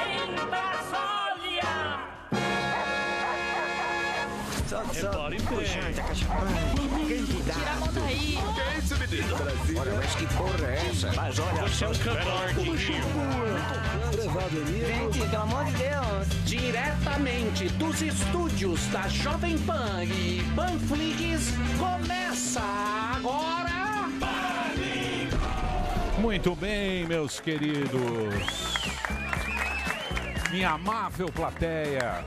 em Brasília. Tira a mão daí. Que é isso, menino? Olha, mas que porra é essa? Mas olha Você é um cantor, Gente, pelo amor de Deus. Diretamente dos estúdios da Jovem Pan e Panflix, começa agora. Muito bem, meus queridos. Minha amável plateia,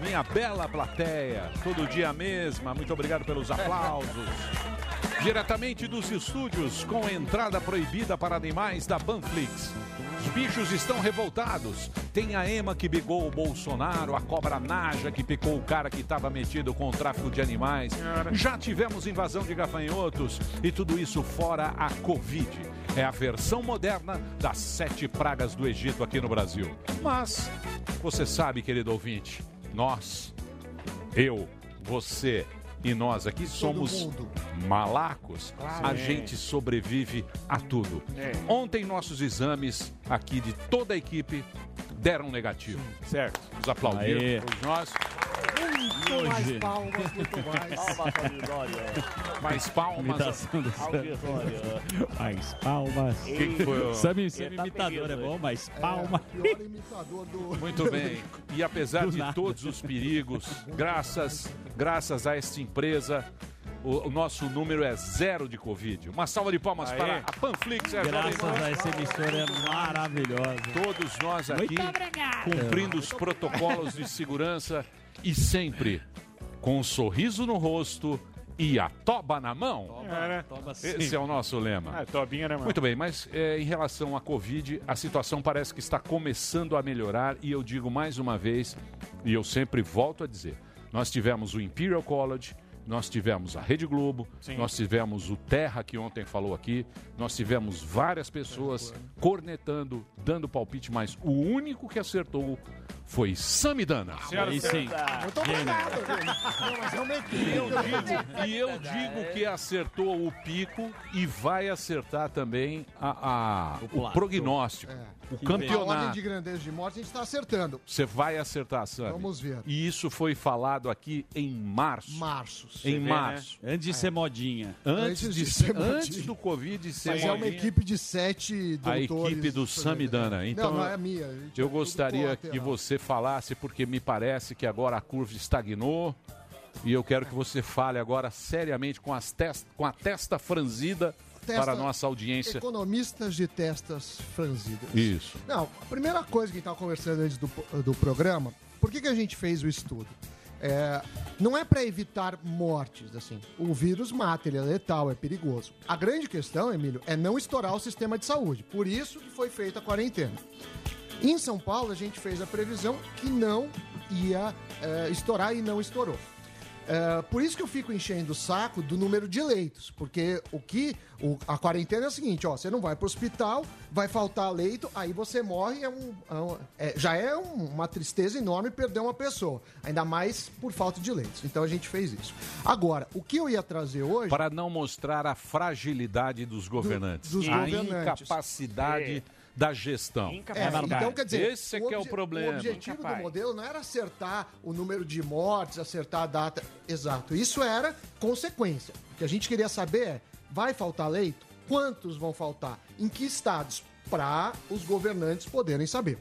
minha bela plateia, todo dia mesma. Muito obrigado pelos aplausos. Diretamente dos estúdios, com entrada proibida para animais da Panflix. Os bichos estão revoltados. Tem a Ema que bigou o Bolsonaro, a cobra Naja que picou o cara que estava metido com o tráfico de animais. Já tivemos invasão de gafanhotos e tudo isso fora a Covid. É a versão moderna das sete pragas do Egito aqui no Brasil. Mas, você sabe, querido ouvinte, nós, eu, você e nós aqui somos malacos. Claro. A É. gente sobrevive a tudo. É. Ontem nossos exames aqui de toda a equipe deram negativo. Certo. Os aplaudiram Aê. todos nós. Muito mais Hoje- palmas, muito mais. Palmas, auditório. Mais palmas. Auditório. Mais palmas. Quem que foi o- Sammy Ele tá imitador é bom, mas palma. Pior imitador do. Muito bem. E apesar Do de nada. todos os perigos, graças, graças a esta empresa, o, o nosso número é zero de Covid. Uma salva de palmas Aê. para a Panflix. Jovem Graças a essa emissora maravilhosa. Todos nós aqui cumprindo os protocolos de segurança e sempre com um sorriso no rosto e a toba na mão. Toba Esse sempre. é o nosso lema. Ah, tobinha na mão. Muito bem, mas é, em relação à Covid, a situação parece que está começando a melhorar e eu digo mais uma vez, e eu sempre volto a dizer, nós tivemos o Imperial College, nós tivemos a Rede Globo, Sim. nós tivemos o Terra, que ontem falou aqui, nós tivemos várias pessoas cornetando, dando palpite, mas o único que acertou foi Samidana. Aí sim. Muito obrigado. Não, mas é. E eu digo, e eu digo que acertou o pico e vai acertar também a, a- o plato. prognóstico, o A ordem de campeonato. grandeza de morte a gente está acertando. Você vai acertar, Sam. Vamos ver. E isso foi falado aqui em março. Marços. Em vê, né? março. Antes de ser modinha. Antes, Antes de de ser, modinha. antes do Covid ser Mas é uma modinha. equipe de sete A doutores. equipe do Samidana. Então, não, não é a minha. a é Eu gostaria que você falasse, porque me parece que agora a curva estagnou. E eu quero que você fale agora seriamente com, as tes- com a testa franzida Testa- para a nossa audiência. Economistas de testas franzidas. Isso. Não, a primeira coisa que a gente estava conversando antes do, do programa, por que, que a gente fez o estudo? É, não é para evitar mortes, assim. O vírus mata, ele é letal, é perigoso. A grande questão, Emílio, é não estourar o sistema de saúde. Por isso que foi feita a quarentena. Em São Paulo, a gente fez a previsão que não ia é, estourar e não estourou. É, por isso que eu fico enchendo o saco do número de leitos, porque o que o- a quarentena é o seguinte, ó, você não vai para o hospital, vai faltar leito, aí você morre, é um, é um- é- já é um- uma tristeza enorme perder uma pessoa, ainda mais por falta de leitos. Então a gente fez isso. Agora, o que eu ia trazer hoje Para não mostrar a fragilidade dos governantes, dos a governantes. incapacidade da gestão. É, então, quer dizer, Esse é que é o problema. O objetivo Incapaz. do modelo não era acertar o número de mortes, acertar a data. Exato. Isso era consequência. O que a gente queria saber é: vai faltar leito? Quantos vão faltar? Em que estados? Para os governantes poderem saber.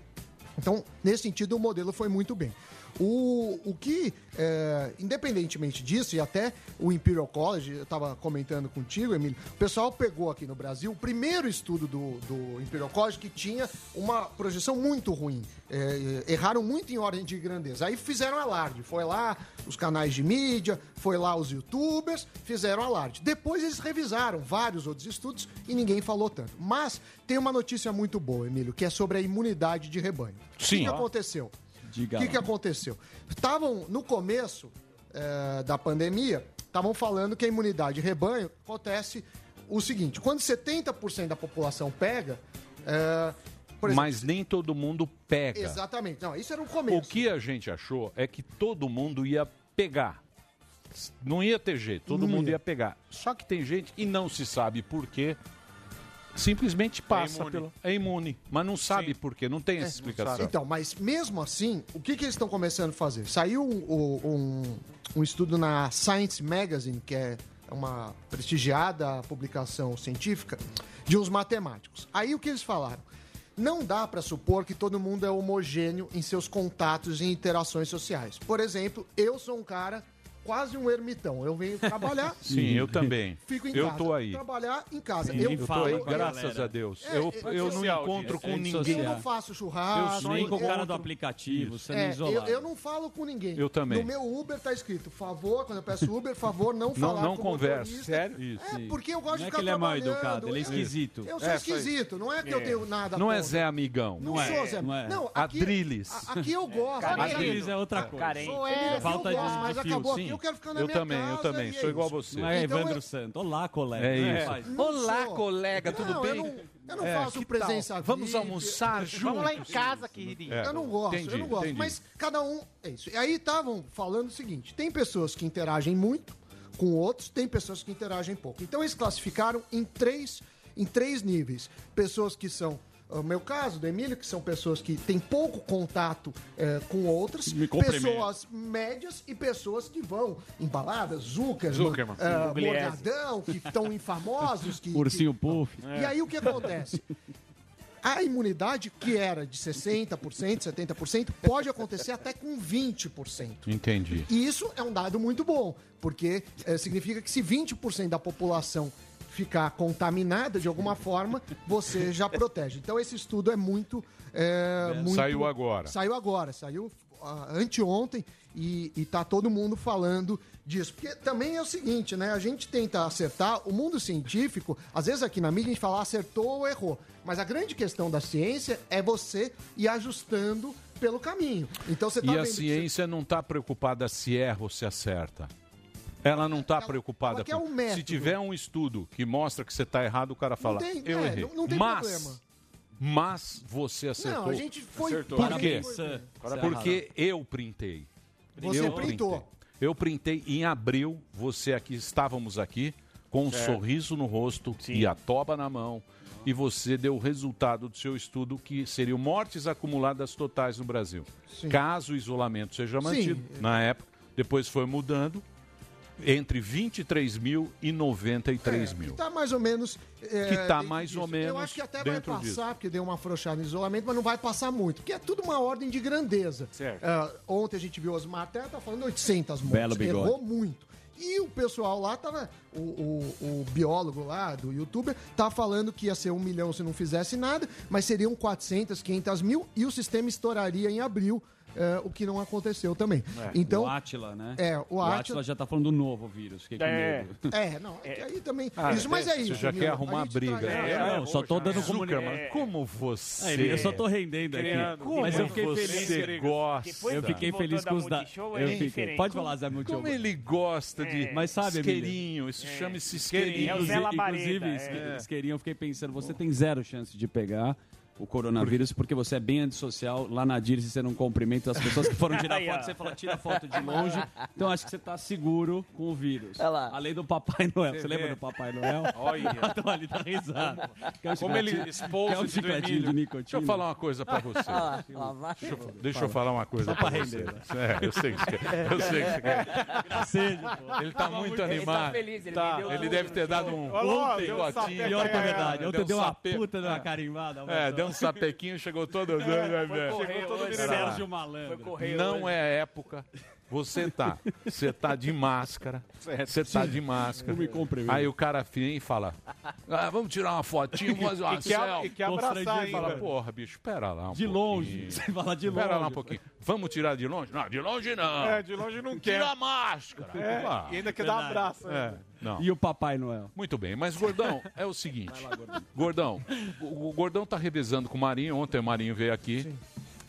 Então, nesse sentido, o modelo foi muito bem. O, o que, é, independentemente disso, e até o Imperial College, eu estava comentando contigo, Emílio, o pessoal pegou aqui no Brasil o primeiro estudo do, do Imperial College que tinha uma projeção muito ruim. É, erraram muito em ordem de grandeza. Aí fizeram alarde. Foi lá os canais de mídia, foi lá os youtubers, fizeram alarde. Depois eles revisaram vários outros estudos e ninguém falou tanto. Mas tem uma notícia muito boa, Emílio, que é sobre a imunidade de rebanho. O Sim. que, que aconteceu? Diga O que, que aconteceu? Estavam, no começo eh, da pandemia, estavam falando que a imunidade de rebanho acontece o seguinte: quando 70% da população pega. por exemplo, Mas nem todo mundo pega. Exatamente. Não, isso era o O começo. que a gente achou é que todo mundo ia pegar. Não ia ter jeito, todo mundo ia. ia pegar. Só que tem gente e não se sabe por quê. Simplesmente passa imune. pelo. É imune. Mas não sabe por quê, não tem essa explicação. Então, mas mesmo assim, o que, que eles estão começando a fazer? Saiu um, um- um estudo na Science Magazine, que é uma prestigiada publicação científica, de uns matemáticos. Aí o que eles falaram? Não dá para supor que todo mundo é homogêneo em seus contatos e interações sociais. Por exemplo, eu sou um cara quase um ermitão. Eu venho trabalhar. Sim, eu também. Fico em eu casa. tô aí. Trabalhar em casa. Sim, eu tô aí, graças a Deus. É, eu é, eu é, não é, encontro com rede ninguém. Eu não faço churrasco. Nem com o cara eu- do aplicativo, sendo é, eu, isolado. eu não falo com ninguém. Eu também. No meu Uber tá escrito, favor, quando eu peço Uber, favor, não falar não com o converse. motorista. Sério? Isso. É, porque eu gosto Não de é ficar que ele é mal educado, ele é Eu- esquisito. Eu sou É, esquisito, não é que eu tenho nada Não é. Zé Amigão. Não, sou Zé. não é. Não, aqui, Adriles. aqui eu gosto. Adriles é outra coisa. Carente. É. Falta eu de- mas acabou sim. aqui, eu quero ficar na Eu minha também, eu casa também, e sou igual a você. Não é Então, Evandro eu- Santos. Olá, colega. É isso. Olá, sou. colega, tudo Não, bem? Eu não, eu não É, faço presença? Vamos almoçar juntos. Vamos lá em casa, queridinho. É. Eu não gosto, Entendi, eu não gosto. entendi. Mas cada um. É isso. E aí estavam falando o seguinte: tem pessoas que interagem muito com outros, tem pessoas que interagem pouco. Então eles classificaram em três, em três níveis. Pessoas que são. O meu caso, do Emílio, que são pessoas que têm pouco contato eh, com outras, pessoas médias e pessoas que vão em baladas, Zuckerman, Zuckerman. Morgadão, que estão infamosos. Que, Ursinho Puff. e aí o que acontece? A imunidade, que era de 60%, 70%, pode acontecer até com 20%. Entendi. E isso é um dado muito bom, porque eh, significa que se 20% da população ficar contaminada de alguma forma, você já protege. Então esse estudo é muito... eh, muito- Saiu agora. Saiu agora, saiu ah, anteontem e, e tá todo mundo falando disso. Porque também é o seguinte, né? A gente tenta acertar, o mundo científico, às vezes aqui na mídia a gente fala acertou ou errou. Mas a grande questão da ciência é você ir ajustando pelo caminho. Então você tá E a que você- ciência não está preocupada se erra ou se acerta. Ela não está preocupada ela com. um se tiver um estudo que mostra que você está errado, o cara fala, tem- eu é, errei. não- não tem mas, problema. mas você acertou. Não, a gente foi- Acertou. Por quê? foi- Porque eu printei. Você eu printou. printei. Eu printei em abril, você aqui, estávamos aqui, com um Certo. sorriso no rosto e a toba na mão. E você deu o resultado do seu estudo, que seriam mortes acumuladas totais no Brasil. Sim. Caso o isolamento seja mantido, Sim. na época, depois foi mudando, entre 23 mil e 93 mil. Tá mais ou menos. é, Que tá dentro mais disso. ou menos Eu acho que até vai passar, disso. porque deu uma afrouxada no isolamento, mas não vai passar muito, porque é tudo uma ordem de grandeza. Certo. É, ontem a gente viu os Osmar Terra, tá falando 800 mortes. Belo bigode. Errou muito. E o pessoal lá tava. O, o- o biólogo lá do youtuber tá falando que ia ser um milhão se não fizesse nada, mas seriam 400, 500 mil e o sistema estouraria em abril, é, o que não aconteceu também. Então, o Atila, né? É, o o Átila- Atila já tá falando do novo vírus. Fiquei com É. medo. É, não, é que aí também. Ah, isso, mas é você isso. já Emílio, quer arrumar a gente briga. tá-? É, não, só tô dando comunicação. como você... Ah, Eu só tô rendendo aqui. Como Mas eu fiquei você feliz. gosta? Eu que fiquei feliz com os da. Eu é fiquei. Pode falar, Zé Multishow. Como ele gosta de Mas sabe, isqueirinho, isso chama-se isqueirinho. É Inclusive, é. isqueirinho, eu fiquei pensando, você tem zero chance de pegar o coronavírus porque você é bem antissocial. Lá na Dirce você não cumprimenta as pessoas que foram tirar foto, você fala, tira foto de longe. Então acho que você tá seguro com o vírus. Olha lá. Além do Papai Noel. Você, Você lembra do Papai Noel? Olha. Então ali tá risado. Quer um Como ele expôs do chicletinho de nicotina? Deixa eu falar uma coisa pra você. Olha lá. Deixa eu, deixa eu falar uma coisa pra você. render. É, eu sei que você quer. Eu sei que você quer. Ele tá muito Ele tá animado. feliz, ele Tá, ele deve ter dado um, Olha lá, um um sapeco. Pior que a verdade. Deu Ontem deu uma puta de uma carimbada. É, deu um sapequinho, chegou todo dando, né, velho? correr todo hoje. Sérgio Malandro. Foi Não hoje. é época. Você tá, você tá de máscara. Você tá de máscara. Não me cumprimento. Aí o cara vem e fala: ah, vamos tirar uma fotinho, vamos fazer uma E quer, selfie. e quer abraçar Fala, porra, bicho, espera lá um De pouquinho. longe. Você fala de longe. Espera lá um pouquinho. Vamos tirar de longe? Não, de longe não. É, de longe não quer. Tira a máscara. É, Ah, e ainda quer dar um abraço. é, não. E o Papai Noel? Muito bem, mas Gordão, é o seguinte. Gordão, o, o Gordão tá revezando com o Marinho. Ontem o Marinho veio aqui,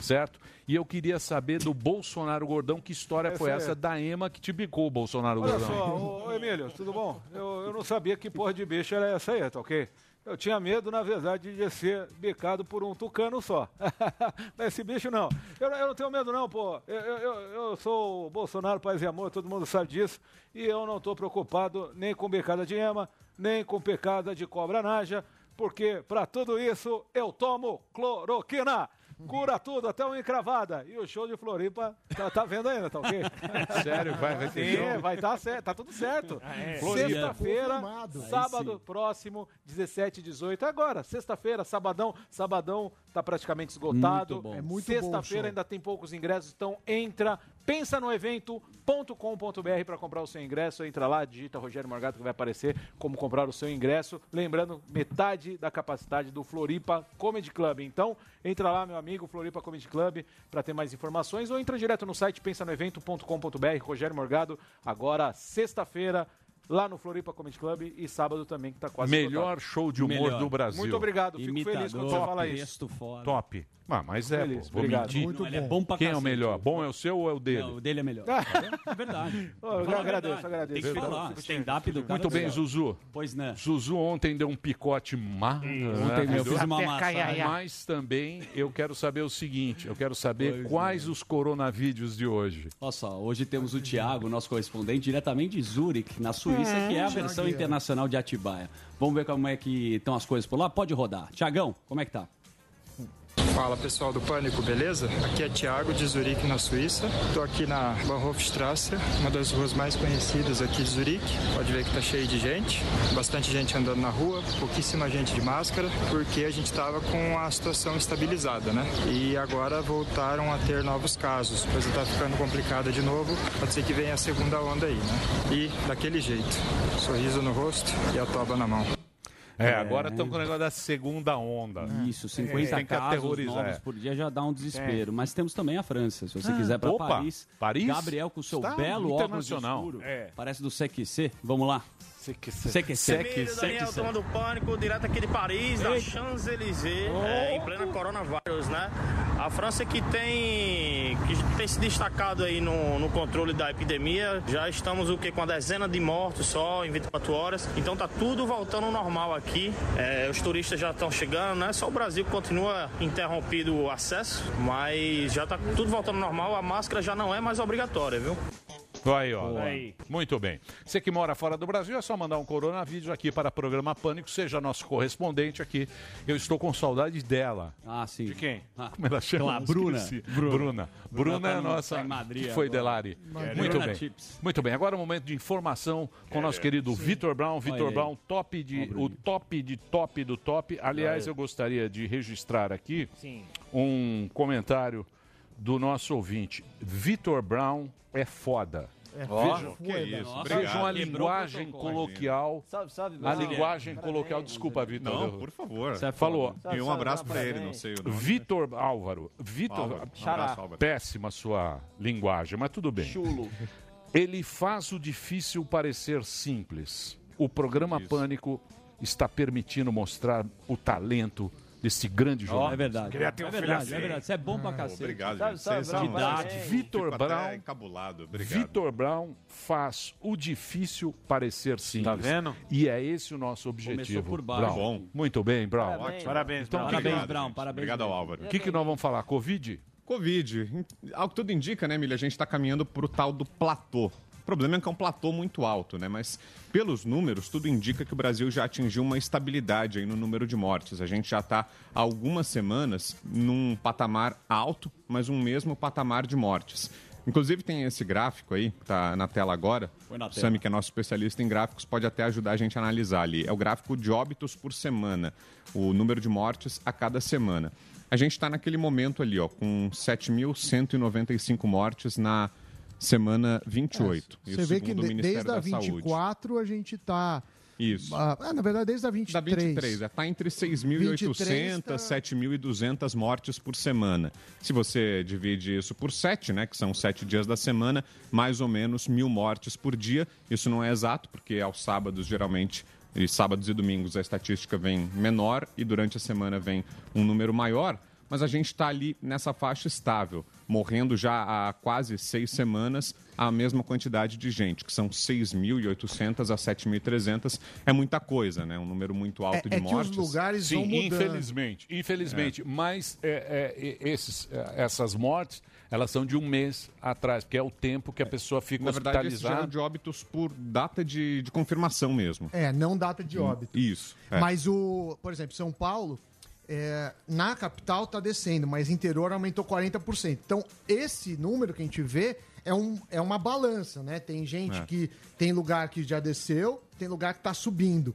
certo? E eu queria saber do Bolsonaro Gordão, que história Essa foi é- essa da Ema que te bicou o Bolsonaro Olha Gordão? só, ô, ô, Emílio, tudo bom? Eu, eu não sabia que porra de bicho era essa aí, tá ok? Eu tinha medo, na verdade, de ser bicado por um tucano só. Mas esse bicho não. Eu, eu não tenho medo, não, pô. Eu, eu, eu- eu sou o Bolsonaro, paz e amor, todo mundo sabe disso. E eu não estou preocupado nem com bicada de ema, nem com pecada de cobra naja, porque para tudo isso eu tomo cloroquina. Cura tudo, até uma encravada. E o show de Floripa, tá, tá vendo ainda, tá ok? Sério, vai, vai ter Sim, show? vai tá certo, tá tudo certo. é. Sexta-feira, sábado próximo, 17 e 18. Agora, sexta-feira, sabadão, sabadão tá praticamente esgotado. Muito bom. É muito Sexta-feira ainda tem poucos ingressos, então entra, pensa no evento.com.br para comprar o seu ingresso. Entra lá, digita Rogério Morgado que vai aparecer como comprar o seu ingresso. Lembrando, metade da capacidade do Floripa Comedy Club. Então, entra lá, meu amigo, Floripa Comedy Club, para ter mais informações ou entra direto no site pensa no evento.com.br. Rogério Morgado, agora sexta-feira. Lá no Floripa Comedy Club e sábado também, que tá quase Melhor show de humor Melhor. do Brasil. Muito obrigado, fico feliz quando você Imitador, fala isso. Top. Ah, mas é, Feliz, pô, vou obrigado. mentir. Muito Não, ele é bom. bom pra Quem é o cacete. melhor? Bom é o seu ou é o dele? Não, o dele é melhor. É verdade. Eu a agradeço, verdade. agradeço. Tem que falar. Stand-up do cara. Muito bem, é- Zuzu. Pois né. Zuzu ontem deu um picote maravilhoso. Ontem eu fiz uma massagem. Mas também eu quero saber o seguinte: eu quero saber Pois quais os coronavídeos de hoje. Olha só, hoje temos o Thiago, nosso correspondente, diretamente de Zurich, na Suíça, que é a versão Thiaguinho. internacional de Atibaia. Vamos ver como é que estão as coisas por lá? Pode rodar. Tiagão, como é que tá? Fala pessoal do Pânico, beleza? Aqui é Thiago de Zurique, na Suíça. Estou aqui na Bahnhofstrasse, uma das ruas mais conhecidas aqui de Zurique. Pode ver que tá cheio de gente, bastante gente andando na rua, pouquíssima gente de máscara, porque a gente estava com a situação estabilizada, né? E agora voltaram a ter novos casos. Coisa tá ficando complicada de novo. Pode ser que venha a segunda onda aí, né? E daquele jeito, sorriso no rosto e a toba na mão. É, agora estão com o negócio da segunda onda. Isso, 50 Tem que casos aterrorizar, novos é. por dia já dá um desespero. Mas temos também a França. Se você quiser para Opa, Paris, Paris? Gabriel com o seu Está belo óculos escuro. É. Parece do CQC. Vamos lá. CQC. Emílio Daniel, tomando pânico, direto aqui de Paris, da Champs-Élysées, é, em plena coronavírus, né? A França que tem, que tem se destacado aí no, no controle da epidemia, já estamos o que com a dezena de mortos só em 24 horas, então tá tudo voltando ao normal aqui. É, os turistas já estão chegando, né? Só o Brasil que continua interrompido o acesso, mas já tá tudo voltando ao normal, a máscara já não é mais obrigatória, viu? Aí, ó. Muito bem. Você que mora fora do Brasil, é só mandar um coronavírus aqui para o programa Pânico, seja nosso correspondente aqui. Eu estou com saudade dela. Ah, sim. De quem? Ah, Como ela chama? Bruna. Bruna. Bruna. Bruna, tá é a no- nossa. tá em Madrid Foi agora. Delari. Muito Bruna bem. Chips. Muito bem. Agora é o momento de informação com o nosso querido Vitor Brown. Vitor aí. Brown, top de, o top de top do top. Aliás, eu gostaria de registrar aqui um comentário do nosso ouvinte. Vitor Brown é foda. Vejam, Que isso, vejam a linguagem coloquial. Salve, salve, A linguagem coloquial. Desculpa, Vitor. Não, por favor. Você é Falou. E um abraço pra ele, não sei o nome. Vitor Álvaro. Vitor. Um. Péssima sua linguagem, mas tudo bem. Chulo. Ele faz o difícil parecer simples. O programa Isso. Pânico está permitindo mostrar o talento desse grande É jornal. verdade. Queria ter um é verdade, assim. é verdade. Você é bom pra cacete. Obrigado, Salve, gente. parabéns. demais. Vitor Brown. encabulado. Obrigado. Vitor Brown faz o difícil parecer simples. Tá vendo? E é esse o nosso objetivo. por baixo. Brown. Bom. Muito bem, Brown. Parabéns. Parabéns, Então, Brown. Parabéns, Obrigado, Brown, gente. parabéns Obrigado ao. Álvaro. O que, que nós vamos falar? Covid? Covid. Ao que tudo indica, né, Milha? A gente está caminhando para o tal do platô. O problema é que é um platô muito alto, né? Mas pelos números, tudo indica que o Brasil já atingiu uma estabilidade aí no número de mortes. A gente já está há algumas semanas num patamar alto, mas um mesmo patamar de mortes. Inclusive tem esse gráfico aí, que tá na tela agora. Põe na O tela. Sami, que é nosso especialista em gráficos, pode até ajudar a gente a analisar ali. É o gráfico de óbitos por semana, o número de mortes a cada semana. A gente está naquele momento ali, ó, com 7.195 mortes na semana 28. Você Isso vê que de- desde a da Saúde. 24 a gente tá. Isso. ah, ah, na verdade, desde a 23. Da 23, é, tá entre 6.800 23 tá- 7.200 mortes por semana. Se você divide isso por 7, né, que são 7 dias da semana, mais ou menos mil mortes por dia. Isso não é exato, porque aos sábados, geralmente, e sábados e domingos, a estatística vem menor e durante a semana vem um número maior. mas a gente está ali nessa faixa estável, morrendo já há quase seis semanas a mesma quantidade de gente, que são 6.800 a 7.300. É muita coisa, né? Um número muito alto de mortes. Sim, infelizmente, infelizmente. Mas é, é, esses, é, essas mortes, elas são de um mês atrás, porque é o tempo que a pessoa fica Na verdade, hospitalizada. de óbitos por data de, de confirmação mesmo. É, não data de óbito. Isso. é. Mas o, por exemplo, São Paulo, é, na capital tá descendo, mas interior aumentou 40%. Então, esse número que a gente vê é, um, é uma balança, né? Tem gente É. que tem lugar que já desceu, tem lugar que tá subindo.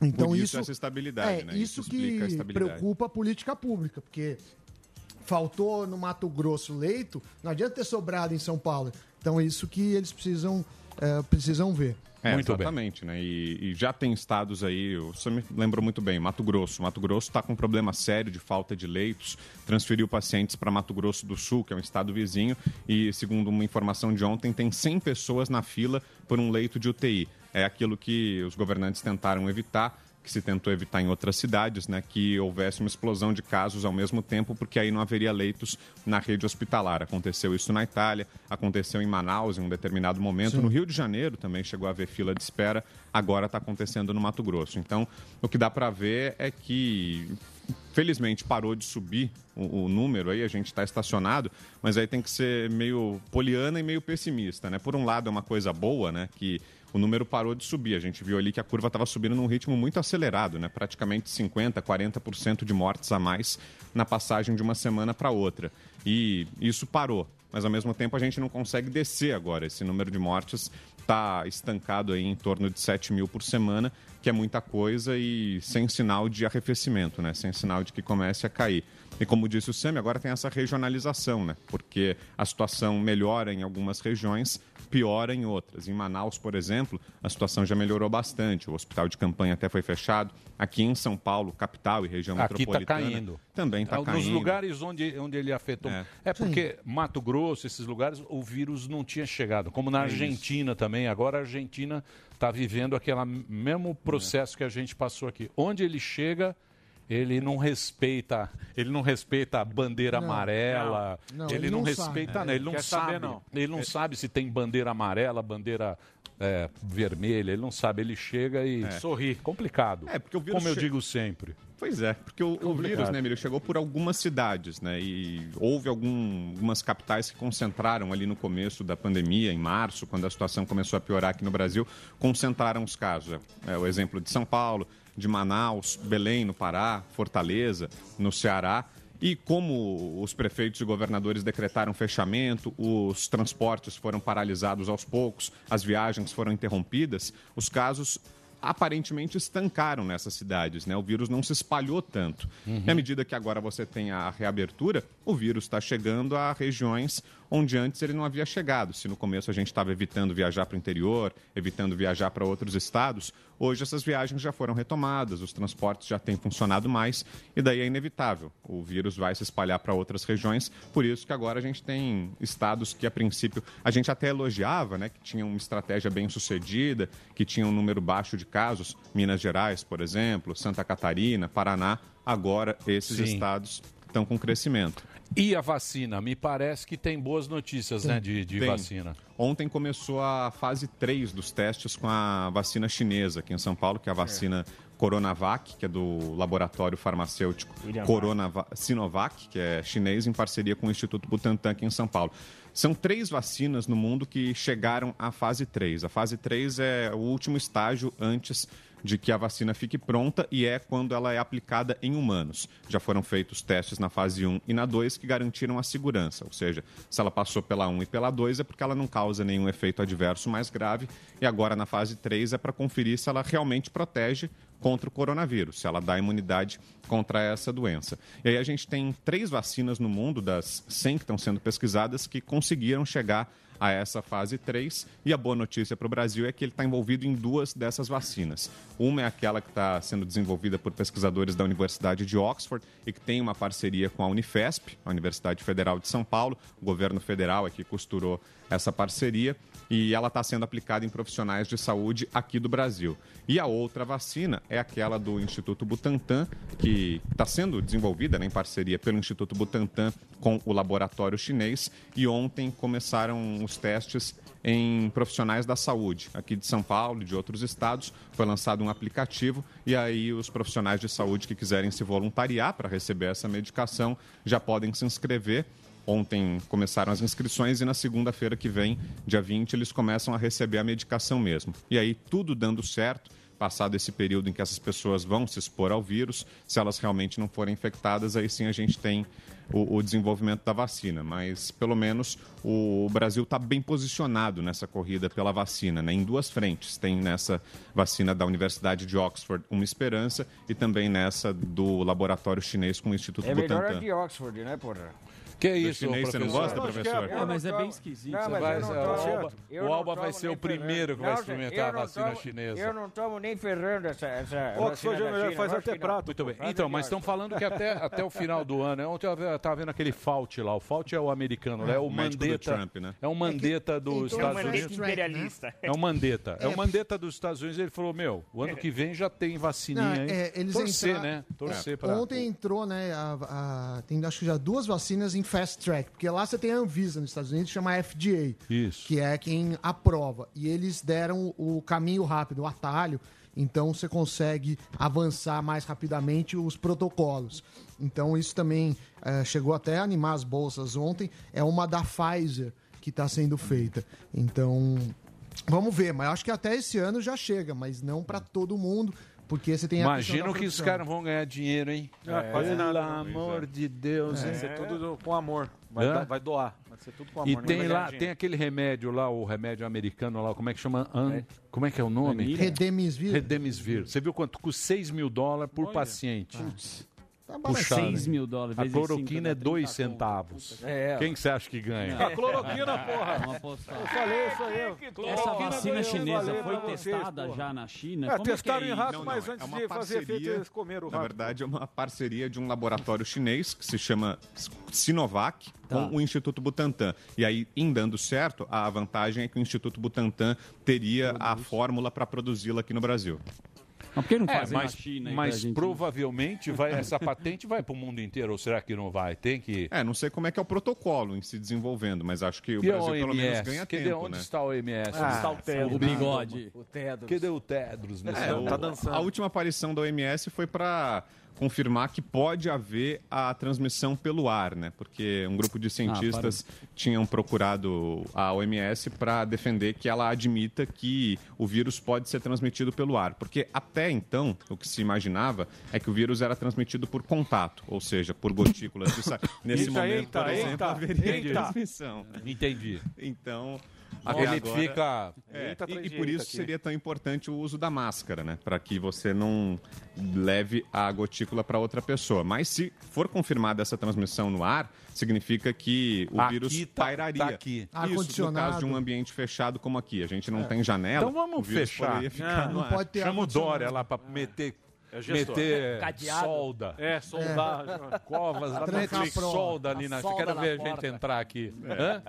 Então Por isso isso, essa estabilidade, é né? isso, Isso que preocupa a política pública, porque faltou no Mato Grosso leito, não adianta ter sobrado em São Paulo. Então é isso que eles precisam é, precisam ver. É, exatamente, né? E, e já tem estados aí, você me lembrou muito bem, Mato Grosso. Mato Grosso está com um problema sério de falta de leitos, transferiu pacientes para Mato Grosso do Sul, que é um estado vizinho, e segundo uma informação de ontem, tem 100 pessoas na fila por um leito de UTI. É aquilo que os governantes tentaram evitar, que se tentou evitar em outras cidades, né, que houvesse uma explosão de casos ao mesmo tempo, porque aí não haveria leitos na rede hospitalar. Aconteceu isso na Itália, aconteceu em Manaus em um determinado momento, Sim. no Rio de Janeiro também chegou a haver fila de espera, agora está acontecendo no Mato Grosso. Então, o que dá para ver é que felizmente parou de subir o, o número aí, a gente está estacionado, mas aí tem que ser meio poliana e meio pessimista, né? Por um lado é uma coisa boa, né, que o número parou de subir. A gente viu ali que a curva estava subindo num ritmo muito acelerado, né? Praticamente 50, 40% de mortes a mais na passagem de uma semana para outra. E isso parou. Mas ao mesmo tempo a gente não consegue descer agora. Esse número de mortes está estancado aí em torno de 7 mil por semana, que é muita coisa e sem sinal de arrefecimento, né? Sem sinal de que comece a cair. E como disse o Sami, agora tem essa regionalização, né? Porque a situação melhora em algumas regiões, piora em outras. Em Manaus, por exemplo, a situação já melhorou bastante. O hospital de campanha até foi fechado. Aqui em São Paulo, capital e região Aqui está metropolitana, caindo. também está É, caindo. Nos lugares onde, onde ele afetou. É, porque Mato Grosso, esses lugares, o vírus não tinha chegado. Como na É. Argentina também. Agora a Argentina está vivendo aquele mesmo processo que a gente passou aqui. Onde ele chega. Ele não respeita, ele não respeita a bandeira Não, amarela. não, não, ele, ele não, respeita, sabe. né? ele não Quer sabe. saber, não. Ele não É- sabe se tem bandeira amarela, bandeira é, vermelha. Ele não sabe. Ele chega e É. sorri. Complicado. É, porque o vírus Como eu che- digo sempre. Pois é, porque o, o vírus, né, Emílio, chegou por algumas cidades, né? E houve algum- algumas capitais que concentraram ali no começo da pandemia, em março, quando a situação começou a piorar aqui no Brasil, concentraram os casos. É, o exemplo de São Paulo, de Manaus, Belém, no Pará, Fortaleza, no Ceará. E como os prefeitos e governadores decretaram fechamento, os transportes foram paralisados aos poucos, as viagens foram interrompidas, os casos aparentemente estancaram nessas cidades, né? O vírus não se espalhou tanto. E à medida que agora você tem a reabertura, o vírus está chegando a regiões onde antes ele não havia chegado. Se no começo a gente estava evitando viajar para o interior, evitando viajar para outros estados, hoje essas viagens já foram retomadas, os transportes já têm funcionado mais e daí é inevitável. O vírus vai se espalhar para outras regiões, por isso que agora a gente tem estados que a princípio a gente até elogiava, né, que tinham uma estratégia bem sucedida, que tinham um número baixo de casos, Minas Gerais, por exemplo, Santa Catarina, Paraná, agora esses Sim. estados estão com crescimento. E a vacina? Me parece que tem boas notícias, né, de, de Tem. vacina. Ontem começou a fase 3 dos testes com a vacina chinesa aqui em São Paulo, que é a vacina Coronavac, que é do laboratório farmacêutico William Coronava Sinovac, que é chinês, em parceria com o Instituto Butantan aqui em São Paulo. São três vacinas no mundo que chegaram à fase 3. A fase 3 é o último estágio antes de que a vacina fique pronta e é quando ela é aplicada em humanos. Já foram feitos testes na fase 1 e na 2 que garantiram a segurança, ou seja, se ela passou pela 1 e pela 2 é porque ela não causa nenhum efeito adverso mais grave e agora na fase 3 é para conferir se ela realmente protege contra o coronavírus, se ela dá imunidade contra essa doença. E aí a gente tem três vacinas no mundo, das 100 que estão sendo pesquisadas, que conseguiram chegar a essa fase 3. E a boa notícia para o Brasil é que ele está envolvido em duas dessas vacinas. Uma é aquela que está sendo desenvolvida por pesquisadores da Universidade de Oxford e que tem uma parceria com a Unifesp, a Universidade Federal de São Paulo. O governo federal é que costurou essa parceria e ela está sendo aplicada em profissionais de saúde aqui do Brasil. E a outra vacina é aquela do Instituto Butantan, que está sendo desenvolvida né, em parceria pelo Instituto Butantan com o laboratório chinês. E ontem começaram os testes em profissionais da saúde, aqui de São Paulo e de outros estados. Foi lançado um aplicativo e aí os profissionais de saúde que quiserem se voluntariar para receber essa medicação já podem se inscrever. Ontem começaram as inscrições e na segunda-feira que vem, dia 20, eles começam a receber a medicação mesmo. E aí, tudo dando certo, passado esse período em que essas pessoas vão se expor ao vírus, se elas realmente não forem infectadas, aí sim a gente tem o, o desenvolvimento da vacina. Mas, pelo menos, o, Brasil está bem posicionado nessa corrida pela vacina, né? em duas frentes. Tem nessa vacina da Universidade de Oxford uma esperança e também nessa do laboratório chinês com o Instituto É melhor a Butantan. de Oxford, né, porra? Que Do isso, chinês você não professor? gosta, professor? É, mas é bem esquisito. Não, vai- não o tomo- Alba, o Alba vai ser o primeiro que vai experimentar a vacina tomo- chinesa. Eu não tomo nem ferrando essa, essa Oxford vacina é da China, faz eu até prato. Muito bem. Então, mas estão falando que até, até o final do ano. Ontem eu estava vendo aquele Fauci lá. O Fauci é o americano, né? É o o Mandetta. Trump, né? É o Mandetta dos então, Estados Unidos. imperialista. É o Mandetta. É, É, o Mandetta dos Estados Unidos. Ele falou: Meu, o ano que vem já tem vacininha, hein? é, eles Torcer, né? Torcer É, pra. Ontem entrou, né? tem acho que já duas vacinas em fast track, porque lá você tem a Anvisa nos Estados Unidos, chama FDA, Isso. que é quem aprova. E eles deram o caminho rápido, o atalho. Então você consegue avançar mais rapidamente os protocolos. Então isso também eh, chegou até a animar as bolsas ontem. É uma da Pfizer que está sendo feita. Então vamos ver. Mas acho que até esse ano já chega, mas não para todo mundo, porque você tem a Imagina que os caras vão ganhar dinheiro, hein? É, quase Pelo nada. amor de Deus, Vai ser tudo do- com amor. Vai, Hã? dar- vai doar. Vai ser tudo com amor. E não tem lá, tem aquele remédio lá, o remédio americano lá, como é que chama? An- Como é que é o nome? Redemsvir. Redemsvir. Você viu quanto custa 6 mil dólares por paciente? Tá Puxado, 6 hein? mil dólares A cloroquina é 30 2 conto. centavos. É. Quem que você acha que ganha? A cloroquina, porra. Vamos apostar. Eu falei isso aí. Essa vacina chinesa foi vocês, testada porra. já na China? É, Como testaram que em é rato, isso? mas antes é uma de fazer efeito, parceria, eles comeram o Na rato. verdade, é uma parceria de um laboratório chinês que se chama Sinovac Tá. com o Instituto Butantan. E aí, em dando certo, a vantagem é que o Instituto Butantan teria a fórmula para produzi-la aqui no Brasil. Mas por que não É, fazem mas, na China? mas provavelmente vai, essa patente vai para o mundo inteiro, ou será que não vai? Tem que. É, não sei como é que é o protocolo em se desenvolvendo, mas acho que o E a Brasil pelo menos ganha Cadê tempo, onde né? está a OMS? Ah, onde está o Tedros? O bigode. O Tedros. Cadê o Tedros? É, o- A última aparição da OMS foi para confirmar que pode haver a transmissão pelo ar, né? Porque um grupo de cientistas tinham procurado a OMS para defender que ela admita que o vírus pode ser transmitido pelo ar, porque até então o que se imaginava é que o vírus era transmitido por contato, ou seja, por gotículas. Nesse Eita, momento, eita, por exemplo, eita, haveria eita. transmissão. Entendi. Então, Ele agora- fica. é, Eita, e- e, por isso aqui. seria tão importante o uso da máscara, né? Para que você não leve a gotícula para outra pessoa. Mas se for confirmada essa transmissão no ar, significa que o Aqui vírus tá- pairaria. tá aqui. Isso, no caso de um ambiente fechado como aqui. A gente não tem janela. Então vamos o vírus fechar. Não ar. pode ter Chama o. Dória lá para meter, É gestor. meter Cadeado. solda. É, soldar. Covas, a prova. solda ali na. solda Quero ver a gente entrar aqui. Hã?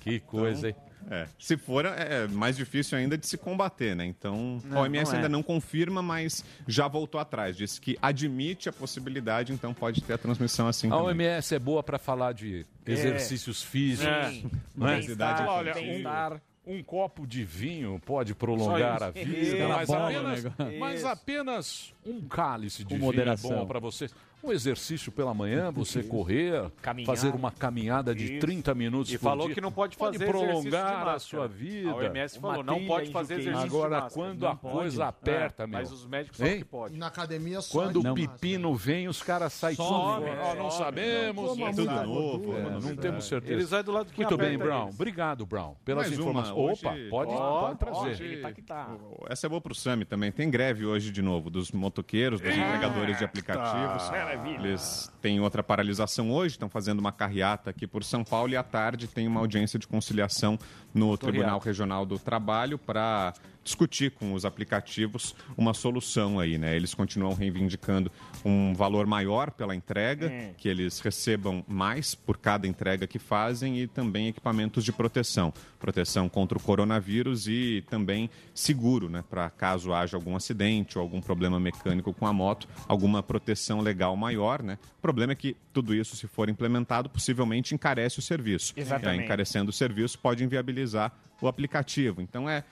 Que coisa, hein? É. Se for, é é mais difícil ainda de se combater, né? Então, a OMS não é. ainda não confirma, mas já voltou atrás. Disse que admite a possibilidade, então pode ter a transmissão assim A também. OMS é boa para falar de exercícios físicos. Sim. Não é? Obesidade Fala, olha, Bem-estar. um, um copo de vinho pode prolongar a vida, mas, Bola, apenas, mas apenas um cálice de Com vinho moderação. é bom para você. Um exercício pela manhã, você correr, Caminhar. fazer uma caminhada de Isso. 30 minutos E por falou dia. que não pode fazer exercício de prolongar a sua vida. A OMS falou, não pode fazer exercício Agora, de máscara. quando Não a pode. coisa aperta, É, meu. Mas os médicos falam Hein? que pode. Na academia só Quando o máscara. pepino vem, os caras saem tudo. Ó, não sabemos. Como É tudo novo, É, não temos certeza. Eles vai do lado de quem Muito bem, Brown. eles. Obrigado, Brown, pelas Mais uma, informações. hoje- Opa, pode, pode trazer. tá que tá. Essa é boa pro Sami também. Tem greve hoje de novo dos motoqueiros, dos entregadores de aplicativos. Maravilha. Eles têm outra paralisação hoje, estão fazendo uma carreata aqui por São Paulo e à tarde tem uma audiência de conciliação no Tribunal Regional do Trabalho para discutir com os aplicativos uma solução aí, né? Eles continuam reivindicando um valor maior pela entrega, Hum. que eles recebam mais por cada entrega que fazem e também equipamentos de proteção, proteção contra o coronavírus e também seguro, né, para caso haja algum acidente ou algum problema mecânico com a moto, alguma proteção legal maior, né? O problema é que tudo isso, se for implementado, possivelmente encarece o serviço. Exatamente. E aí, encarecendo o serviço pode inviabilizar o aplicativo. Então é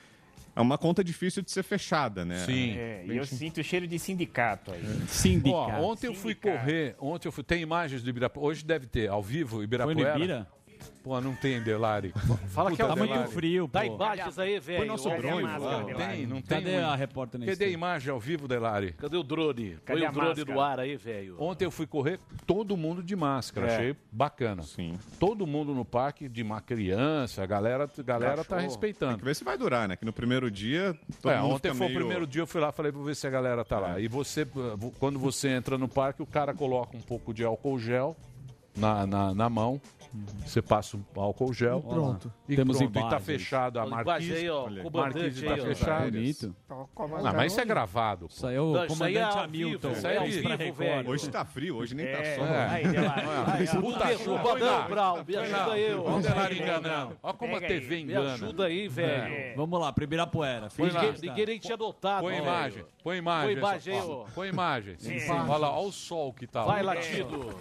é uma conta difícil de ser fechada, né? É, e eu sinto o cheiro de sindicato aí. Ó, ontem eu fui correr, ontem eu fui, tem imagens do Ibirapuera, hoje deve ter, ao vivo, Ibirapuera. Ibira? Pô, não tem, Delari. Fala que é Puta, Delari. vivo. frio, Dá imagens aí, velho. Põe nosso drone. Delari. Tem, não tem. Cadê muito. a repórter nesse Cadê a imagem ao vivo, Delari? Cadê o drone? Cadê Põe o drone máscara? no ar aí, velho. Ontem eu fui correr, todo mundo de máscara, É. achei bacana. Sim. Todo mundo no parque, de uma criança, a galera, a galera tá respeitando. Tem que ver se vai durar, né? Que no primeiro dia. Todo É, mundo ontem foi meio- o primeiro dia, eu fui lá, falei pra ver se a galera tá lá. E você, quando você entra no parque, o cara coloca um pouco de álcool gel na, na, na mão. Você passa o álcool gel. E pronto. E Temos pronto. E tá imagens. fechada a marquise. aí, ó, aí. marquise aí, tá fechada. Bonito. Não, mas isso é gravado. Isso aí é o Não, isso aí é comandante ao Hamilton. Isso aí é Isso vivo, pra Record. velho. Hoje tá frio, hoje nem É, tá sol. aí, Delari. Aí, ó. Puta Me chuva, não, Brau, me ajuda aí, ó. Olha como a aí. TV Me engana. ajuda aí, velho. É. Vamos lá, lá. que Ninguém, nem tinha adotado. Põe velho. imagem, põe imagem. Põe imagem aí. Põe imagem. Sim. Olha lá, olha o sol que tá Vai, latido.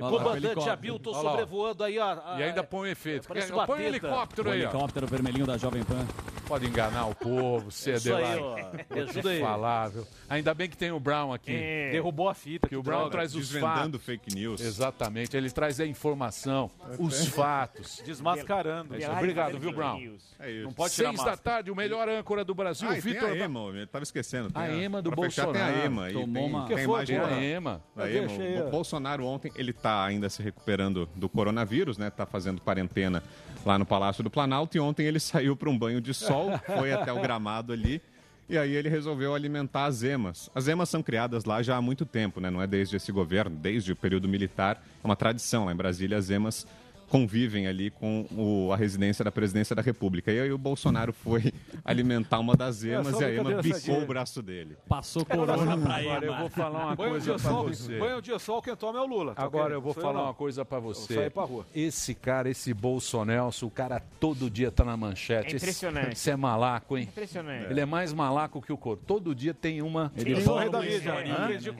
Olha lá, Comandante lá, ó. sobrevoando aí, ó. E ainda põe efeito. Parece Põe bateta. helicóptero O aí, ó. helicóptero vermelhinho da Jovem Pan. Pode enganar o povo, é Vou te ajuda aí. falar, viu? Ainda bem que tem o Brown aqui. É. Derrubou a fita. Que o Brown droga. traz os Desvendando fatos. fake news. Exatamente, ele traz a informação, os fatos. Desmascarando. É Obrigado, viu, Brown? É isso. Não pode tirar a Seis da tarde, o melhor âncora do Brasil, Ah, e tem Vitor. a EMA, eu tava esquecendo. Tem A EMA do fechar, tem a Bolsonaro. EMA. Tomou tem, uma- tem a Tem a EMA. Deixa EMA. O. Bolsonaro ontem, ele tá ainda se recuperando do coronavírus, né? Tá fazendo quarentena lá no Palácio do Planalto e ontem ele saiu para um banho de sol, foi até o gramado ali e aí ele resolveu alimentar as emas. As emas são criadas lá já há muito tempo, né? Não é desde esse governo, desde o período militar. É uma tradição lá em Brasília, as emas convivem ali com o- a residência da presidência da República. E aí o Bolsonaro foi alimentar uma das emas só e a ema bicou o braço dele. Passou corona pra Agora eu ele. vou falar uma Põe um coisa dia pra sol, você. põe um dia sol, quem toma é o Lula. tá Agora ok? eu vou Sou falar não. uma coisa pra você. pra rua. Esse cara, esse Bolsonelso, o cara todo dia tá na manchete. É impressionante. Esse, esse é malaco, hein? Impressionante. Ele é mais malaco que o corpo. Todo dia tem uma. Ele Eu o bola rei da mídia. historinha, Aprendi né?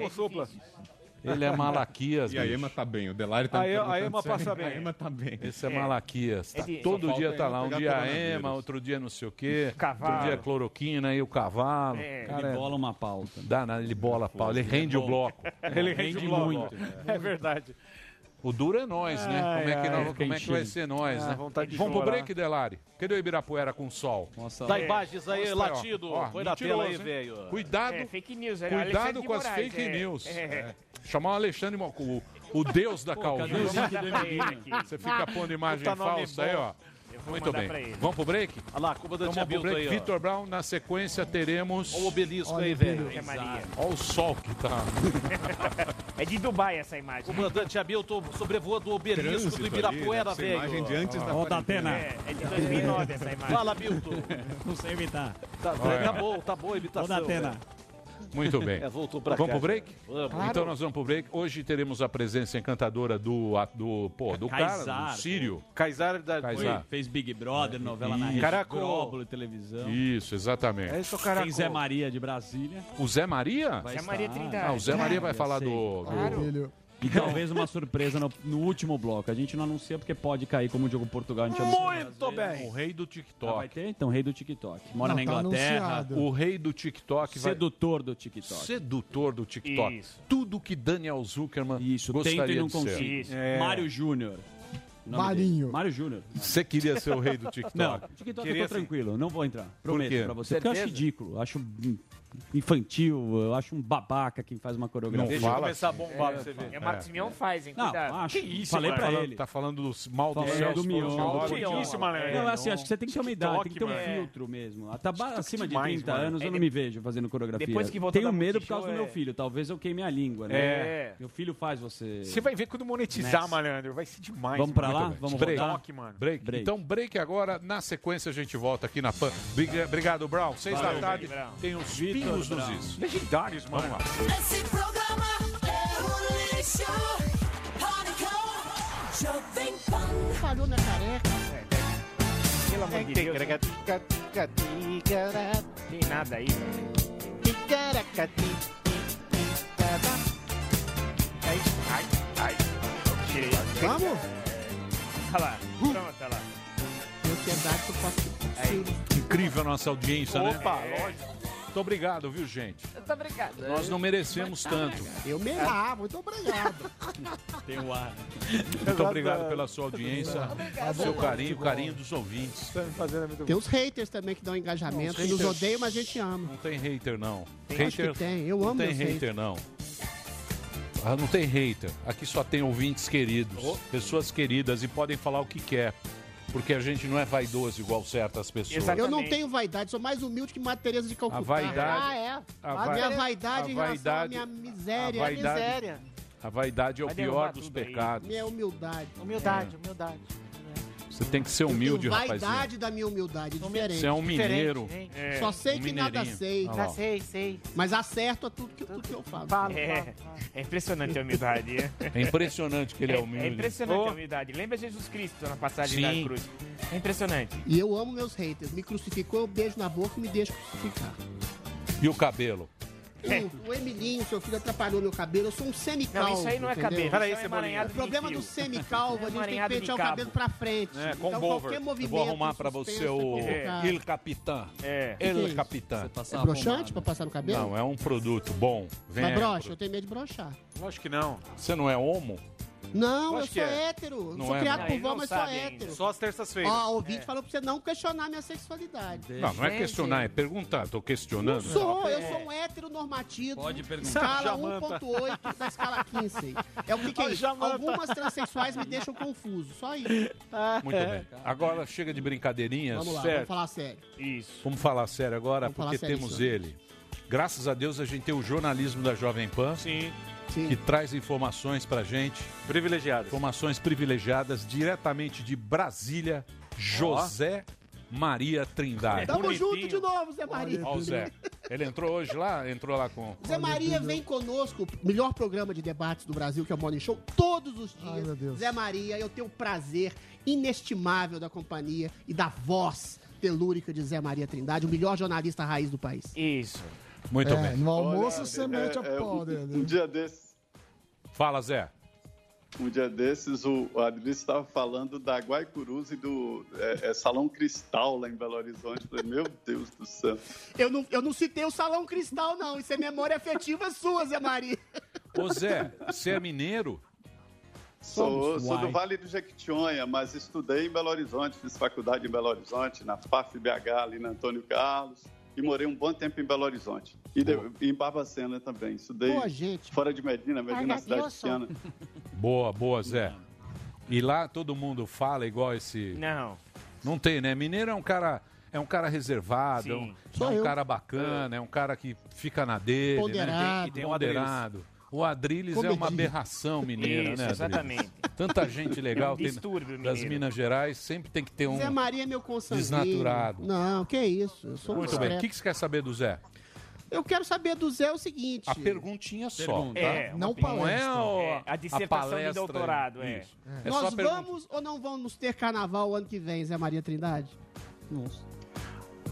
Ele é malaquias. E a bicho. Ema tá bem, o Delari tá A E- a perguntando Ema se passa bem. A Ema tá bem. Esse é, É. Malaquias. Tá É todo Só dia falta tá lá. Um pegar dia coronavírus. ema, outro dia não sei o quê. Cavalo. Outro dia cloroquina e o cavalo. É. Cara, Ele é- bola uma pauta. Dá nada, ele bola a pau, ele rende o bloco. Ele Rende muito. É verdade. O duro é nós, né? Ai, Como é que, ai, nós- como é que vai ser nós, Ah, né? vontade de Vamos pro chorar. break, Delari? Cadê o Ibirapuera com sol? Nossa, Dá imagens aí, Mostra aí, ó. latido. Ó, Põe na tela aí, velho. Cuidado, É, fake news. é cuidado com as Moraes, fake é. news. É. É. Chamar o Alexandre, Mo- o, o deus da calvície. Você fica pondo imagem falsa aí, ó. Muito bem. Vamos pro break? Olha lá, Cuba Então da vamos pro Abilton break. aí. Vitor Brown, na sequência teremos. Olha o obelisco Olha aí, velho. É. Olha o sol que tá. É de Dubai essa imagem. Comandante Hamilton sobrevoando o obelisco Trânsito do ali, Ibirapuera, né? Essa imagem de velho. antes da. Atena. É, é de 2009 essa imagem. Fala, Milton. Não sei evitar. Tá, Olha. tá bom, tá boa a imitação. da Atena. Muito bem. É, voltou pra Vamos pro break? Vamos. Então nós vamos pro break. Hoje teremos a presença encantadora do, a- do, pô, do cara, Kaysar, do Sírio. Kaysar da Kaysar. Foi- Fez Big Brother, novela na Ih. Rede Caracol. Globo, televisão. Isso, exatamente. É isso, cara. Tem Zé Maria de Brasília. O Zé Maria? Vai Zé Maria. Trindade. Ah, o Zé Maria vai falar do, do- Claro. E talvez uma surpresa no, no último bloco. A gente não anuncia porque pode cair como o Diogo Portugal. A gente Muito bem. o rei do Ah, vai TikTok. ter? Então, rei do TikTok. Mora Não, na tá Inglaterra. anunciado. O rei do TikTok vai... Sedutor do TikTok. Sedutor do TikTok. Isso. Tudo que Daniel Zuckerman Isso, gostaria tento e não de ser. consigo. Isso. É. Mário Júnior. O Marinho. dele. Mário Júnior. Você queria ser o rei do TikTok? Não, TikTok Queria eu tô tranquilo, não vou entrar. Prometo pra você. Porque eu acho ridículo. Acho infantil, eu acho um babaca quem faz uma coreografia. Não fala começar a bombar pra você ver. É, Marcos Mion faz, hein? Não, acho. Que isso, falei pra Falando- ele. Tá falando do mal do Celso do Mion. Mion. Isso, malandro. Não, assim, acho que você tem que ter uma idade, tem que ter um filtro mesmo. Até ba- acima de demais, 30 mano. anos eu É, não me vejo fazendo coreografia. depois que Tenho medo por causa do Multishow, meu é- filho. Talvez eu queime a língua, né? É. Meu filho faz você. Você vai ver quando monetizar, Next. malandro. Vai ser demais. Vamos pra lá? Vamos Break. rodar? Mano. Break. Break. Então, break agora. Na sequência, a gente volta aqui na PAN. Briga- Obrigado, Brown. Seis Valeu, da tarde. Tem os Vitor dos is. Legendários, mano. Vamos lá. Esse programa é um lixo. Pânico, Jovem Pan. Falhou na careca. Pelo amor de Deus. Tem nada aí, velho. Ai, ai, ai. Tirei. Vamos? Olha lá. Pronto, olha lá. Piedade que eu posso. Incrível a nossa audiência, né? Opa, lógico. Muito obrigado, viu, gente? Muito obrigado. Nós não merecemos tanto. Eu me ah, muito obrigado. Tem o ar. Muito obrigado pela sua audiência, seu carinho, o carinho dos ouvintes. Tá Tem os haters também que dão engajamento, que nos haters- odeiam, mas a gente ama. Não tem hater, não. Acho que tem, eu não amo tem meus hater, haters. não. Ah, não tem hater. Aqui só tem ouvintes queridos, pessoas queridas e podem falar o que quer. Porque a gente não é vaidoso igual certas pessoas. Exatamente. Eu não tenho vaidade, sou mais humilde que Madre Teresa de Calcutá. A vaidade- Ah, é. a A, vai- minha vaidade a em relação à minha miséria. a vaidade- miséria. A vaidade é o Vai pior dos pecados. Minha humildade. Humildade, humildade. Você tem que ser Eu humilde, rapazinho. vaidade da minha humildade, diferente. Você é um mineiro. É. Só sei um que nada sei, Já lá. sei, sei. mas acerto a tudo que, tudo que eu falo. Falo, É, falo, falo. é impressionante a humildade. É, É impressionante que ele é, é, humilde. é impressionante Oh. a humildade. Lembra Jesus Cristo na passagem Sim. da cruz? É impressionante. E eu amo meus haters. Me crucificou, eu beijo na boca e me deixo crucificar. E o cabelo? O, o Emilinho, seu filho, atrapalhou meu cabelo. Eu sou um semicalvo. Não, isso aí não é entendeu? cabelo. Peraí, isso é emaranhado O de problema do semicalvo, a gente tem que pentear o cabelo pra frente. É, com então, bover. qualquer Eu movimento. vou arrumar pra você o é. Il Capitã. É. é Il? Capitã. É broxante pra passar no cabelo? Não, é um produto bom. Vem Mas broxa, eu tenho medo de broxar. Lógico que não. Você não é homo? Não, eu sou é. hétero. Não sou é, criado não. por vó, mas sou ainda. hétero. Só às terças-feiras. Ó, o ouvinte falou pra você não questionar minha sexualidade. Não, não é questionar, é perguntar. Tô questionando. Não sou, eu sou um hétero normativo. Pode perguntar. Escala Jamanta. 1.8 da escala 15. É o que, que é Ó, isso? Algumas transexuais me deixam confuso. Só isso. Muito bem. Agora chega de brincadeirinhas. Vamos lá, Certo. vamos falar sério. Isso. Vamos falar sério agora, Vamos porque temos ele. Graças a Deus a gente tem o jornalismo da Jovem Pan, Sim. Sim. que traz informações pra gente, Privilegiados. informações privilegiadas diretamente de Brasília, José Maria Trindade. Tamo bonitinho. junto de novo, Zé Maria. Ó o Zé. Ele entrou hoje lá, entrou lá com. Zé Maria vem conosco, melhor programa de debates do Brasil, que é o Morning Show, todos os dias. Ai, meu Deus. Zé Maria, eu tenho o prazer inestimável da companhia e da voz telúrica de Zé Maria Trindade, o melhor jornalista raiz do país. Isso. Muito É, bem. no almoço Olha, você é, mete a é, pau um, dele. um dia desses, Fala, Zé. um dia desses, o Adri estava falando da Guaicurus e do é, é, Salão Cristal lá em Belo Horizonte. Eu Falei, meu Deus do céu. Eu não, eu não citei o Salão Cristal, não. Isso é memória afetiva sua, Zé Maria. Ô Zé, você é mineiro? Sou, sou do. Vale do Jequitinhonha, mas estudei em Belo Horizonte, fiz faculdade em Belo Horizonte, na FAF-BH, ali na Antônio Carlos, e morei um bom tempo em Belo Horizonte. E, de, em Barbacena também. Estudei Boa, gente. fora de Medina, Medina é uma cidade pequena. Boa, boa, Zé. E lá todo mundo fala igual esse. Não. Não tem, né? Mineiro é um cara. É um cara reservado, é um, Sim. é um cara bacana, é um cara que fica na dele, Ponderado. né? Tem o Ponderado. O Adriles é uma aberração mineira, Isso, né? Adriles? exatamente. Tanta gente legal É um tem distúrbio das mineiro. Minas Gerais, sempre tem que ter um. Zé Maria é meu consanguíneo. Desnaturado. Não, que isso. Eu sou um Muito bem. O que, que você quer saber do Zé? Eu quero saber do Zé o seguinte. A perguntinha só, Pergunta. tá? É, Não uma- Não é palestra. o, É, a dissertação de palestra, doutorado, é. Isso. É Nós a vamos ou não vamos ter carnaval o ano que vem, Zé Maria Trindade? Nossa.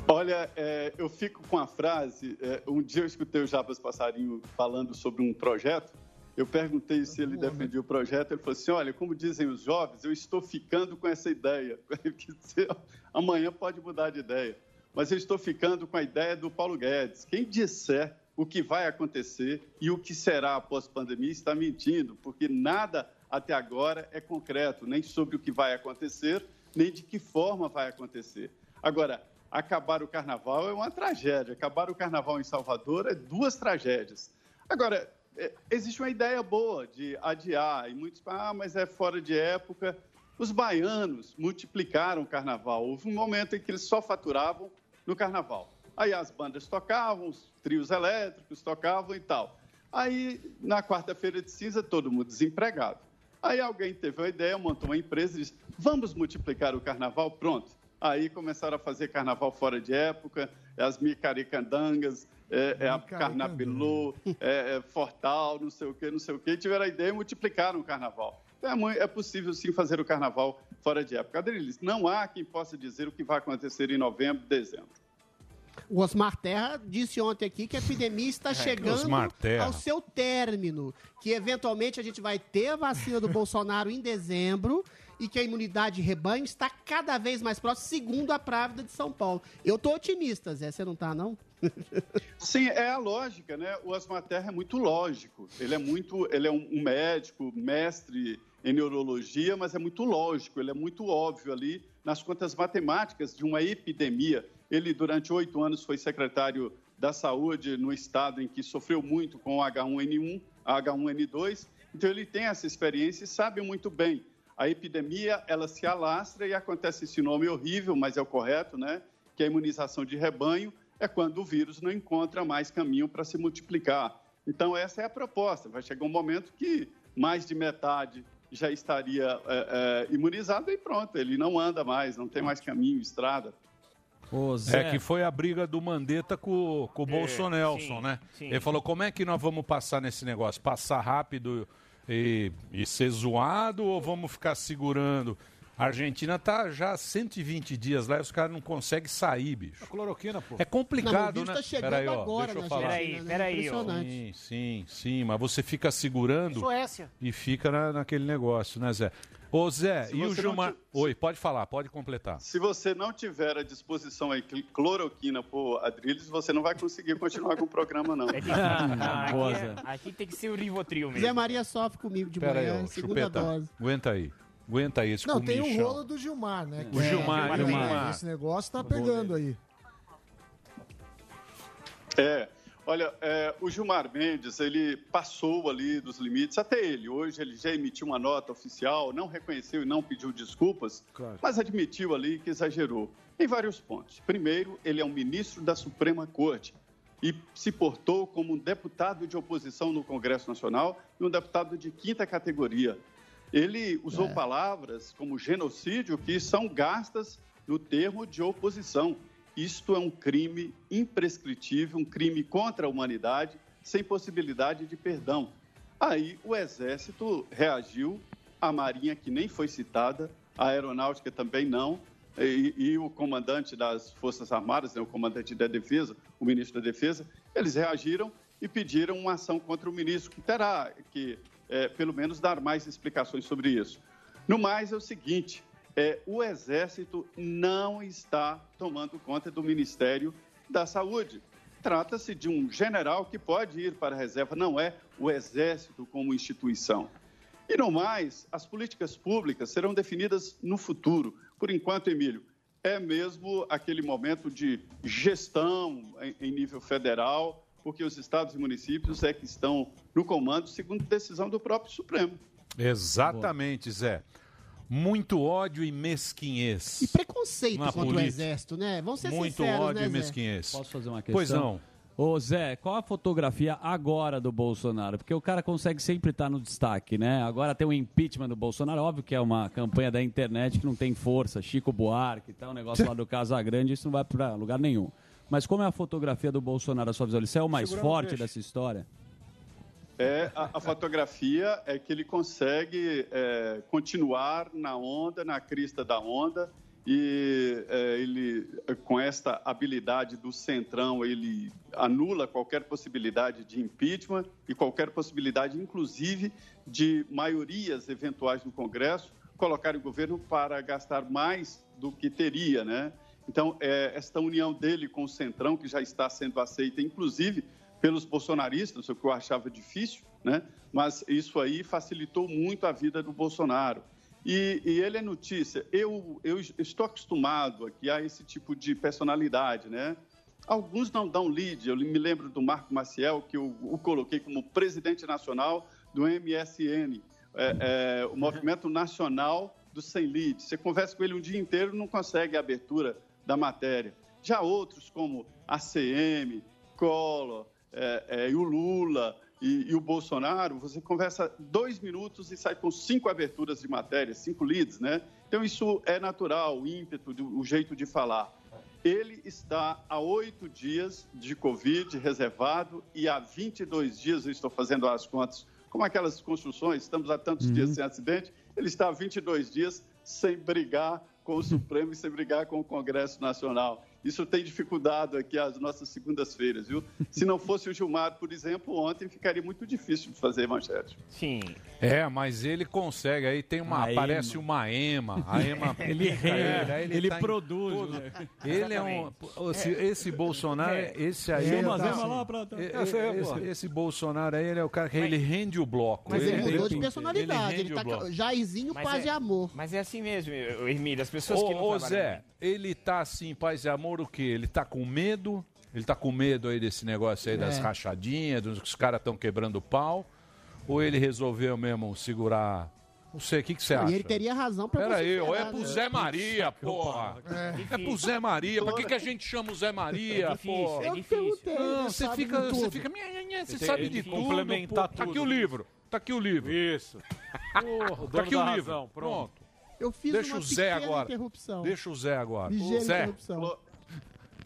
Olha, é, eu fico com a frase. é, um dia eu escutei o Jabas Passarinho falando sobre um projeto. Eu perguntei se ele defendia o projeto. Ele falou assim: Olha, como dizem os jovens, eu estou ficando com essa ideia. Amanhã pode mudar de ideia. Mas eu estou ficando com a ideia do Paulo Guedes. Quem disser o que vai acontecer e o que será após a pandemia está mentindo, porque nada até agora é concreto, nem sobre o que vai acontecer, nem de que forma vai acontecer. Agora, acabar o carnaval é uma tragédia. Acabar o carnaval em Salvador é duas tragédias. Agora, é, existe uma ideia boa de adiar, e muitos falam, ah, mas é fora de época. Os baianos multiplicaram o carnaval. Houve um momento em que eles só faturavam no carnaval. Aí as bandas tocavam, os trios elétricos tocavam e tal. Aí, na quarta-feira de cinza, todo mundo desempregado. Aí alguém teve uma ideia, montou uma empresa e disse: vamos multiplicar o carnaval? Pronto. Aí começaram a fazer carnaval fora de época, as micaricandangas, é, é a carnapelô, é, é fortal, não sei o quê, não sei o quê. Tiveram a ideia e multiplicaram o carnaval. Então, é, é possível sim fazer o carnaval fora de época. Adriles, não há quem possa dizer o que vai acontecer em novembro, dezembro. O Osmar Terra disse ontem aqui que a epidemia está chegando Osmar Terra. ao seu término, que eventualmente a gente vai ter a vacina do Bolsonaro em dezembro e que a imunidade de rebanho está cada vez mais próxima, segundo a Právida de São Paulo. Eu tô otimista, Zé, você não tá, não? Sim, é a lógica, né? O Osmar Terra é muito lógico. Ele é muito, ele é um médico, mestre em neurologia, mas é muito lógico. Ele é muito óbvio ali nas contas matemáticas de uma epidemia. Ele durante oito anos foi secretário da saúde no estado em que sofreu muito com o H1N1, H1N2. Então ele tem essa experiência e sabe muito bem. A epidemia ela se alastra e acontece esse nome horrível, mas é o correto, né? Que é a imunização de rebanho é quando o vírus não encontra mais caminho para se multiplicar. Então, essa é a proposta. Vai chegar um momento que mais de metade já estaria é, é, imunizado e pronto, ele não anda mais, não tem mais caminho, estrada. É que foi a briga do Mandetta com, com o É, Bolsonaro, né? sim. Ele falou, como é que nós vamos passar nesse negócio? Passar rápido e, e ser zoado ou vamos ficar segurando? A Argentina tá já há 120 dias lá e os caras não conseguem sair, bicho. Cloroquina, pô. É complicado, Não, vírus né? tá chegando Peraí, ó, agora deixa eu na falar. Né? Peraí, peraí. Sim, sim, sim, mas você fica segurando Suécia. e fica na- naquele negócio, né, Zé? Ô, Zé, Se e o Gilmar... Oi, pode falar, pode completar. Se você não tiver à disposição aí cl- cloroquina por Adriles, você não vai conseguir continuar com o programa, não. É. Não, aqui, é- aqui tem que ser o Rivotril mesmo. Zé Maria sofre comigo de Pera aí, manhã, ó, segunda chupeta. dose. Aguenta aí. Aguenta aí esse Não, tem o rolo do Gilmar, né? O Gilmar, é, Gilmar. Esse negócio tá pegando aí. É, olha, é, o Gilmar Mendes, ele passou ali dos limites, até ele. Hoje ele já emitiu uma nota oficial, não reconheceu e não pediu desculpas, mas admitiu ali que exagerou em vários pontos. Primeiro, ele é um ministro da Suprema Corte e se portou como um deputado de oposição no Congresso Nacional e um deputado de quinta categoria. Ele usou É. palavras como genocídio que são gastas no termo de oposição. Isto é um crime imprescritível, um crime contra a humanidade, sem possibilidade de perdão. Aí o Exército reagiu, a Marinha, que nem foi citada, a Aeronáutica também não, e, e o comandante das Forças Armadas, né, o comandante da Defesa, o ministro da Defesa, eles reagiram e pediram uma ação contra o ministro, que terá que, eh, pelo menos, dar mais explicações sobre isso. No mais, é o seguinte: é, o Exército não está tomando conta do Ministério da Saúde. Trata-se de um general que pode ir para a reserva, não é o Exército como instituição. E no mais, as políticas públicas serão definidas no futuro. Por enquanto, Emílio, é mesmo aquele momento de gestão em nível federal, porque os estados e municípios é que estão no comando, segundo decisão do próprio Supremo. Exatamente, Zé. Muito ódio e mesquinhez. E preconceito Na contra o política. exército, né? Vamos ser Muito sinceros, ódio né, e mesquinhez. Posso fazer uma questão? Pois não. Ô Zé, qual a fotografia agora do Bolsonaro? Porque o cara consegue sempre estar no destaque, né? Agora tem o impeachment do Bolsonaro, óbvio que é uma campanha da internet que não tem força, Chico Buarque e tal, um negócio lá do Casagrande, isso não vai pra lugar nenhum. Mas como é a fotografia do Bolsonaro, a sua visão? Ele é o mais Segurando o forte dessa história? É, a, a fotografia é que ele consegue é, continuar na onda, na crista da onda, e é, ele, com esta habilidade do centrão, ele anula qualquer possibilidade de impeachment e qualquer possibilidade, inclusive, de maiorias eventuais no Congresso colocar o governo para gastar mais do que teria, né? Então, é, esta união dele com o Centrão, que já está sendo aceita, inclusive, pelos bolsonaristas, o que eu achava difícil, né? mas isso aí facilitou muito a vida do Bolsonaro. E, e ele é notícia. Eu, eu estou acostumado aqui a esse tipo de personalidade, né? Alguns não dão lead. Eu me lembro do Marco Maciel, que eu o coloquei como presidente nacional do MSN, é, é, o Movimento Nacional do Sem Lead. Você conversa com ele um dia inteiro não consegue a abertura da matéria. Já outros, como a CM, Collor, é, é, e o Lula e, e o Bolsonaro, você conversa dois minutos e sai com cinco aberturas de matéria, cinco leads, né? Então, isso é natural, o ímpeto, o jeito de falar. Ele está há oito dias de Covid reservado e há 22 dias, eu estou fazendo as contas, como aquelas construções, estamos há tantos dias sem acidente, ele está há 22 dias sem brigar com o Supremo e sem brigar com o Congresso Nacional. Isso tem dificultado aqui as nossas segundas-feiras, viu? Se não fosse o Gilmar, por exemplo, ontem ficaria muito difícil de fazer manchete. Sim. É, mas ele consegue. Aí tem uma. A aparece Ema. uma ema. A ema Ele rende, aí ele tá produz, né? Ele é um. Esse, esse Bolsonaro, esse aí. Chama é as tá- emas lá pra- Essa aí, esse, pô. esse Bolsonaro aí, ele é o cara que ele rende o bloco. Mas ele, mudou de tem- personalidade. Ele, rende tá o bloco. ca- Jairzinho, Mas paz é- e amor. Mas é assim mesmo, Hermílio. As pessoas que não Ô, ô trabalham Zé, ele tá assim, paz e amor, o quê? Ele tá com medo? Ele tá com medo aí desse negócio aí das É. rachadinhas, dos que os caras estão quebrando o pau? Ou ele resolveu mesmo segurar? Não sei, o que, que você acha? E ele teria razão pra Pera aí, vociferar, é pro né? Zé Maria, porra. É, pro Zé Maria. Pra que, que a gente chama o Zé Maria, É difícil, porra? é Eu difícil. perguntei, Não, você fica, você tudo. fica, você Tem- sabe de tudo. complementar pô. Tá aqui tudo. o livro. Tá aqui o livro. Isso. Porra, Tá aqui o livro. razão, Pronto. Eu fiz Deixa uma o Zé pequena agora. interrupção. Deixa o Zé agora. Ligeira Zé. interrupção. Clo-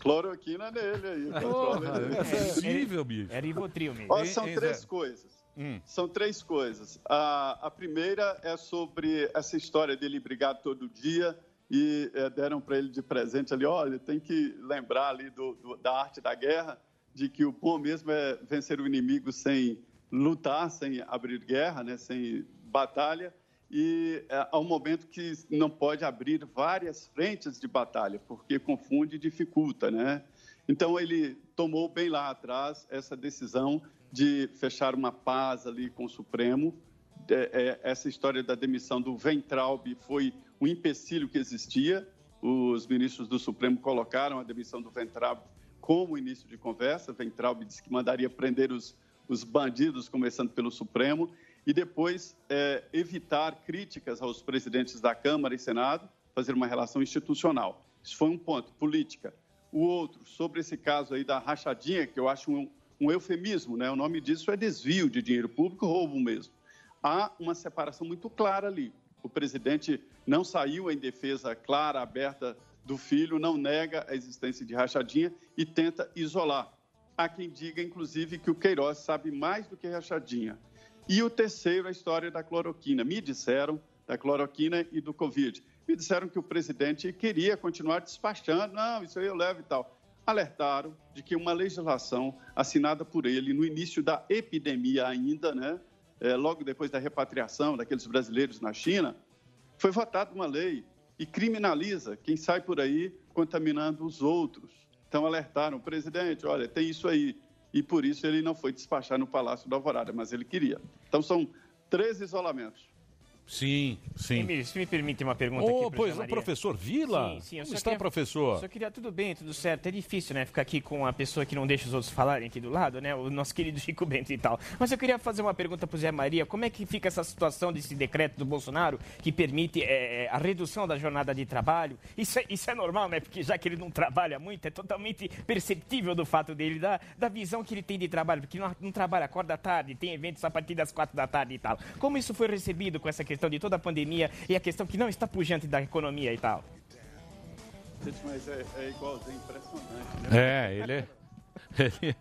Cloroquina nele aí. Porra, controla ele. é possível, bicho. É Rivotril mesmo. Ó, são três coisas. Hum. São três coisas. A, a primeira é sobre essa história dele brigar todo dia e eh, deram para ele de presente ali, olha, tem que lembrar ali do, do- da arte da guerra, de que o bom mesmo é vencer o inimigo sem lutar, sem abrir guerra, né, sem batalha, e há um momento que não pode abrir várias frentes de batalha, porque confunde e dificulta, né? Então ele tomou bem lá atrás essa decisão de fechar uma paz ali com o Supremo. É, é, essa história da demissão do Ventralb foi um empecilho que existia. Os ministros do Supremo colocaram a demissão do Ventralb como início de conversa. Ventralb disse que mandaria prender os, os bandidos, começando pelo Supremo, e depois é, evitar críticas aos presidentes da Câmara e Senado, fazer uma relação institucional. Isso foi um ponto, política. O outro, sobre esse caso aí da rachadinha, que eu acho um, um eufemismo, né? O nome disso é desvio de dinheiro público, roubo mesmo. Há uma separação muito clara ali. O presidente não saiu em defesa clara, aberta do filho, não nega a existência de rachadinha e tenta isolar. Há quem diga, inclusive, que o Queiroz sabe mais do que rachadinha. E o terceiro, a história da cloroquina. Me disseram, da cloroquina e do Covid. Me disseram que o presidente queria continuar despachando, não, isso aí eu levo e tal. Alertaram de que uma legislação assinada por ele no início da epidemia ainda, né, eh, logo depois da repatriação daqueles brasileiros na China, foi votada uma lei e criminaliza quem sai por aí contaminando os outros. Então alertaram, presidente, olha, tem isso aí. E por isso ele não foi despachar no Palácio da Alvorada, mas ele queria. Então são três isolamentos. Sim, sim. Emílio, se me permite uma pergunta Ô, aqui pois, o professor Vila? Sim, sim. Eu Como está, queria- professor? Só queria tudo bem, tudo certo. É difícil, né? Ficar aqui com a pessoa que não deixa os outros falarem aqui do lado, né? O nosso querido Chico Bento e tal. Mas eu queria fazer uma pergunta pro Zé Maria. Como é que fica essa situação desse decreto do Bolsonaro que permite eh, a redução da jornada de trabalho? Isso é, isso é normal, né? Porque já que ele não trabalha muito, é totalmente perceptível do fato dele, da, da visão que ele tem de trabalho. Porque não, não trabalha, acorda tarde, tem eventos a partir das quatro da tarde e tal. Como isso foi recebido com essa questão de toda a pandemia e a questão que não está pujante da economia e tal? Gente, mas é, é igualzinho, impressionante. Né? É, ele é. ele-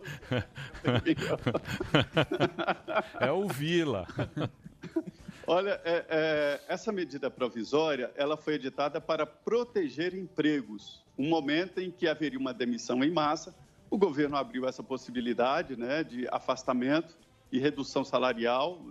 é o Vila. Olha, é, é, essa medida provisória, ela foi editada para proteger empregos. Um momento em que haveria uma demissão em massa, o governo abriu essa possibilidade né, de afastamento e redução salarial,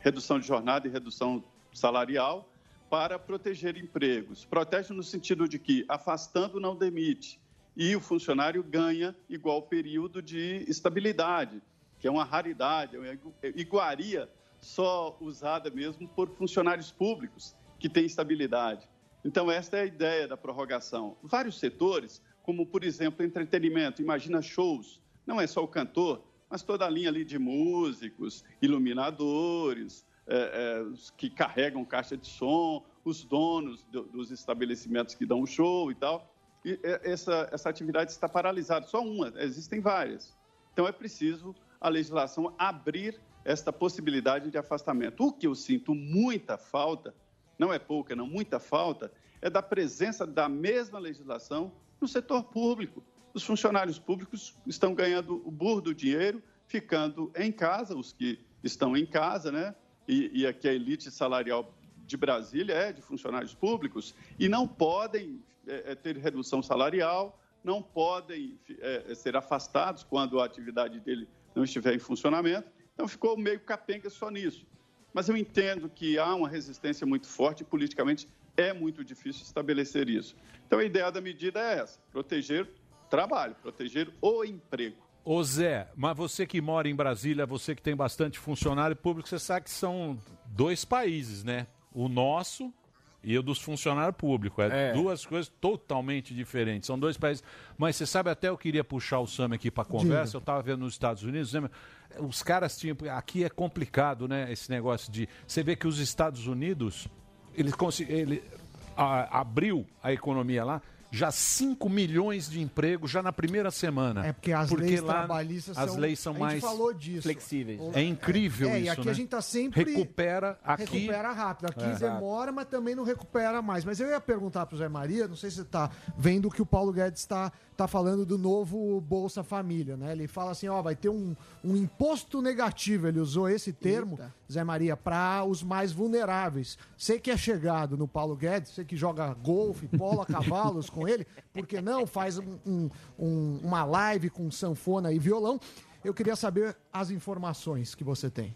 redução de jornada e redução salarial, para proteger empregos. Protege no sentido de que, afastando, não demite. E o funcionário ganha igual período de estabilidade, que é uma raridade, é uma igu- iguaria só usada mesmo por funcionários públicos que têm estabilidade. Então, esta é a ideia da prorrogação. Vários setores, como, por exemplo, entretenimento, imagina shows, não é só o cantor, mas toda a linha ali de músicos, iluminadores, é, é, que carregam caixa de som, os donos do- dos estabelecimentos que dão o show e tal. E é, essa, essa atividade está paralisada, só uma, existem várias. Então é preciso a legislação abrir esta possibilidade de afastamento. O que eu sinto muita falta, não é pouca, não, muita falta, é da presença da mesma legislação no setor público. Os funcionários públicos estão ganhando o burro do dinheiro, ficando em casa, os que estão em casa, né? E, e aqui a elite salarial de Brasília é de funcionários públicos e não podem é, é, ter redução salarial, não podem é, ser afastados quando a atividade dele não estiver em funcionamento. Então ficou meio capenga só nisso. Mas eu entendo que há uma resistência muito forte e politicamente é muito difícil estabelecer isso. Então a ideia da medida é essa: proteger trabalho, proteger o emprego. Ô Zé, mas você que mora em Brasília, você que tem bastante funcionário público, você sabe que são dois países, né? O nosso e o dos funcionários públicos. É, duas coisas totalmente diferentes. São dois países. Mas você sabe, até eu queria puxar o Sam aqui para conversa. Diga. Eu estava vendo nos Estados Unidos. né, Os caras tinham. Aqui é complicado, né? Esse negócio de. Você vê que os Estados Unidos. Eles conseguiram. Ele a- abriu a economia lá. Já 5 milhões de empregos já na primeira semana. É porque as leis trabalhistas as são- leis são mais falou disso. flexíveis. É incrível É, isso, e aqui né? a gente tá sempre. Recupera aqui. Recupera rápido. Aqui É. demora, mas também não recupera mais. Mas eu ia perguntar pro Zé Maria, não sei se você tá vendo o que o Paulo Guedes está tá falando do novo Bolsa Família, né? Ele fala assim, ó, vai ter um, um imposto negativo, ele usou esse termo, Zé Maria, para os mais vulneráveis. Você que é chegado no Paulo Guedes, você que joga golfe, polo cavalos com ele, por que não faz um- um- um- uma live com sanfona e violão? Eu queria saber as informações que você tem.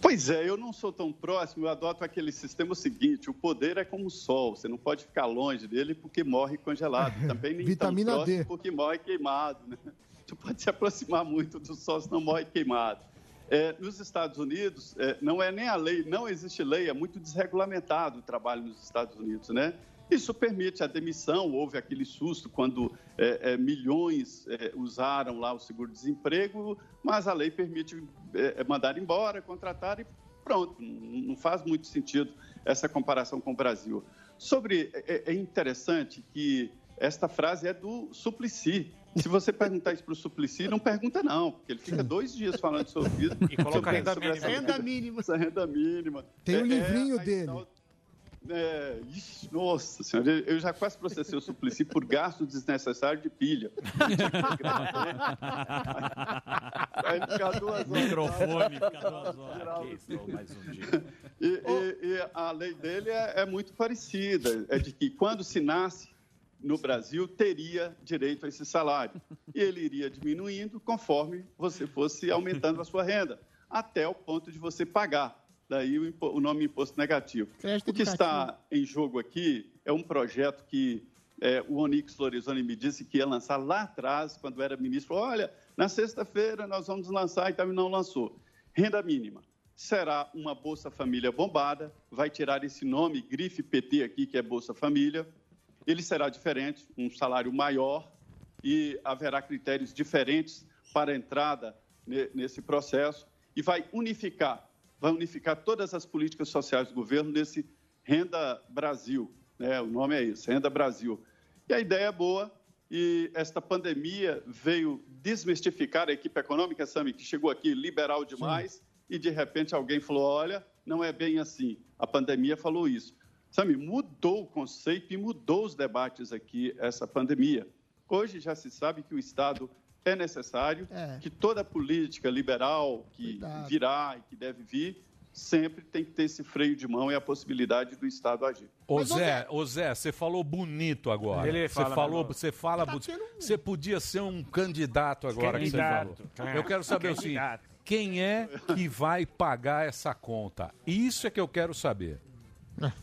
Pois é, eu não sou tão próximo, eu adoto aquele sistema seguinte: o poder é como o sol, você não pode ficar longe dele porque morre congelado. Também nem Vitamina tão D. porque morre queimado. Né? Você pode se aproximar muito do sol, senão morre queimado. É, nos Estados Unidos, é, não é nem a lei, não existe lei, é muito desregulamentado o trabalho nos Estados Unidos, né? Isso permite a demissão, houve aquele susto quando é, é, milhões é, usaram lá o seguro-desemprego, mas a lei permite é, é, mandar embora, contratar e pronto. Não faz muito sentido essa comparação com o Brasil. Sobre, é, é interessante que esta frase é do Suplicy. Se você perguntar isso para o Suplicy, não pergunta não, porque ele fica dois dias falando sobre isso. E coloca sobre- renda sobre mínima. essa- Renda mínima. Essa renda mínima. Tem o É, é livrinho a dele. tal- é, ixi, nossa senhora, eu- já quase processei o Suplicy por gasto desnecessário de pilha. Vai ficar duas horas. Microfone, duas horas. Aqui, estou mais um dia. E, e- e a lei dele é, é muito parecida, é de que quando se nasce no Brasil, teria direito a esse salário. E ele iria diminuindo conforme você fosse aumentando a sua renda, até o ponto de você pagar. Daí o, o nome imposto negativo. Crédito o que está em jogo aqui é um projeto que é, o Onix Lorenzoni me disse que ia lançar lá atrás, quando era ministro. Olha, na sexta-feira nós vamos lançar e também não lançou. Renda mínima. Será uma Bolsa Família bombada, vai tirar esse nome, grife PT aqui, que é Bolsa Família. Ele será diferente, um salário maior e haverá critérios diferentes para a entrada ne- nesse processo e vai unificar, vai unificar todas as políticas sociais do governo nesse Renda Brasil, né? O nome é isso, Renda Brasil. E a ideia é boa e esta pandemia veio desmistificar a equipe econômica, Sami, que chegou aqui liberal demais e de repente alguém falou, olha, não é bem assim. A pandemia falou isso. Sami, mudou o conceito e mudou os debates aqui essa pandemia. Hoje já se sabe que o Estado é necessário, É. que toda política liberal que Cuidado. virá e que deve vir, sempre tem que ter esse freio de mão e a possibilidade do Estado agir. Ô Zé, ô Zé, você falou bonito agora. Ele você fala falou, melhor. você fala, Tá bu- você podia ser um candidato agora que você Candidato. falou. Eu quero saber o seguinte, Candidato. quem é que vai pagar essa conta? Isso é que eu quero saber.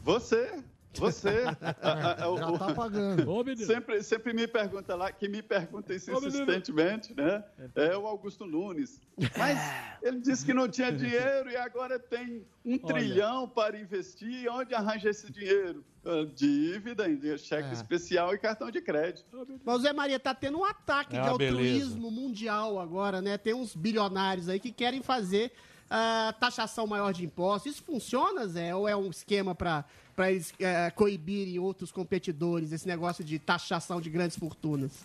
Você, Você. a- a- o- Já tá pagando. Ô, sempre, sempre me pergunta lá, que me pergunta isso Ô, menino. insistentemente, né? É o Augusto Nunes. Mas ele disse que não tinha dinheiro e agora tem um trilhão para investir. Onde arranja esse dinheiro? Ah, Dívida, cheque É. especial e cartão de crédito. Mas Zé Maria tá tendo um ataque É de uma beleza. altruísmo mundial agora, né? Tem uns bilionários aí que querem fazer ah, taxação maior de impostos. Isso funciona, Zé? Ou é um esquema para eles eh, coibirem outros competidores, esse negócio de taxação de grandes fortunas?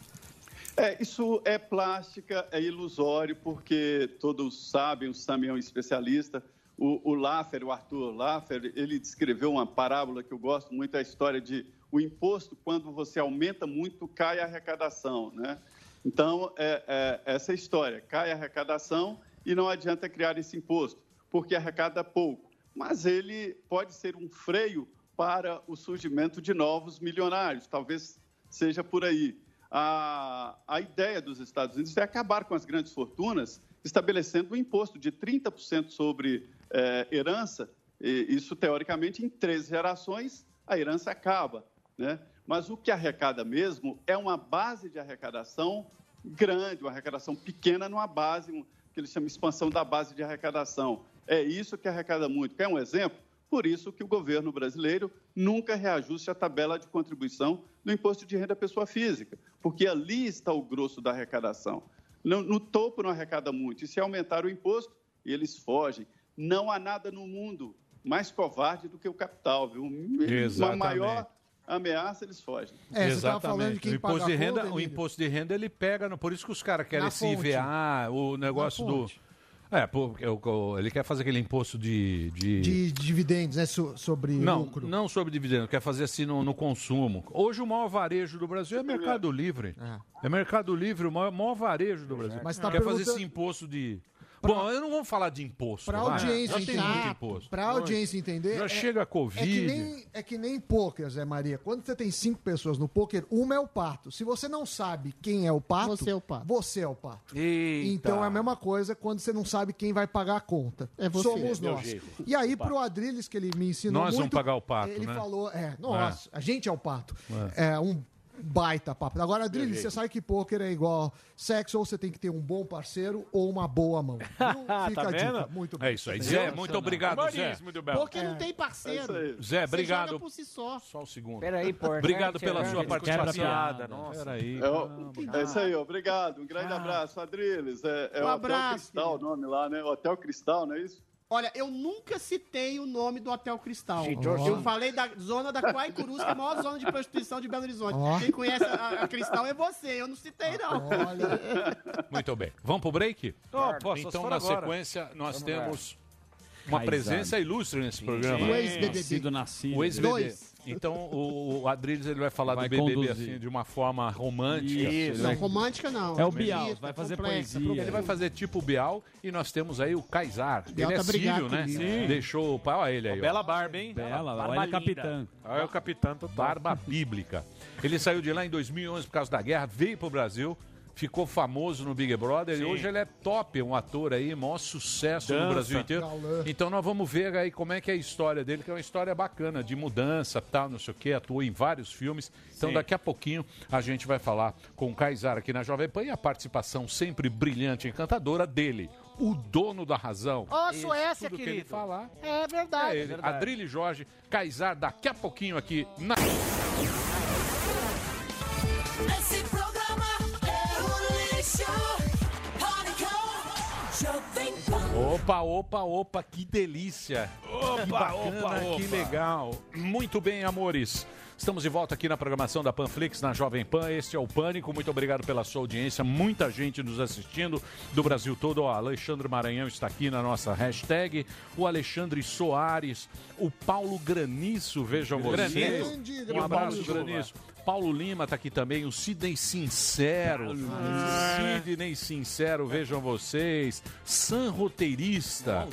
É, isso é plástica, é ilusório, porque todos sabem, o Sami é um especialista. O, o Laffer, o Arthur Laffer, ele descreveu uma parábola que eu gosto muito, a história de o imposto, quando você aumenta muito, cai a arrecadação, né? Então, é, é essa história, cai a arrecadação e não adianta criar esse imposto, porque arrecada pouco. Mas ele pode ser um freio para o surgimento de novos milionários, talvez seja por aí. A, a ideia dos Estados Unidos é acabar com as grandes fortunas, estabelecendo um imposto de 30% sobre eh, herança. E isso, teoricamente, em três gerações, a herança acaba. Né? Mas o que arrecada mesmo é uma base de arrecadação grande, uma arrecadação pequena numa base, que eles chamam de expansão da base de arrecadação. É isso que arrecada muito. Quer um exemplo? Por isso que o governo brasileiro nunca reajuste a tabela de contribuição do imposto de renda à pessoa física, porque ali está o grosso da arrecadação. No, no topo não arrecada muito. E se aumentar o imposto, eles fogem. Não há nada no mundo mais covarde do que o capital, viu? Uma Exatamente. maior ameaça, eles fogem. É, quem o imposto de renda, conta, o imposto de renda ele pega, no- por isso que os caras querem Na esse fonte. IVA, o negócio do é, porque ele quer fazer aquele imposto de, de... De dividendos, né? so- sobre não, lucro. não sobre dividendo, quer fazer assim no, no consumo. Hoje o maior varejo do Brasil é Mercado Livre. É, Mercado Livre, o maior, maior varejo do Brasil. Mas tá quer fazer esse imposto de. Bom, eu não vou falar de imposto. Pra vai. audiência Já tem entender. muito imposto. Pra audiência entender. Já é- chega a Covid. É que, nem, é que nem pôquer, Zé Maria. Quando você tem cinco pessoas no pôquer, uma é o pato. Se você não sabe quem é o pato, Você é o pato. Você é o pato. Eita. Então é a mesma coisa quando você não sabe quem vai pagar a conta. É você. Somos Meu nós. jeito. E aí, pro Adriles, que ele me ensinou Nós vamos muito, pagar o pato, Ele né? falou, é, nós, a gente é o pato. É, um baita papo. Agora, Adriles, você sabe que pôquer é igual sexo, ou você tem que ter um bom parceiro ou uma boa mão. Viu? Fica Tá a dica. vendo? Muito bem. É isso aí. Zé, muito obrigado, Zé. Porque não tem parceiro. É aí. Zé, Você obrigado. joga por si só. Só um segundo. Peraí, porra. Obrigado pela sua participação. nossa. Peraí. É, o- é isso aí, obrigado. Um grande abraço, Adriles. É, é Um o abraço, Hotel Cristal o nome lá, né? Hotel Cristal, não é isso? Olha, eu nunca citei o nome do Hotel Cristal. Jorge. Eu falei da zona da Quaicurus, que é a maior zona de prostituição de Belo Horizonte. Ó. Quem conhece a, a Cristal é você, eu não citei, não. Olha, Muito bem. Vamos pro break? Ó, posso, então, na agora. sequência, nós Vamos temos uma Kaysar. presença ilustre nesse programa. O ex-BBB. Nascido, nascido. O ex-BBB. Então, o, o Adriles ele vai falar Vai do BBB conduzir. assim, de uma forma romântica. Isso. Não, romântica não. É o Bial, vai fazer complexa, poesia. Ele vai fazer tipo o Bial e nós temos aí o Kaysar. Bial ele é tá brigado sírio, né? Sim. Deixou o pau. Olha ele aí. ó. Bela barba, hein? Bela, Barba olha ele linda. capitã. Ah, é o capitão total. Barba bíblica. Ele saiu de lá em 2011 por causa da guerra, veio pro Brasil, ficou famoso no Big Brother e hoje ele é top, um ator aí, maior sucesso no Dança. Brasil inteiro. Então nós vamos ver aí como é que é a história dele, que é uma história bacana, de mudança, tal, não sei o quê, atuou em vários filmes. Então Sim. daqui a pouquinho a gente vai falar com o Kaysar aqui na Jovem Pan e a participação sempre brilhante e encantadora dele, o dono da razão. Ó, Isso, Suécia, tudo que ele querido. falar É é verdade. ele. Adrilho Jorge, Kaysar, daqui a pouquinho aqui na... Opa, opa, opa, que delícia! que bacana, que legal! Muito bem, amores. Estamos de volta aqui na programação da Panflix na Jovem Pan. Este é o Pânico. Muito obrigado pela sua audiência. Muita gente nos assistindo do Brasil todo. O Alexandre Maranhão está aqui na nossa hashtag. O Alexandre Soares, o Paulo Graniço, vejam vocês. Um abraço. Graniço. Paulo Lima está aqui também, o Sidney Sincero. Sidney Sincero, vejam vocês. San Roteirista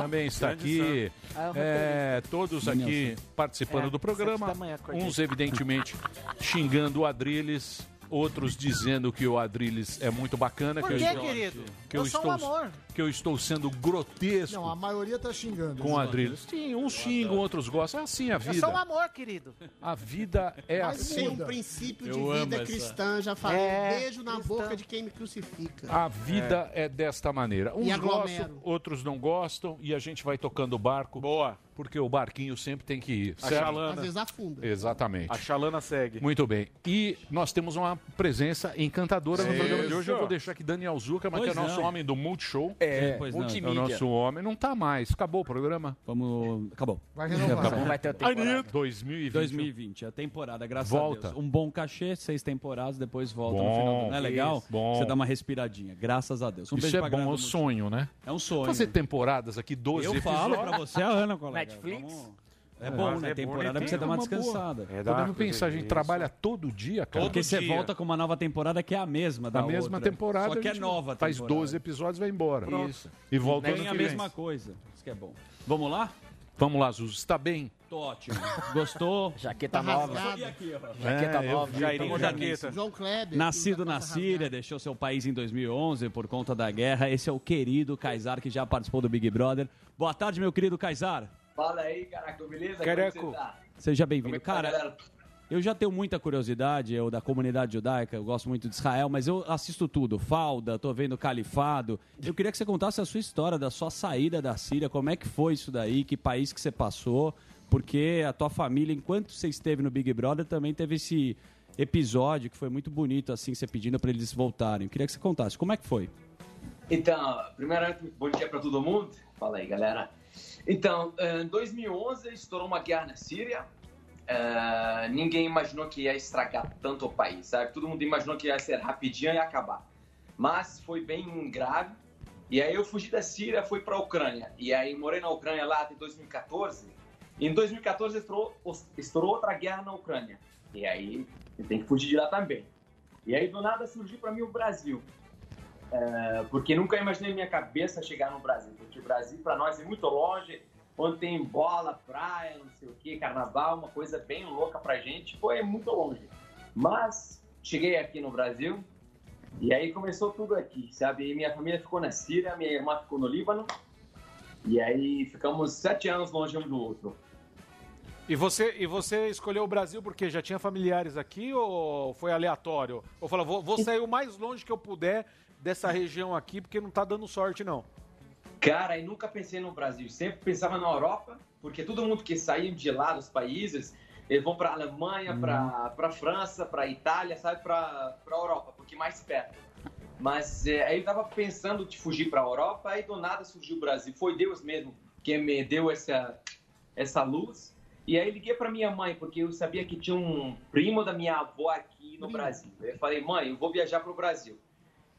também está aqui. Ah, o É, todos aqui participando É, do programa. manhã. Uns, evidentemente, xingando o Adrilles. outros dizendo que o Adrilles é muito bacana. Por que quê, eu estou, querido? Que eu, Eu sou estou, um amor. Que eu estou sendo grotesco Não, a maioria tá xingando. com o Adrilles. Sim, uns xingam, outros gostam. É assim a vida. sou um amor, querido. A vida é Mas assim. tem um princípio de Eu amo vida essa. cristã, já falei. É, Beijo na boca de quem me crucifica. A vida é. desta maneira. Uns aglomero. gostam, outros não gostam, e a gente vai tocando o barco. Boa. Porque o barquinho sempre tem que ir. A certo? chalana. Às vezes afunda. Exatamente. A chalana segue. Muito bem. E nós temos uma presença encantadora no programa de hoje. Eu vou deixar aqui Daniel Zuckerman, que é Pois nosso não. homem do Multishow. É, pois não. é o Multimídia. nosso homem. Não tá mais. Acabou o programa? Vamos. Acabou. Vai renovar. Acabou. Vai ter a temporada. 2020. 2020, a temporada, graças Volta. a Deus. Um bom cachê, seis temporadas, depois volta no Bom, final. do ano. Não é legal? isso, bom. Você dá uma respiradinha, graças a Deus. Um Isso beijo é pra bom, é um sonho, né? É um sonho. Fazer temporadas aqui, 12 Eu episódios. falo pra você a Ana, colega. Netflix? Vamos- É bom, né? é temporada pra bonitinho, você dar uma descansada. É, Podemos pensar, a gente trabalha todo dia, cara. Porque você volta com uma nova temporada que é a mesma da mesma outra. temporada. Só que a é nova Faz temporada. 12 episódios vai embora. Isso. E volta ano a que vem. mesma coisa. Isso que é bom. Vamos lá? Vamos lá, Zuzu. Está bem? Tô ótimo. Gostou? Jaqueta nova. Aqui, ó. Jaqueta É, nova. vi, Jairinho tá Jaqueta. João Kleber. Nascido na Síria, deixou seu país em 2011 por conta da guerra. Esse é o querido Kaysar, que já participou do Big Brother. Boa tarde, meu querido Kaysar. Fala aí, caraca, beleza? Você tá? Seja bem-vindo. é tá, Cara, galera? eu já tenho muita curiosidade, eu da comunidade judaica, eu gosto muito de Israel, mas eu assisto tudo. Falda, tô vendo Califado. Eu queria que você contasse a sua história da sua saída da Síria, como é que foi isso daí, que país que você passou, porque a tua família, enquanto você esteve no Big Brother, também teve esse episódio que foi muito bonito, assim, você pedindo para eles voltarem. Eu queria que você contasse, como é que foi? Então, primeiramente, bom dia para todo mundo. Fala aí, galera. Então, em 2011 estourou uma guerra na Síria. Eh, ninguém imaginou que ia estragar tanto o país, sabe? Todo mundo imaginou que ia ser rapidinho e acabar. Mas foi bem grave. E aí eu fugi da Síria, fui para a Ucrânia. E aí morei na Ucrânia lá até 2014. E em 2014 estourou, estourou outra guerra na Ucrânia. E aí eu tenho que fugir de lá também. E aí do nada surgiu para mim o Brasil. É, porque nunca imaginei minha cabeça chegar no Brasil, porque o Brasil para nós é muito longe, onde tem bola, praia, não sei o que, carnaval, uma coisa bem louca pra gente, foi muito longe. Mas cheguei aqui no Brasil e aí começou tudo aqui, sabe? E minha família ficou na Síria, minha irmã ficou no Líbano e aí ficamos sete anos longe um do outro. E você, e você escolheu o Brasil porque já tinha familiares aqui ou foi aleatório? Ou falou, vou, vou sair o mais longe que eu puder dessa região aqui porque não tá dando sorte, não. Cara, eu nunca pensei no Brasil, sempre pensava na Europa, porque todo mundo que saiu de lá dos países, eles vão para Alemanha, para para França, para Itália, sabe, para Europa, porque mais perto. Mas é, aí eu tava pensando de fugir para a Europa, aí do nada surgiu o Brasil. Foi Deus mesmo que me deu essa essa luz. E aí liguei para minha mãe, porque eu sabia que tinha um primo da minha avó aqui no Brasil. Eu falei, mãe, eu vou viajar para o Brasil.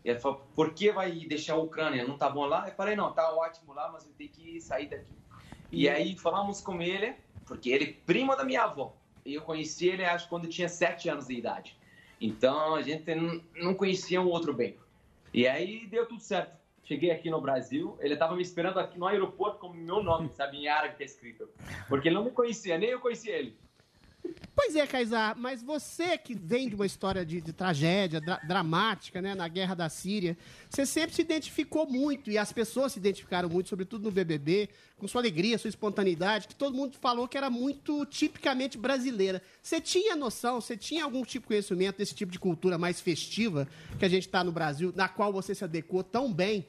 E ela falou, por que vai deixar a Ucrânia? Não tá bom lá? Eu falei, não, tá ótimo lá, mas eu tenho que sair daqui. E aí falamos com ele, porque ele é primo da minha avó. E eu conheci ele, acho, quando tinha sete anos de idade. Então a gente não- não conhecia um outro bem. E aí deu tudo certo. Cheguei aqui no Brasil, ele estava me esperando aqui no aeroporto com meu nome, sabe, em árabe que é escrito. Porque ele não me conhecia, nem eu conhecia ele. Pois é, Kaysar, mas você que vem de uma história de, de tragédia dra- dramática, né, na guerra da Síria, você sempre se identificou muito, e as pessoas se identificaram muito, sobretudo no BBB, com sua alegria, sua espontaneidade, que todo mundo falou que era muito tipicamente brasileira. Você tinha noção, você tinha algum tipo de conhecimento desse tipo de cultura mais festiva que a gente está no Brasil, na qual você se adequou tão bem?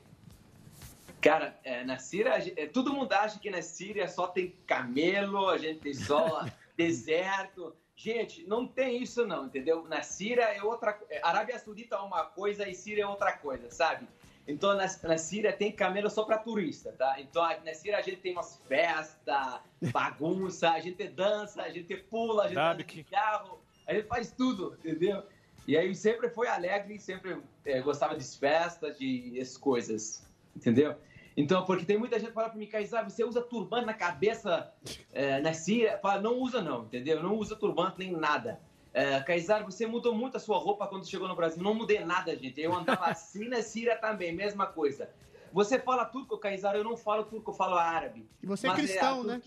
Cara, é, na Síria, é, todo mundo acha que na Síria só tem camelo, a gente tem só deserto. Gente, não tem isso não, entendeu? Na Síria é outra... é, Arábia Saudita é uma coisa e Síria é outra coisa, sabe? Então, na, na Síria tem camelo só para turista, tá? Então, na Síria a gente tem umas festas, bagunça, a gente dança, a gente pula, a gente anda de carro, a gente faz tudo, entendeu? E aí sempre foi alegre, sempre eh, gostava de festas, de essas coisas, entendeu? Então, porque tem muita gente que fala pra mim, Kaysar, você usa turbante na cabeça eh, na Síria? Fala, não usa não, entendeu? Não usa turbante nem nada. Uh, Kaysar, você mudou muito a sua roupa quando chegou no Brasil. Não mudei nada, gente. Eu andava assim na Síria também, mesma coisa. Você fala turco, Kaysar? Eu não falo turco, eu falo árabe. E você é Mas, cristão, a né?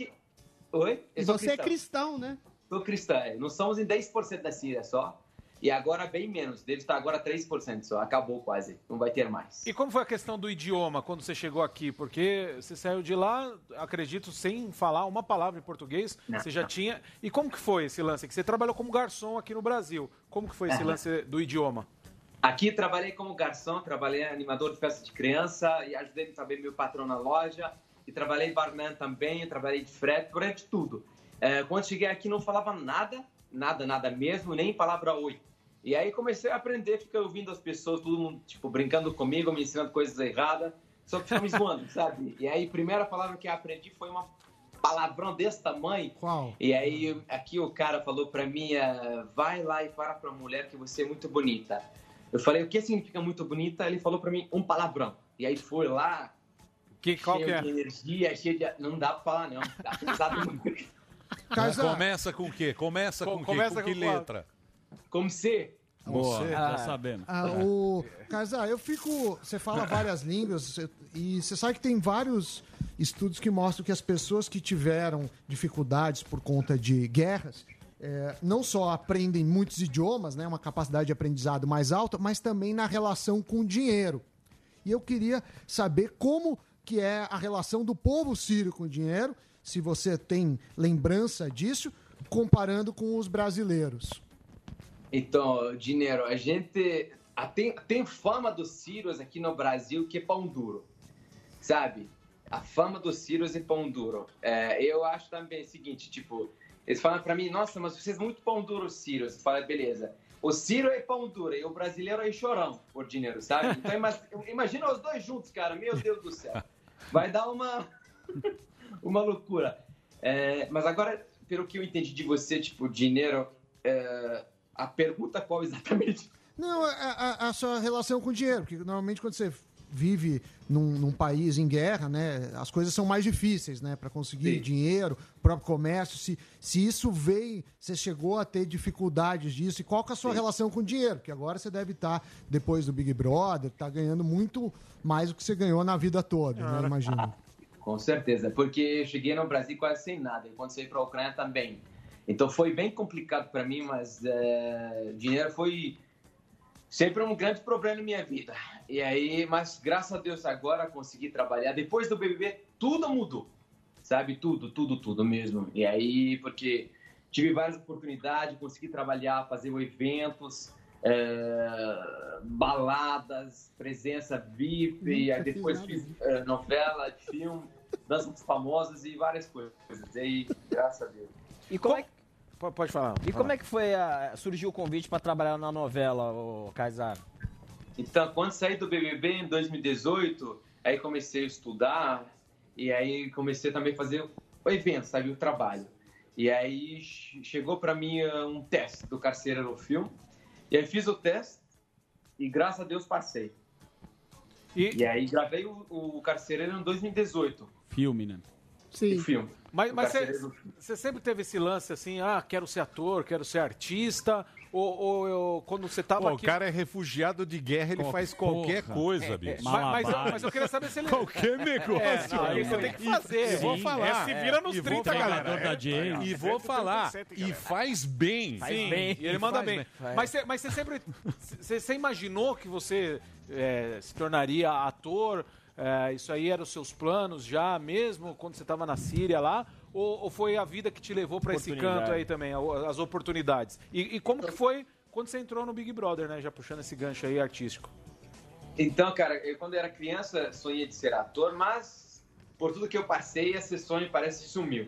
Oi? E Eu sou você é cristão, né? Sou cristã. é. Nós somos em 10% da Síria só. E agora bem menos, deve estar agora 3% só, acabou quase, não vai ter mais. E como foi a questão do idioma quando você chegou aqui? Porque você saiu de lá, acredito, sem falar uma palavra em português. Não, você já não. tinha. E como que foi esse lance? Que você trabalhou como garçom aqui no Brasil. Como que foi esse Aham. lance do idioma? Aqui trabalhei como garçom, trabalhei animador de festa de criança e ajudei também meu patrão na loja. E trabalhei barman também, trabalhei de frete, de tudo. Eh, quando cheguei aqui não falava nada, nada, nada mesmo, nem palavra oi. E aí comecei a aprender, ficar ouvindo as pessoas, todo mundo tipo brincando comigo, me ensinando coisas erradas, só que ficam me zoando, sabe? E aí a primeira palavra que eu aprendi foi uma palavrão desse tamanho. Qual? E aí aqui o cara falou pra mim, eh, vai lá e fala pra mulher que você é muito bonita. Eu falei, o que significa muito bonita? Ele falou pra mim, um palavrão. E aí foi lá, que, qual cheio que é? de energia, cheio de... Não dá pra falar, não. Tá pesado muito. Começa com o quê? Começa com, o quê? começa com que com qual? Como C. Boa, C. já sabemos. Ah, o Casar, eu fico. Você fala várias línguas você- e você sabe que tem vários estudos que mostram que as pessoas que tiveram dificuldades por conta de guerras é, não só aprendem muitos idiomas, né, uma capacidade de aprendizado mais alta, mas também na relação com o dinheiro. E eu queria saber como que é a relação do povo sírio com o dinheiro, se você tem lembrança disso, comparando com os brasileiros. Então, dinheiro, a gente tem, tem fama dos sírios aqui no Brasil que é pão duro, sabe? A fama dos sírios é pão duro. É, eu acho também o seguinte, tipo, eles falam pra mim, nossa, mas vocês muito pão duro. Eu falo, beleza. O sírio é pão duro e o brasileiro é chorão por dinheiro, sabe? Então ima- imagina os dois juntos, cara. Meu Deus do céu. Vai dar uma, uma loucura. É, mas agora, pelo que eu entendi de você, tipo, dinheiro, é, a pergunta qual exatamente? Não, a, a- a sua relação com o dinheiro, porque normalmente quando você vive num, num país em guerra, né, as coisas são mais difíceis, né, para conseguir dinheiro, próprio comércio. Se, se isso veio, você chegou a ter dificuldades disso, e qual que é a sua relação com o dinheiro? Porque agora você deve estar, depois do Big Brother, tá ganhando muito mais do que você ganhou na vida toda, né, imagino. Com certeza, porque eu cheguei no Brasil quase sem nada, e quando saí para a Ucrânia também. Então foi bem complicado para mim, mas é, dinheiro foi sempre um grande problema na minha vida. E aí, mas graças a Deus agora consegui trabalhar. Depois do BBB, tudo mudou, sabe? Tudo, tudo, tudo mesmo. E aí, porque tive várias oportunidades, consegui trabalhar, fazer eventos, é, baladas, presença VIP, aí Nunca fiz depois nada fiz é, novela, filme, danças famosas e várias coisas. E aí, graças a Deus. E como é que... Pode falar. E como é que foi a... surgiu o convite para trabalhar na novela, o Kaysar? Então, quando saí do BBB em 2018, aí comecei a estudar e aí comecei também a fazer o evento, sabe, o trabalho. E aí che- chegou para mim um teste do Carcereiro Filme. E aí fiz o teste e graças a Deus passei. E, aí gravei o, o Carcereiro em 2018. Filme, né? Sim. O filme. Mas, O mas você, sempre teve esse lance assim, ah, quero ser ator, quero ser artista, ou, ou eu- quando você tava Pô, o aqui... cara é refugiado de guerra, ele Pô, faz qualquer porra. coisa, É, bicho. é, mas, mas eu, mas eu queria saber se ele... Qualquer negócio. É, não, aí você tem que fazer. E vou Sim, falar. é, se vira nos e vou 30, falar, galera. é. E vou falar. E faz bem. Faz bem. E ele manda bem. Mas você, mas você sempre. Você, você imaginou que você é, se tornaria ator? É, isso aí eram os seus planos já mesmo quando você estava na Síria lá? Ou, ou foi a vida que te levou para esse canto aí também, as oportunidades? E, e como que foi quando você entrou no Big Brother, né? Já puxando esse gancho aí artístico. Então, cara, eu quando era criança sonhei de ser ator, mas por tudo que eu passei, esse sonho parece que sumiu.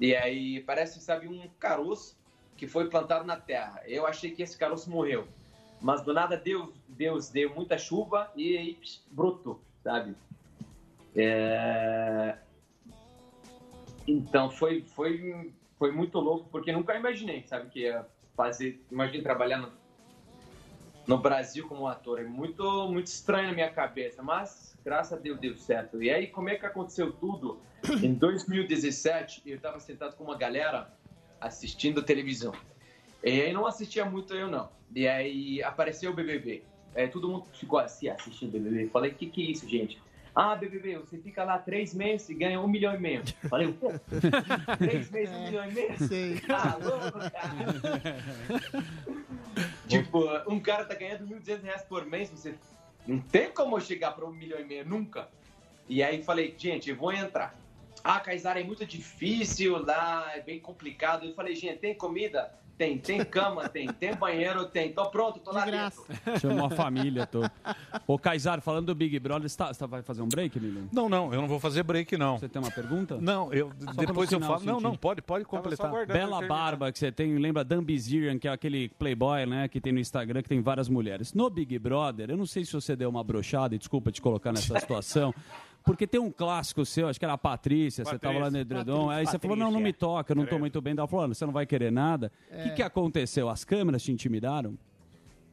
E aí parece, sabe, um caroço que foi plantado na terra. Eu achei que esse caroço morreu, mas do nada Deus, Deus deu muita chuva e aí psh, brotou, sabe? É... Então foi, foi, foi muito louco porque nunca imaginei, sabe, que ia fazer, imagina trabalhar no, no Brasil como ator. É muito, muito estranho na minha cabeça, mas graças a Deus deu certo. E aí, como é que aconteceu tudo? Em 2017, eu estava sentado com uma galera assistindo televisão. E aí não assistia muito eu, não. E aí apareceu o BBB. Aí todo mundo ficou assim, assistindo o BBB. Falei, o que, que é isso, gente? Ah, BBB, você fica lá três meses e ganha um milhão e meio. Falei, o quê? três meses, um milhão e meio? Sei. Ah, louco, cara. Tipo, um cara tá ganhando 1.200 reais por mês, você não tem como chegar para um milhão e meio, nunca. E aí falei, gente, eu vou entrar. Ah, Kaysar, é muito difícil lá, é bem complicado. Eu falei, gente, tem comida? Tem. Tem cama? Tem. Tem banheiro? Tem. Tô pronto, tô lá dentro. Chamou a família, tô. Ô, Kaysar, falando do Big Brother, você, tá- você vai fazer um break, Lilian? Não, não, eu não vou fazer break, não. Você tem uma pergunta? Não, eu Só depois eu falo. Não, não, pode, pode completar. Bela barba que você tem, lembra Dan Bizirian, que é aquele playboy, né, que tem no Instagram, que tem várias mulheres. No Big Brother, eu não sei se você deu uma brochada, e desculpa te colocar nessa situação, porque tem um clássico seu, acho que era a Patrícia, você tava lá no Edredom, aí você falou, não, não me toca, eu não tô muito bem. Ela falou, "Ana, você não vai querer nada. O que, É. que aconteceu? As câmeras te intimidaram?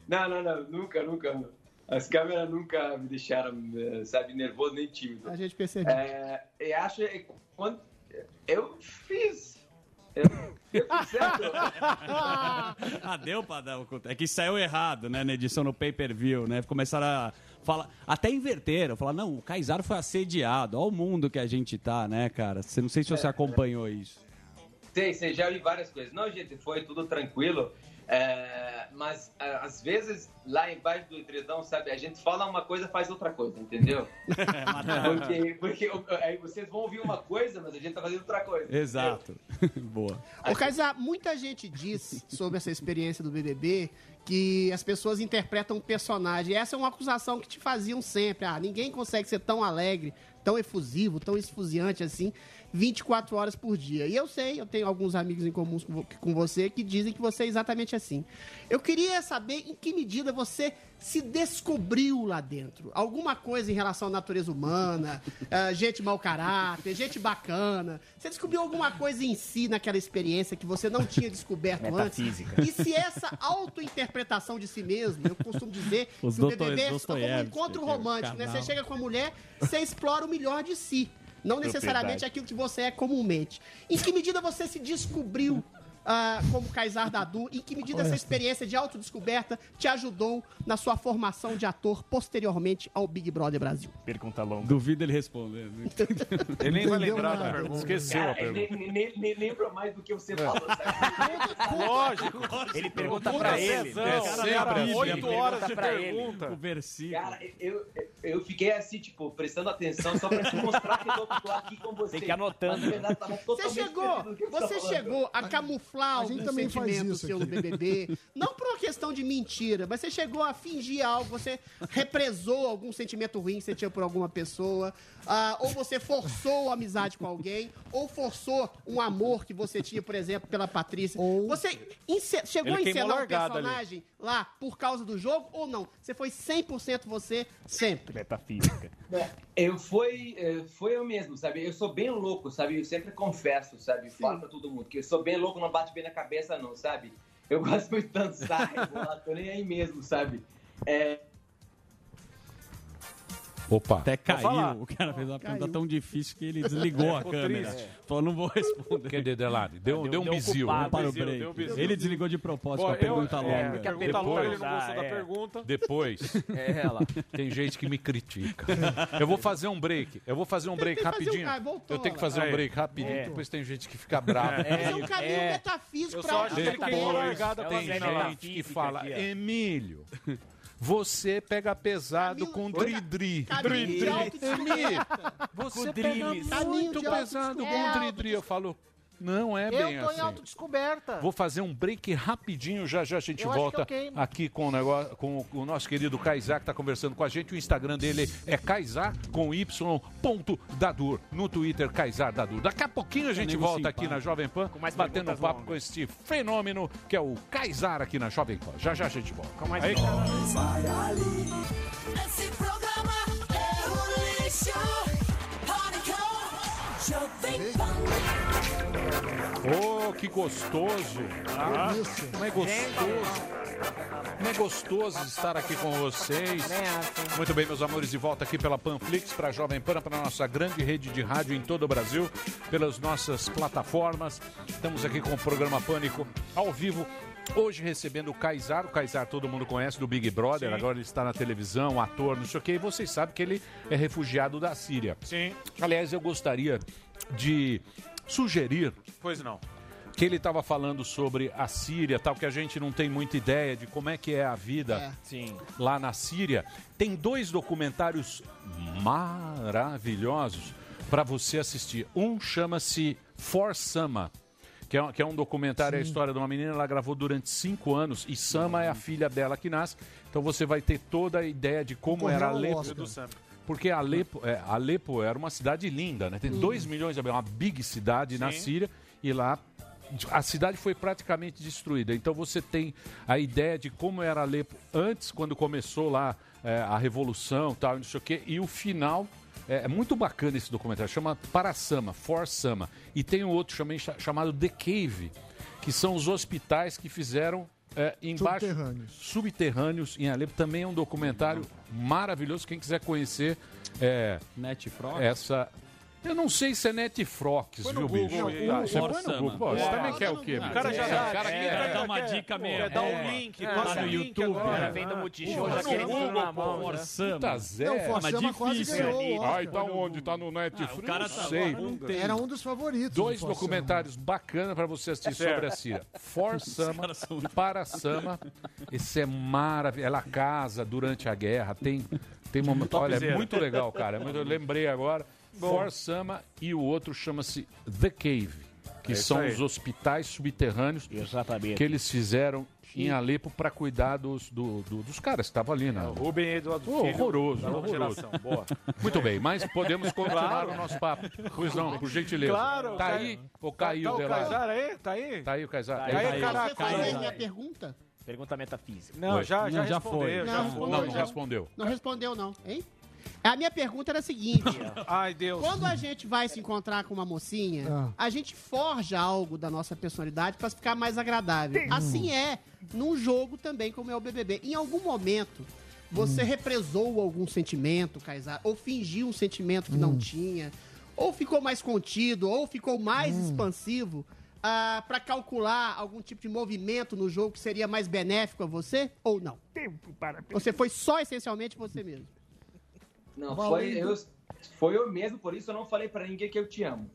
Não, não, não, nunca, nunca. As câmeras nunca me deixaram, eh, sabe, nervoso nem tímido. A gente percebeu. É, eu acho que quando eu fiz. Eu, eu fiz certo. ah, deu pra dar. É que saiu errado, né, na edição no pay-per-view, né? Começaram a falar, até inverteram, falar, não, o Kaysar foi assediado, olha o mundo que a gente tá, né, cara? Você não sei se você É, acompanhou isso. Sei, sei, já vi várias coisas. Não, gente, foi tudo tranquilo. é, mas a- às vezes lá embaixo do edredom, sabe, a gente fala uma coisa, faz outra coisa, entendeu? porque porque aí vocês vão ouvir uma coisa, mas a gente tá fazendo outra coisa. Exato. Boa. Ô, Kaysar, muita gente diz sobre essa experiência do BBB que as pessoas interpretam um personagem. Essa é uma acusação que te faziam sempre. Ah, ninguém consegue ser tão alegre, tão efusivo, tão esfuziante assim, 24 horas por dia. E eu sei, eu tenho alguns amigos em comum com vo- com você que dizem que você é exatamente assim. Eu queria saber em que medida você se descobriu lá dentro. Alguma coisa em relação à natureza humana, ah, gente mau caráter, gente bacana. Você descobriu alguma coisa em si naquela experiência que você não tinha descoberto antes? E se essa autointerpretação de si mesmo, eu costumo dizer Os que o BBB é como um encontro romântico, né? Você chega com a mulher, você explora o melhor de si. Não necessariamente aquilo que você é comumente. Em que medida você se descobriu ah, como Kaysar Dadu? Em que medida essa experiência de autodescoberta te ajudou na sua formação de ator posteriormente ao Big Brother Brasil? Pergunta longa. Duvido ele responder. né? Ele nem vai lembrar da pergunta. Esqueceu Cara, a pergunta. nem, nem, nem lembro mais do que você falou, sabe? Lógico. Ele pergunta pra ele. cara, Sempre cara, oito horas de pra ele. pergunta. O versículo. Cara, eu, eu fiquei assim, tipo, prestando atenção só pra te mostrar que eu tô, aqui com você. Tem que anotando. Mas, na verdade, tava Você chegou, você falando. chegou a camuflar A gente algum também faz sentimento isso seu no aqui. BBB, não por uma questão de mentira, mas você chegou a fingir algo, você represou algum sentimento ruim que você tinha por alguma pessoa, ah, ou você forçou a amizade com alguém, ou forçou um amor que você tinha, por exemplo, pela Patrícia. Você ence- chegou Ele a encenar um largada ali. personagem lá por causa do jogo ou não? Você foi 100% você sempre? Metafísica. Eu fui, eh, foi eu mesmo, sabe? Eu sou bem louco, sabe? Eu sempre confesso, sabe? Falo pra todo mundo que eu sou bem louco, não bate bem na cabeça, não, sabe? Eu gosto muito de dançar, rebolar, tô nem aí mesmo, sabe? É, Opa. Até caiu. O cara fez uma pergunta tão difícil que ele desligou a câmera. triste. Falou, não vou responder. Cadê Delari? Deu, deu, Deu- um bizil. Para o break. um. Ele desligou de propósito Bom, a pergunta eu- longa. É, porque a pergunta Depois. longa ele não gostou Ah, da é. pergunta. Depois, É ela. tem gente que me critica. Eu vou fazer um break. Eu vou fazer um break tem que fazer um- rapidinho. Ah, voltou Eu tenho que lá. fazer um Aí. break rapidinho. É. Depois tem gente que fica brava. Mas é um caminho é. metafísico pra Depois largada É pra tem gente que fala. Emílio, você pega pesado Caminho- com dri-dri. Dri-dri. você pega muito pesado com dri-dri. Eu falo, não é bem Eu tô em assim. autodescoberta. Vou fazer um break rapidinho, já já a gente Eu volta queimo. aqui com o, negócio, com o nosso querido Kaysar que está conversando com a gente. O Instagram dele é Kaysar com Y ponto Dadur. No Twitter, Kaysar Dadur. Daqui a pouquinho a gente volta aqui na Jovem Pan, Com mais batendo perguntas papo longas. com este fenômeno que é o Kaysar aqui na Jovem Pan. Já já a gente volta. Com mais Aí. Esse programa é um lixo. Jovem Pan. Oh, que gostoso! Ah, como é gostoso! Como é gostoso estar aqui com vocês. Muito bem, meus amores, de volta aqui pela Panflix, para a Jovem Pan, para a nossa grande rede de rádio em todo o Brasil, pelas nossas plataformas. Estamos aqui com o programa Pânico ao vivo. Hoje recebendo o Kaysar, o Kaysar todo mundo conhece do Big Brother, agora ele está na televisão, ator, não sei o quê, e vocês sabem que ele é refugiado da Síria. Sim. Aliás, eu gostaria de sugerir Pois não. que ele estava falando sobre a Síria, tal, que a gente não tem muita ideia de como é que é a vida Sim. lá na Síria. Tem dois documentários maravilhosos para você assistir. Um chama-se For Sama, que é, um- que é um documentário, é a história de uma menina, ela gravou durante cinco anos, e Sama é a filha dela que nasce. Então você vai ter toda a ideia de como Concorreu era Alepo. Oscar. Do Sam. Porque Alepo, é, Alepo era uma cidade linda, né? Tem Hum. 2 milhões de habitantes, uma big cidade na Sim. Síria, e lá a cidade foi praticamente destruída. Então você tem a ideia de como era Alepo antes, quando começou lá é, a revolução tal, e não sei o quê, e o final. É, é muito bacana esse documentário, chama Parasama, For Sama. E tem um outro chamado The Cave, que são os hospitais que fizeram é, embaixo Subterrâneos. subterrâneos em Alepo. Também é um documentário maravilhoso. Quem quiser conhecer é, Netfrox? essa. Eu não sei se é Netfrox, viu, Google bicho? Tá, você põe no Forçama. Google. Pô, você É. também quer o quê? O cara já Você dá- o cara é, quer- dar uma dica mesmo. Quer dar um É. link, É. passa Tá no o link YouTube. agora. Vem do Multishow, já querendo Google, na mão. Forçama. Puta Zé. Não, Forçama quase difícil ganhou. Ai, tá onde? Tá no Netflix? Ah, o cara não tá sei. não tem. Era um dos favoritos. Dois do Forçama. documentários bacanas para você assistir sobre a Síria. For Sama, para Sama. Esse é maravilhoso. Ela casa durante a guerra. Tem, tem momento. Olha, é muito legal, cara. É Eu lembrei agora. For Sama e o outro chama-se The Cave, que É são aí. os hospitais subterrâneos Exatamente. que eles fizeram em Alepo para cuidar dos, do- do- dos caras que estavam ali, né? Rubem Eduardo Oh, Filho, horroroso, da nova horroroso. geração. Boa. Muito bem, mas podemos continuar Claro. o nosso papo. Pois não, por gentileza. Claro, tá aí ou Tá, caiu tá o? Kaysar aí? Tá aí? Tá aí o Kaysar. Tá É, aí, tá caraca. Você faz aí minha pergunta? Pergunta metafísica. Não, já, já, Não, já respondeu. foi. já Não, respondeu. Não, não respondeu. Não respondeu, não, hein? A minha pergunta era a seguinte: Ai, Deus. quando a gente vai se encontrar com uma mocinha, Ah. a gente forja algo da nossa personalidade para ficar mais agradável. Assim é num jogo também, como é o BBB. Em algum momento, você represou algum sentimento, Kaysar, ou fingiu um sentimento que não tinha, ou ficou mais contido, ou ficou mais expansivo. para calcular algum tipo de movimento no jogo que seria mais benéfico a você ou não? Você foi só essencialmente você mesmo. Não, foi eu, foi eu mesmo, por isso eu não falei pra ninguém que eu te amo.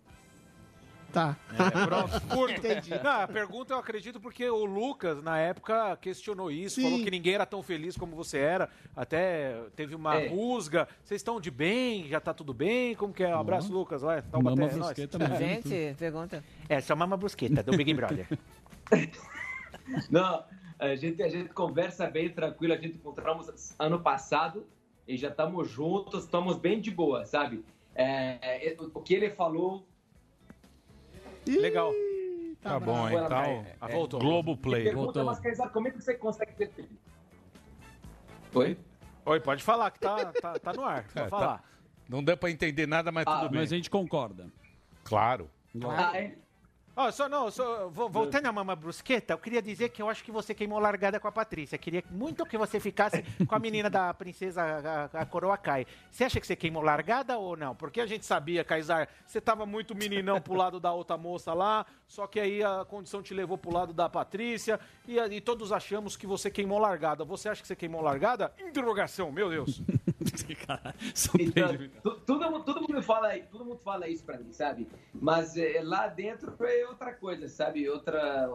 Tá. É, pronto, curto. Entendi. Não, a pergunta eu acredito porque o Lucas, na época, questionou isso, Sim. falou que ninguém era tão feliz como você era. Até teve uma É. rusga. Vocês estão de bem? Já tá tudo bem? Como que é? Um abraço, Lucas. Vai, Mama é nóis. Brusqueta mesmo. Gente, pergunta. É, só Mama Brusqueta, do Big Brother. Não, a gente, a gente conversa bem tranquilo, a gente encontramos ano passado e já estamos juntos, estamos bem de boa, sabe? É, é, o que ele falou. Legal. Tá bom, bravo. então. É, Ah, voltou. Globoplay. Pergunta, mas Kaysar, como é que você consegue ser feliz? Oi? Oi, pode falar que tá, tá, tá no ar. Pode É, tá. falar. Não deu pra entender nada, mas Ah, tudo bem. Mas a gente concorda. Claro. Ah, é? Ó, só não, só, vo- voltando a Mama Brusqueta, eu queria dizer que eu acho que você queimou largada com a Patrícia. Queria muito que você ficasse com a menina da princesa, a, a coroa Kai. Você acha que você queimou largada ou não? Porque a gente sabia, Kaysar, você tava muito meninão pro lado da outra moça lá, só que aí a condição te levou pro lado da Patrícia e, e todos achamos que você queimou largada. Você acha que você queimou largada? Interrogação, meu Deus. São Então, tu- todo, mundo- todo mundo fala, todo mundo fala isso pra mim, sabe? Mas é, lá dentro é outra coisa, sabe? Outra,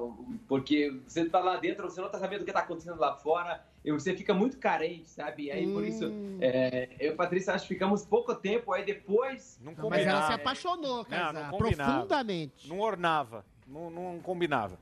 porque você tá lá dentro, você não tá sabendo o que tá acontecendo lá fora, e você fica muito carente, sabe? Aí por isso, é, eu e a Patrícia acho que ficamos pouco tempo, aí depois. Não Mas ela se combinava. apaixonou, Não, Kaysar, não combinava. profundamente. Não ornava, não, não combinava.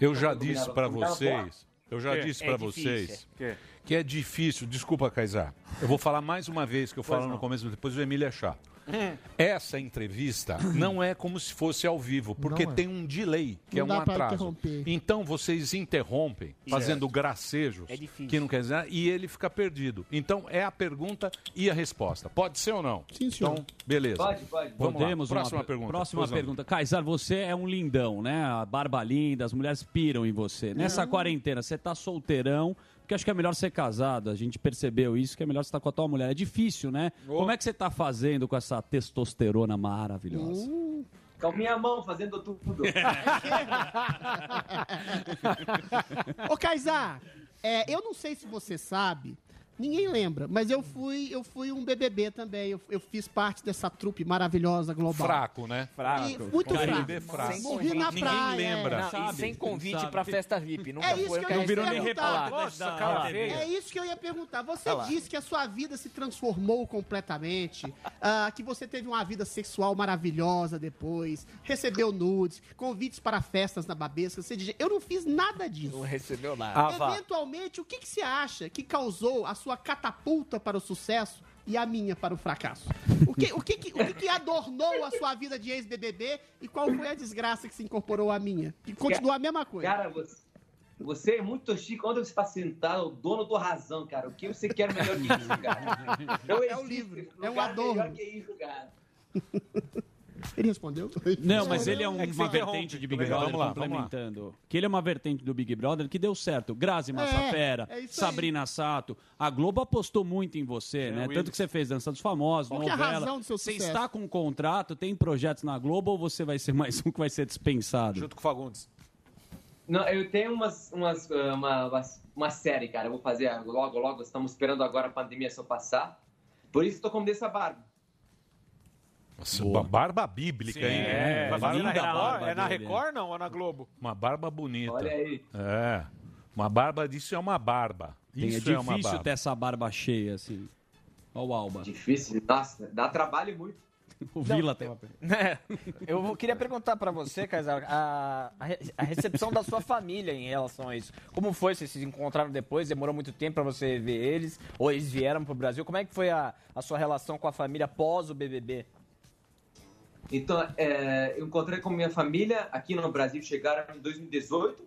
Eu já Não combinava. disse pra Combinava vocês, eu já disse É pra difícil. vocês Que? Que é difícil. Desculpa, Kaysar. Eu vou falar mais uma vez que eu falo no começo, depois o Emílio é chato. Essa entrevista não é como se fosse ao vivo, porque Não é. tem um delay, que Não é um atraso. interromper. Então vocês interrompem, fazendo gracejos, É que não quer dizer, nada, e ele fica perdido. Então é a pergunta e a resposta. Pode ser ou não? Sim, senhor. Então, beleza. Pode, pode. Vamos lá. Podemos uma Próxima per- pergunta. Próxima Pois não. pergunta. Kaysar, você é um lindão, né? A barba linda, as mulheres piram em você. Nessa quarentena, você tá solteirão, porque acho que é melhor ser casado. A gente percebeu isso, que é melhor você estar com a tua mulher. É difícil, né? Como é que você tá fazendo com essa testosterona maravilhosa? Com a minha mão fazendo tudo. Ô, Kaysar, é, eu não sei se você sabe, Ninguém lembra, mas eu fui, eu fui um BBB também. Eu, eu fiz parte dessa trupe maravilhosa global. Fraco, né? E muito Caribe fraco. fraco. Morri na Ninguém praia. lembra. é. Não, sem convite pra festa VIP. Nunca É isso foi que eu a gente perguntar. falar. Nossa, cara. É isso que eu ia perguntar. Você Olha lá. disse que a sua vida se transformou completamente, ah, que você teve uma vida sexual maravilhosa depois, recebeu nudes, convites para festas na Babesca. Você diz, eu não fiz nada disso. Não recebeu Ah, nada. Eventualmente, o que, que você acha que causou a sua catapulta para o sucesso e a minha para o fracasso? O que, o que, que- o que, que adornou a sua vida de ex-BBB e qual foi a desgraça que se incorporou à minha? Que continua a mesma coisa. Cara, você, você é muito chique. Onde você está sentado, o dono do razão, cara. O que você quer melhor que isso, cara? Não É o livro, é um adorno. melhor que isso, cara. Ele respondeu? Não, mas ele é, um- É uma vertente de Big Vamos Brother, lá, vamos lá. complementando. Que ele é uma vertente do Big Brother que deu certo. Grazi Massafera, é isso aí. Sabrina Sato. A Globo apostou muito em você, né? Willis. Tanto que você fez Dança dos Famosos, Qual que é a novela. razão do seu você sucesso? está com um contrato, tem projetos na Globo ou você vai ser mais um que vai ser dispensado? Junto com o Fagundes. Não, eu tenho umas, umas, uh, uma, umas- uma série, cara. Eu vou fazer logo, logo. Estamos esperando agora a pandemia só passar. Por isso estou com dessa barba. Nossa, uma barba bíblica, Sim, hein? é. Barba- na Record? barba É na dele. Record não ou na Globo? Uma barba bonita. Olha aí. É. Uma barba disso é uma barba. Tem- Isso é é, uma difícil barba. ter essa barba cheia, assim. Olha o Alba. Difícil, nossa, dá trabalho muito. O Vila tem uma É, eu queria perguntar pra você, Kaysar, a, a re- a recepção da sua família em relação a isso. Como foi? Vocês se encontraram depois? Demorou muito tempo pra você ver eles? Ou eles vieram pro Brasil? Como é que foi a, a sua relação com a família pós o BBB? Então, é, eu encontrei com minha família aqui no Brasil, chegaram em 2018.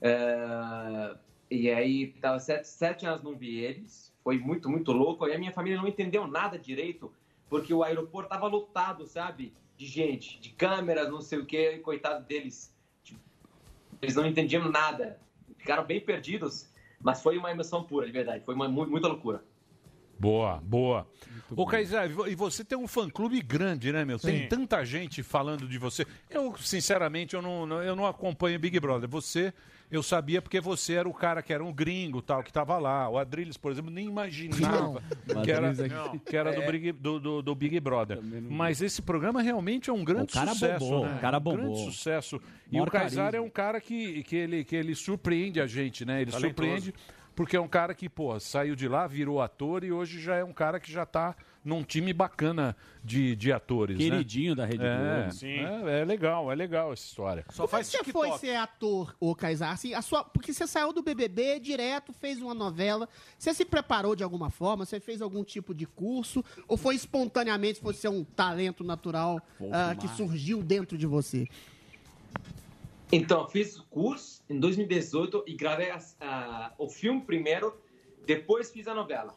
é, e aí, tava sete, sete anos não vi eles. Foi muito, muito louco. E a minha família não entendeu nada direito, porque o aeroporto tava lotado, sabe? De gente, de câmeras, não sei o que, coitado deles. Tipo, eles não entendiam nada. Ficaram bem perdidos, mas foi uma emoção pura, de verdade. Foi uma, mu- muita loucura. Boa, boa. Ô, Caizar, e você tem um fã-clube grande, né, meu? Tem Sim. tanta gente falando de você. Eu, sinceramente, eu não, eu não acompanho Big Brother. Você, eu sabia porque você era o cara que era um gringo, tal, que tava lá. O Adrilles, por exemplo, nem imaginava Não. que era, que era do, É. Big, do, do- do Big Brother. Mas esse programa realmente é um grande O cara sucesso, bombou, né? o cara Um grande bombou. sucesso. E Maior o Caizar é um cara que, que, ele, que ele surpreende a gente, né? Ele Talentoso. surpreende porque é um cara que, pô, saiu de lá, virou ator e hoje já é um cara que já tá num time bacana de, de atores. né? Queridinho da Rede é, Globo. Sim. É, é legal, é legal essa história. Só Como é que você foi ser ator, ô Kaysar? Assim, a sua, porque você saiu do BBB direto, fez uma novela. Você se preparou de alguma forma? Você fez algum tipo de curso? Ou foi espontaneamente, você é um talento natural fumar. que surgiu dentro de você? Então, fiz o curso em 2018 e gravei as- o filme primeiro, depois fiz a novela.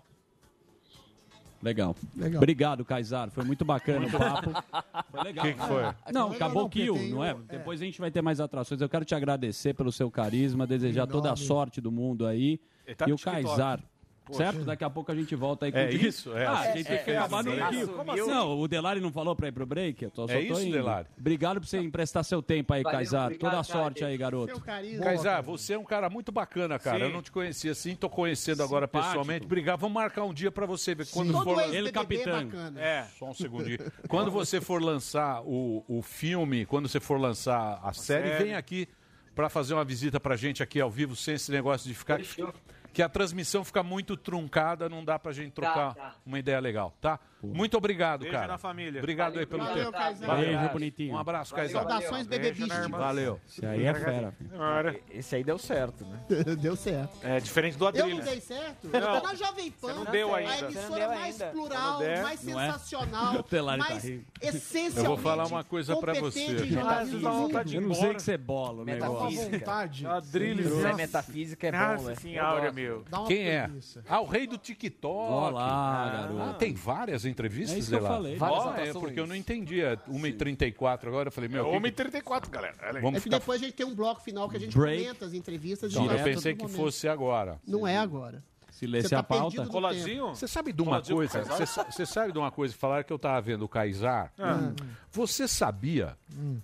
Legal. Legal. Obrigado, Kaysar. Foi muito bacana o papo. Foi legal. Que que foi? Não, Não, acabou o kill, não é? o- Depois a gente vai ter mais atrações. Eu quero te agradecer pelo seu carisma, desejar toda a sorte do mundo aí. Tá e o TikTok. Kaysar. Poxa. Certo? Daqui a pouco a gente volta aí com É o isso, é. Ah, É, a gente tem que é, acabar no é, como assim? Não, o Delari não falou pra ir pro break? Eu tô, só É tô isso, indo. Delari? Obrigado por você emprestar seu tempo aí, Kaysar. Toda a sorte cara. aí, garoto. Kaysar, você é um cara muito bacana, cara. Sim. Eu não te conhecia assim, tô conhecendo agora Simpático. pessoalmente. Obrigado. Vamos marcar um dia pra você ver quando Todo for. Ele, capitão. bacana. É. Só um segundinho. Quando você for lançar o, o filme, quando você for lançar a série, série. vem aqui pra fazer uma visita pra gente aqui ao vivo, sem esse negócio de ficar. Fechou. Que a transmissão fica muito truncada, não dá pra gente trocar tá. uma ideia legal, tá? Muito obrigado, Beijo cara. na família. Obrigado aí pelo Valeu, tempo. Kaysar. Beijo, bonitinho. Um abraço, Valeu. Kaysar. Saudações né, irmã? Valeu. Esse aí é fera. filho. Esse aí deu certo, né? Deu certo. É diferente do Eu Adrilles. não dei certo? Não. Eu tô na Jovem Pan. Você não deu A ainda. Não emissora deu mais ainda. plural, mais é? sensacional, tá mais rindo. essencialmente Eu vou falar uma coisa pra você. Eu não sei que você bola o Metafísica. negócio. Isso é metafísica, é bom, né? senhora, meu. Quem é? Ah, o rei do TikTok. Olá, Ah, garoto. tem várias entrevistas, É isso que eu falei. Várias Ó, é porque eu não entendi. É 1h34 agora. Eu falei, meu, Homem que que- 34, galera. Aí. É vamos que ficar... depois a gente tem um bloco final que a gente Break. comenta as entrevistas. Então, eu pensei que momento. fosse agora. Não é agora. Se lesse Você tá a pauta. Coladinho? Você sabe de uma Coladinho coisa? Você, sa- você sabe de uma coisa? Falaram que eu tava vendo o Kaysar. Ah. Você sabia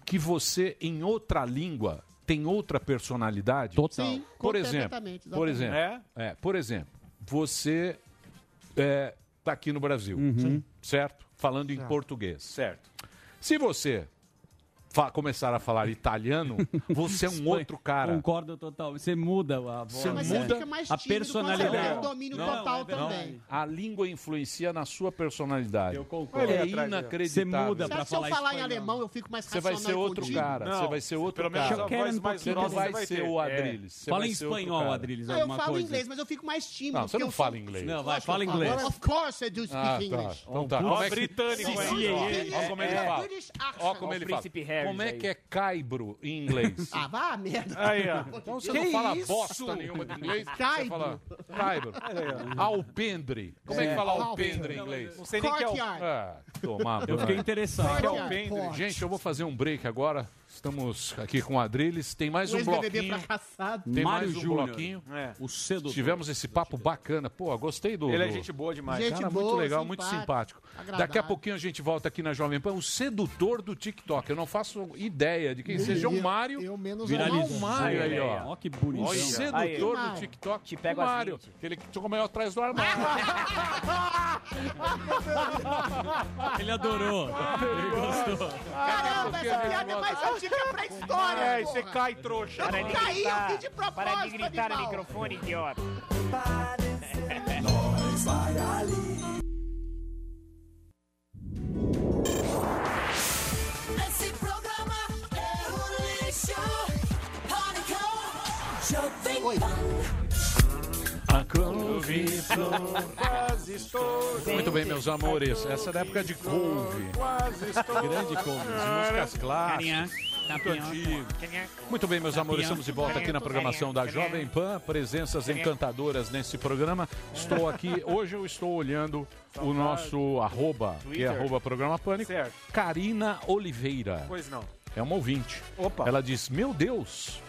que você, em outra língua, tem outra personalidade? Total. Sim, Por exemplo, completamente, por exemplo, É? é, por exemplo, você está aqui no Brasil, Uhum. certo? Falando em Certo. português. Certo. Se você começar a falar italiano, você é um outro cara. Concordo total. Você muda a voz. Você né? muda a personalidade. um domínio Não, total é verdade. também. A língua influencia na sua personalidade. Eu concordo. É atrás, inacreditável. Você muda Você acha que se eu falar em alemão eu fico mais Você vai racional ser outro contigo? cara. Você vai ser outro pelo menos cara. a voz mais Você não vai você vai ser o É. Adriles. Você Fala vai em espanhol, cara. Adriles, Ah, eu alguma falo coisa. inglês, mas eu fico mais tímido. Não, você não fala sou- inglês. Não, vai, fala inglês. Of course I do speak Ah, tá. English. Então tá. Um Como é britânico aí. ó. Olha como ele É, fala. Olha como Ó, ele fala. Como é aí. que é caibro em inglês? Ah, vá merda. Aí, ó. Então você Que não fala isso? bosta nenhuma de inglês. Você Caibro. fala caibro. Alpendre. Como é que fala alpendre em inglês? Não sei nem que é o... Ah, tomar Eu fiquei banho. interessado. Que é o Courtyard. pendre. Gente, eu vou fazer um break agora. Estamos aqui com o Adriles. Tem mais O um bloquinho. Tem Mário mais um Júnior. bloquinho. É. O cedo. Tivemos esse papo bacana. Pô, gostei do. Ele é gente boa demais. Gente Cara, boa, muito legal, muito simpático, simpático. agradável. Daqui a pouquinho a gente volta aqui na Jovem Pan. O sedutor do TikTok. Eu não faço ideia de quem seja o Eu- Mário. Eu menos Viralizou. O Mário aí, ó. Ó, que bonitão. O Aí, sedutor Mário. do TikTok. Te pego o Mário. 20. Aquele que meio atrás do armário. Ele adorou. Ele gostou. Caramba, essa piada é mais antiga que a pré-história. É, você cai, trouxa. Eu não caí, eu fiz de propósito, Para de gritar no microfone, idiota. Esse programa é um lixo. Pânico, Jovem Pan. Quase estou. Muito bem, meus amores. Essa é da época de couve. Grande couve. Músicas clássicas. Muito antigo. Muito bem, meus amores, estamos de volta aqui na programação da Jovem Pan. Presenças encantadoras nesse programa. Estou aqui, hoje eu estou olhando o nosso arroba, que é arroba programa Pânico. Certo. Karina Oliveira. Pois não. É uma ouvinte. Opa. Ela diz, meu Deus!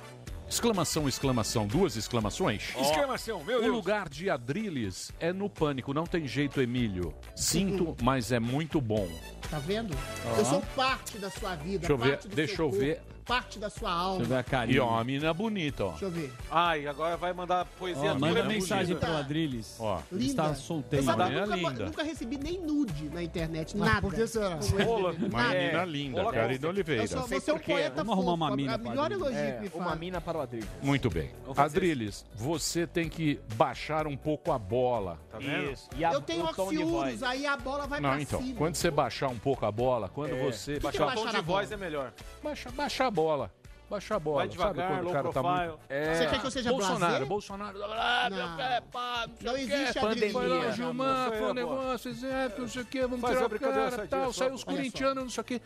Exclamação, exclamação, duas exclamações. Exclamação, meu O Deus. lugar de Adriles é no pânico, não tem jeito, Emílio. Sinto, mas é muito bom. Tá vendo? Eu sou parte da sua vida, Deixa eu ver, parte do deixa seu eu ver. Parte da sua Deixa eu alma. ver a E carinha. ó, uma menina bonita, ó. Deixa eu ver. Ai, agora vai mandar poesia Ó, manda é mensagem bonita. pro Adriles. Ó. Linda. está Eu solteiro. sabe, eu Menina nunca, linda. nunca recebi nem nude na internet, Mas nada. por que será? Rola. Uma É. menina linda, Rola Karina Oliveira. Eu sou, você é um poeta Vamos arrumar uma fofo, mina a melhor Adriles. elogio É, que me uma mina para o Adriles. Muito bem. Adriles, você tem que baixar um pouco a bola. Tá vendo? Isso. E a, Eu tenho o tom de oxiúros, voz. aí a bola vai Não, pra então, cima. quando você baixar um pouco a bola, quando É. você que baixar, é baixar a voz bola? é melhor. baixa, baixa a bola. Baixa a bola. Vai devagar, Sabe o cara tá profile. muito... É. Você quer que eu seja Bolsonaro? Bolsonaro. Ah, Não. meu pé, pá, Não sei o quê. existe Pandemia. Foi lá. Gilmar, Foi, foi um negócio, é, não sei o quê, vamos Faz tirar uma o cara, sadia, tal, só. saiu os corintianos, não sei o quê.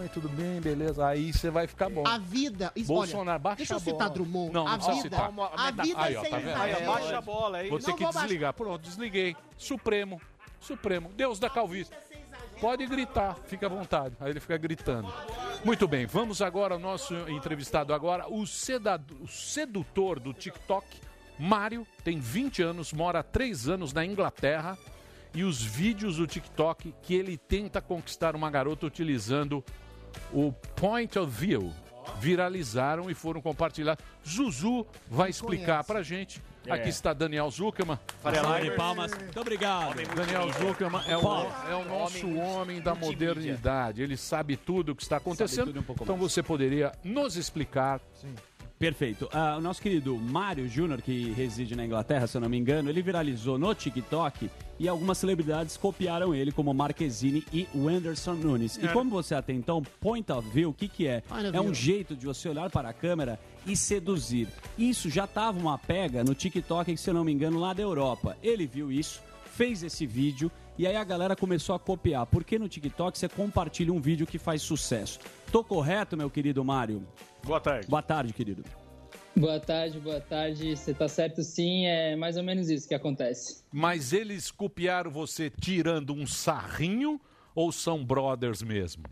Ai, tudo bem, beleza. Aí você vai ficar bom. A vida. isso- Bolsonaro, olha, baixa Deixa eu a citar bola. Drummond. Não, não a vida, citar. a vida Aí, ó, sem tá vendo? Aí, abaixa a bola aí. Vou ter Não que desligar. Pronto, desliguei. Supremo. Supremo. Deus da calvície. Pode gritar, fica à vontade. Aí ele fica gritando. Muito bem, vamos agora ao nosso entrevistado agora, o, seda- o sedutor do TikTok, Mário, tem 20 anos, mora há 3 anos na Inglaterra e os vídeos do TikTok que ele tenta conquistar uma garota utilizando o Point of View viralizaram e foram compartilhados. Zuzu vai explicar pra gente. Aqui está Daniel Zuckerman. Salva de palmas. Muito obrigado. Daniel Zuckerman é o, é o nosso Homem homem da modernidade. Ele sabe tudo o que está acontecendo. um então mais. você poderia nos explicar. Perfeito. Ah, o nosso querido Mário Júnior, que reside na Inglaterra, se eu não me engano, ele viralizou no TikTok e algumas celebridades copiaram ele, como Marquezine e Wenderson Nunes. E como você até então, point of view, o que, que é? É um jeito de você olhar para a câmera e seduzir. Isso já estava uma pega no TikTok, se eu não me engano, lá da Europa. Ele viu isso, fez esse vídeo e aí a galera começou a copiar. Porque no TikTok você compartilha um vídeo que faz sucesso. Tô correto, meu querido Mário? Boa tarde. Boa tarde, querido. Boa tarde, boa tarde. Você tá certo sim, é mais ou menos isso que acontece. Mas eles copiaram você tirando um sarrinho ou são brothers mesmo?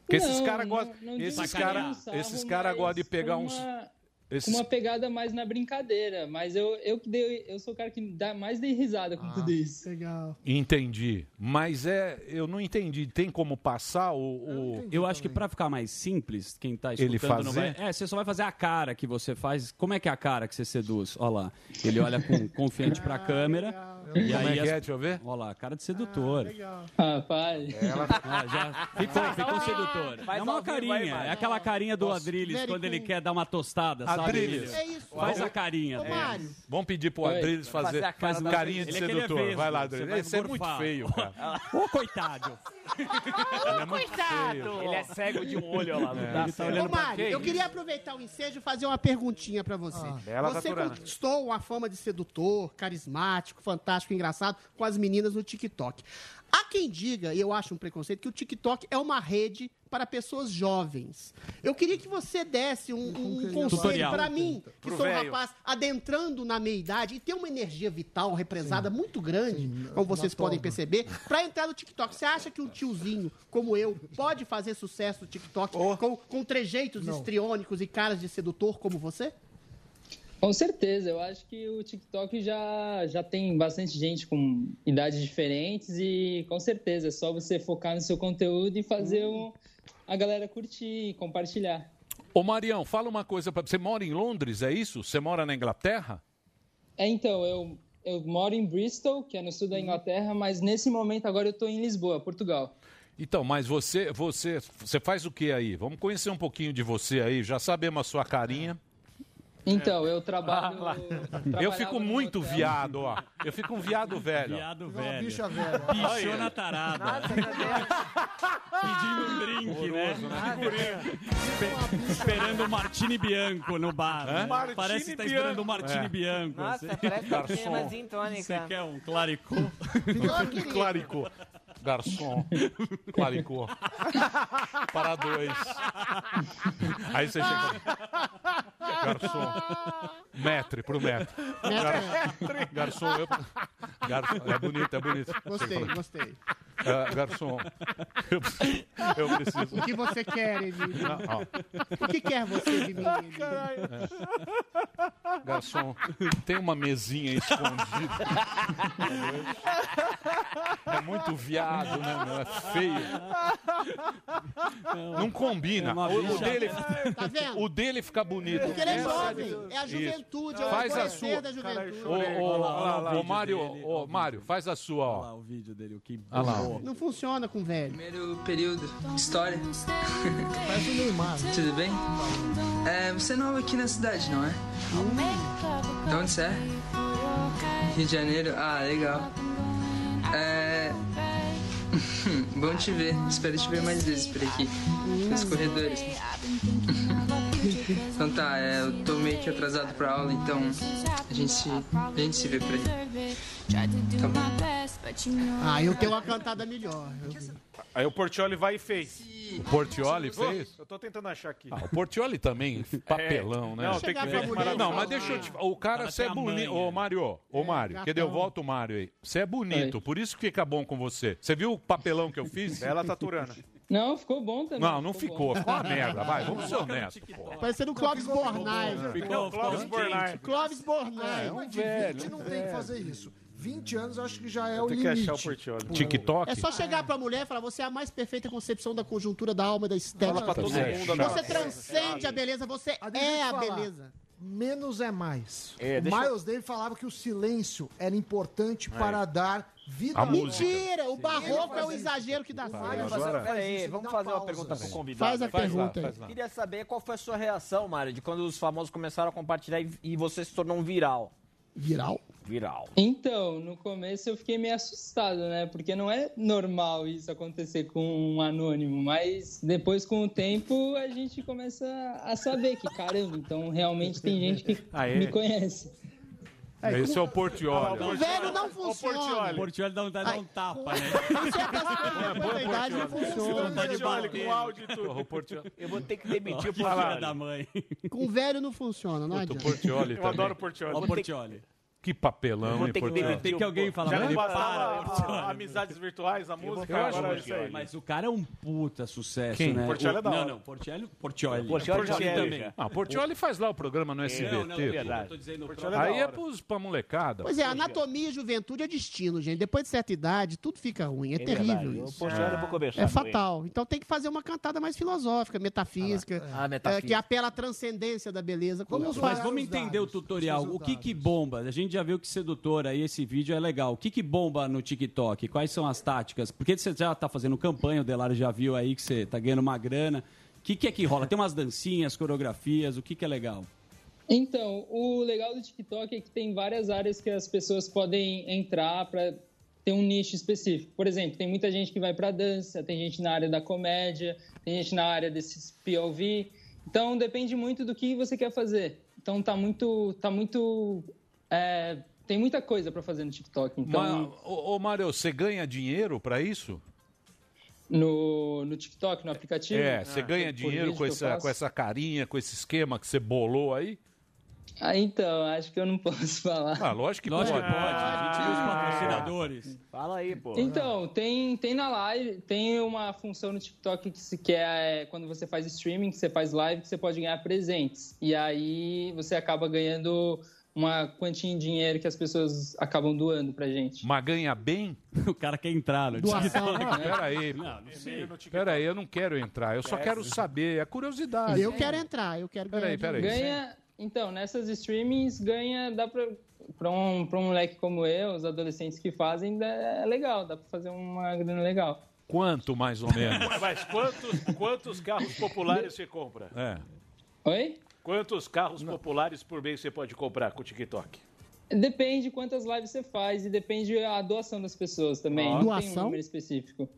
Porque esses Não, caras não- gostam. Esses um caras sarro, esses cara mas gostam de pegar foi uns. Esses- com uma pegada mais na brincadeira. Mas eu, eu que dei, eu sou o cara que dá mais dei risada com tudo isso. Legal. Entendi. Mas é. Eu não entendi. Tem como passar o. o- Eu acho que pra ficar mais simples, quem tá Ele escutando não fazer? vai... É, você só vai fazer a cara que você faz. Como é que é a cara que você seduz? Olha lá. Ele olha com confiante pra câmera. E Como aí é que é? Deixa eu ver. Olha lá, cara de sedutor. Rapaz. Ah, já ficou, ficou sedutor. Faz é uma carinha. É aquela carinha do Nossa. Adrilles quando ele quer dar uma tostada, sabe? Adrilles. Emílio? É isso. Faz a carinha. Ô, dele. Mário. Vamos pedir pro Oi. Adrilles fazer, Fazer a cara faz da carinha de é é sedutor. vesgo, vai lá, você vai Esse é muito feio, cara. Ô, coitado. Ele é feio. Ele é cego de um olho, olha lá. Dá Ele tá olhando Ô, Mário, eu queria aproveitar o ensejo e fazer uma perguntinha pra você. Bela você Taturana. conquistou uma fama de sedutor, carismático, fantástico, engraçado com as meninas no TikTok. Há quem diga, e eu acho um preconceito, que o TikTok é uma rede para pessoas jovens. Eu queria que você desse um, um conselho para mim, que Pro sou um velho. rapaz adentrando na meia idade e tem uma energia vital represada muito grande, como vocês podem perceber, para entrar no TikTok. Você acha que um tiozinho como eu pode fazer sucesso no TikTok com, com trejeitos histriônicos e caras de sedutor como você? Com certeza, eu acho que o TikTok já, já tem bastante gente com idades diferentes e com certeza é só você focar no seu conteúdo e fazer um- a galera curtir e compartilhar. Ô, Marião, fala uma coisa pra você. mora em Londres, é isso? Você mora na Inglaterra? É, então, eu, eu moro em Bristol, que é no sul da Inglaterra, mas nesse momento agora eu tô em Lisboa, Portugal. Então, mas você, você, você faz o que aí? Vamos conhecer um pouquinho de você aí. Já sabemos a sua carinha. Então, eu trabalho. Eu trabalhava fico muito hotel. viado, ó. Eu fico um viado velho. Viado Uma velho. bicha velha. Bichona tarada. Pedindo um drink, né? Espe- Esperando o Martini Bianco no bar. né? Martini Parece que tá esperando o Martini É. Bianco. Nossa, assim. parece que tá Garçom. comendo uma Você quer um claricô? Claricô. Garçom. Claricô. Para dois. Aí você chega. Garçom. Metre pro metro. Gar... Garçom. Eu... Garçom. É bonito, é bonito. Gostei, gostei. Ah, garçom. Eu, eu preciso. O que você quer, Emílio? O que quer você de mim, Emílio? Garçom, tem uma mesinha escondida. É muito viado, né? meu? É feio. Não combina. É O, o dele, Tá vendo? o dele fica bonito. Porque ele é jovem, é a Isso. juventude, é o Faz a sua. da juventude. Ô, Mário, ô, Mário, faz a sua, Olha lá ó. o vídeo dele, o que Olha lá. Não funciona com velho. Primeiro período, história. Parece o Neymar. Tudo bem? É, você é nova aqui na cidade, não é? De onde você é? Rio de Janeiro? Ah, legal. É. Bom te ver. Espero te ver mais vezes por aqui. Nos corredores. Então tá, é, eu tô meio que atrasado pra aula, então a gente se, a gente se vê por aí. Tá bom. Ah, eu tenho uma cantada melhor. Aí o Portioli vai e fez. O Portioli fez? Eu tô tentando achar aqui. Ah, o Portioli também, papelão, né? Não, tem que ver. Não, mas deixa eu te O cara, Ela você é bonito. Ô, Mário, ô, Mário, gatão. cadê? Eu volto o Mário aí. Você é bonito, por isso que fica bom com você. Você viu o papelão que eu fiz? Bela Taturana. Não, ficou bom também. Não, não ficou. Ficou uma merda, vai. Vamos ser honestos, pô. Parecendo o Clóvis Bornai. Ficou, Clóvis Bornai. Clóvis Bornai. É um De velho. 20 não tem que fazer isso. 20 anos eu acho que já é o Tem que limite. achar o Portioli. TikTok? É só chegar pra mulher e falar: você é a mais perfeita concepção da conjuntura da alma e da estética. Fala pra todo É, mundo agora. Você transcende a beleza, você Ah, é a falar. beleza. Menos é mais. É, o eu- Miles Davis falava que o silêncio era importante para dar vida A à música. Mentira! O barroco é o exagero que dá certo. agora- Pera aí, Isso, vamos fazer uma pergunta pro convidado. Faz a Faz lá, pergunta aí. faz lá. Queria saber qual foi a sua reação, Mário, de quando os famosos começaram a compartilhar e, e você se tornou um viral. Viral? Viral. Então, no começo eu fiquei meio assustado, né? Porque não é normal isso acontecer com um anônimo, mas depois com o tempo a gente começa a saber que, caramba, então realmente tem gente que Aê. me conhece. Esse é o Portioli. O velho não funciona. O Portioli dá vontade de dar um tapa, né? Certas coisas, a idade não funciona. Vontade de bater. com áudio e tudo. O Portioli. Eu vou ter que demitir o Portioli. da mãe. Com velho não funciona, não O adianta. Portioli Eu adoro o Portioli. Ó o Portioli. Que papelão, hein, Portiolli? demitir Tem que alguém falar, Já "Mano, não bastava a- amizades virtuais, a música, Eu acho agora é isso aí. Mas o cara é um puta sucesso, Quem? né? Portiolli O- é da hora. Não, não, Portiolli, Portiolli. Portiolli também. já. Ah, Portiolli faz lá o programa no SBT. não, não, pô. eu tô dizendo próprio- Aí é pros, pra molecada. Pois é, anatomia e juventude é destino, gente. Depois de certa idade, tudo fica ruim. É, É terrível verdade. isso. O Portiolli eu vou conversar É com fatal. Então tem que fazer uma cantada mais filosófica, metafísica, Ah, é, metafísica. que apela à transcendência da beleza. Como Mas os vamos entender o tutorial. O que que bomba? A gente já viu que sedutor aí, esse vídeo é legal. O que que bomba no TikTok? Quais são as táticas? Porque você já tá fazendo campanha, o Delário já viu aí que você tá ganhando uma grana. O que que é que rola? Tem umas dancinhas, coreografias, o que que é legal? Então, o legal do TikTok é que tem várias áreas que as pessoas podem entrar para ter um nicho específico. Por exemplo, tem muita gente que vai para dança, tem gente na área da comédia, tem gente na área desses POV. Então, depende muito do que você quer fazer. Então, tá muito, tá muito, é, tem muita coisa para fazer no TikTok. Então, Mas, ô, ô, Mário, você ganha dinheiro pra isso? no, no TikTok, no aplicativo. É, você Ah, ganha dinheiro com essa, com essa carinha, com esse esquema que você bolou aí? Ah, então, acho que eu não posso falar. Ah, lógico que Lógico pode. pode. A gente viu os patrocinadores. Fala aí, pô. Então, tem, tem na live, tem uma função no TikTok que, se, que é quando você faz streaming, que você faz live, que você pode ganhar presentes. E aí você acaba ganhando uma quantia em dinheiro que as pessoas acabam doando pra gente. Mas ganha bem? O cara quer entrar no Doação, TikTok. Ah, peraí. Não, não sei. Peraí, eu não quero entrar. Eu só quero saber. É curiosidade. Eu quero entrar, eu quero ganhar. Peraí, peraí. Ganha, então, nessas streamings, ganha, dá pra. Pra um, pra um moleque como eu, os adolescentes que fazem, dá- é legal, dá pra fazer uma grana legal. Quanto, mais ou menos? Mas quantos, quantos carros populares você compra? É. Oi? Quantos carros populares por mês você pode comprar com o TikTok? Depende quantas lives você faz e depende a doação das pessoas também. Ó. Não tem um Doação? número específico.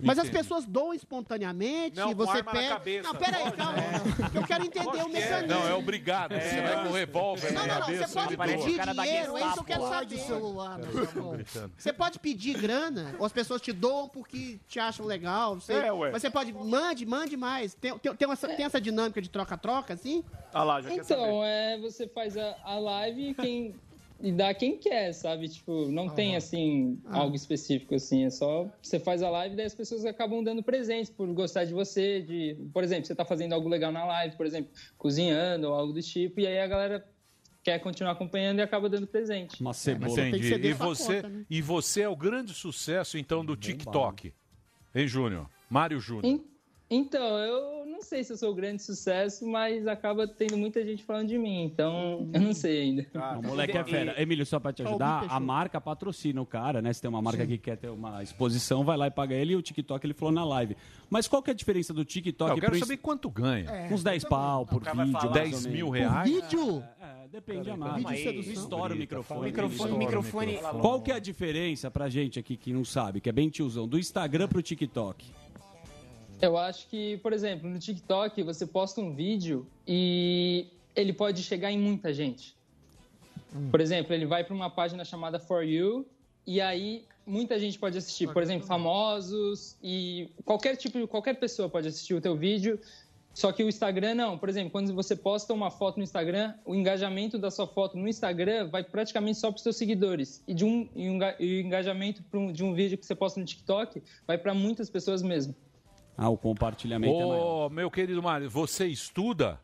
Mas as pessoas doam espontaneamente, Não, você cabeça. Não, peraí, Pode, calma. é. Eu quero entender o mecanismo. Não, é obrigado. Você vai com um revólver Não, não, não, cabeça. você pode pedir dinheiro, é isso que eu quero saber. celular, gritando. Você pode pedir grana, ou as pessoas te doam porque te acham legal, não sei. É, ué. Mas você pode, mande, mande mais. Tem, tem, tem, essa, tem essa dinâmica de troca-troca, assim? Ah lá, já Então, é, você faz a, a live e quem e dá quem quer, sabe? Tipo, não tem assim Ah. algo específico assim, é só você faz a live e daí as pessoas acabam dando presentes por gostar de você, de, por exemplo, você tá fazendo algo legal na live, por exemplo, cozinhando ou algo do tipo, e aí a galera quer continuar acompanhando e acaba dando presente. Uma cebola. Entendi. E você, e você é o grande sucesso, então, do TikTok. Hein, Júnior? Mário Júnior. En- Então, eu não sei se eu sou o grande sucesso, mas acaba tendo muita gente falando de mim, então eu não sei ainda. O moleque é fera. Emílio, só pra te ajudar, a marca patrocina o cara, né? Se tem uma marca Sim. que quer ter uma exposição, vai lá e paga ele e o TikTok ele falou na live. Mas qual que é a diferença do TikTok Não, eu quero saber quanto ganha. É, Uns 10 pau por vídeo. falar mais 10 ou mil reais? vídeo? É, depende da marca. aí. Estoura o microfone. Microfone, microfone. Qual que é a diferença pra gente aqui que não sabe, que é bem tiozão, do Instagram pro TikTok? Eu acho que, por exemplo, no TikTok você posta um vídeo e ele pode chegar em muita gente. Por exemplo, ele vai para uma página chamada For You e aí muita gente pode assistir. Por exemplo, famosos e qualquer tipo, qualquer pessoa pode assistir o teu vídeo. Só que o Instagram não. Por exemplo, quando você posta uma foto no Instagram, o engajamento da sua foto no Instagram vai praticamente só para os seus seguidores. E, de um, e, o engajamento de um vídeo que você posta no TikTok vai para muitas pessoas mesmo. Ah, o compartilhamento é maior. Ô, meu querido Mário, você estuda?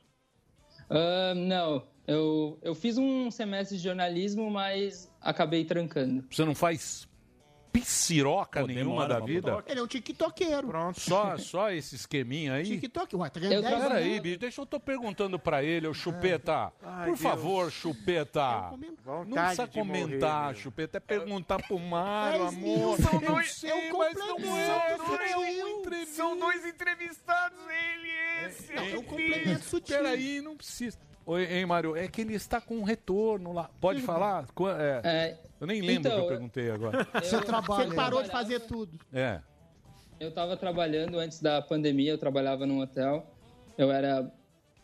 Ah, não, eu, eu fiz um semestre de jornalismo, mas acabei trancando. Você não faz piciroca nenhuma da vida? Ele é um tiktokeiro. Pronto, só, só esse esqueminha aí? TikTok, ué, tá ganhando Eu 10 Peraí, bicho, deixa eu tô perguntando pra ele, ô Chupeta. Ai, Por Deus. favor, Chupeta. Não precisa de morrer, comentar, meu. Chupeta. É perguntar pro Mário, Dez amor. são Eu dois- sei, eu mas não é. são é dois uma entrevista. São dois entrevistados, ele esse. Não, é um complemento sutil. Peraí, não precisa. Oi, hein, Mário? É que ele está com um retorno lá. Pode falar? É, É, eu nem lembro o então, que eu perguntei agora. Você eu- trabalha. eu Você parou de fazer tudo. É. Eu estava trabalhando antes da pandemia, eu trabalhava num hotel, eu era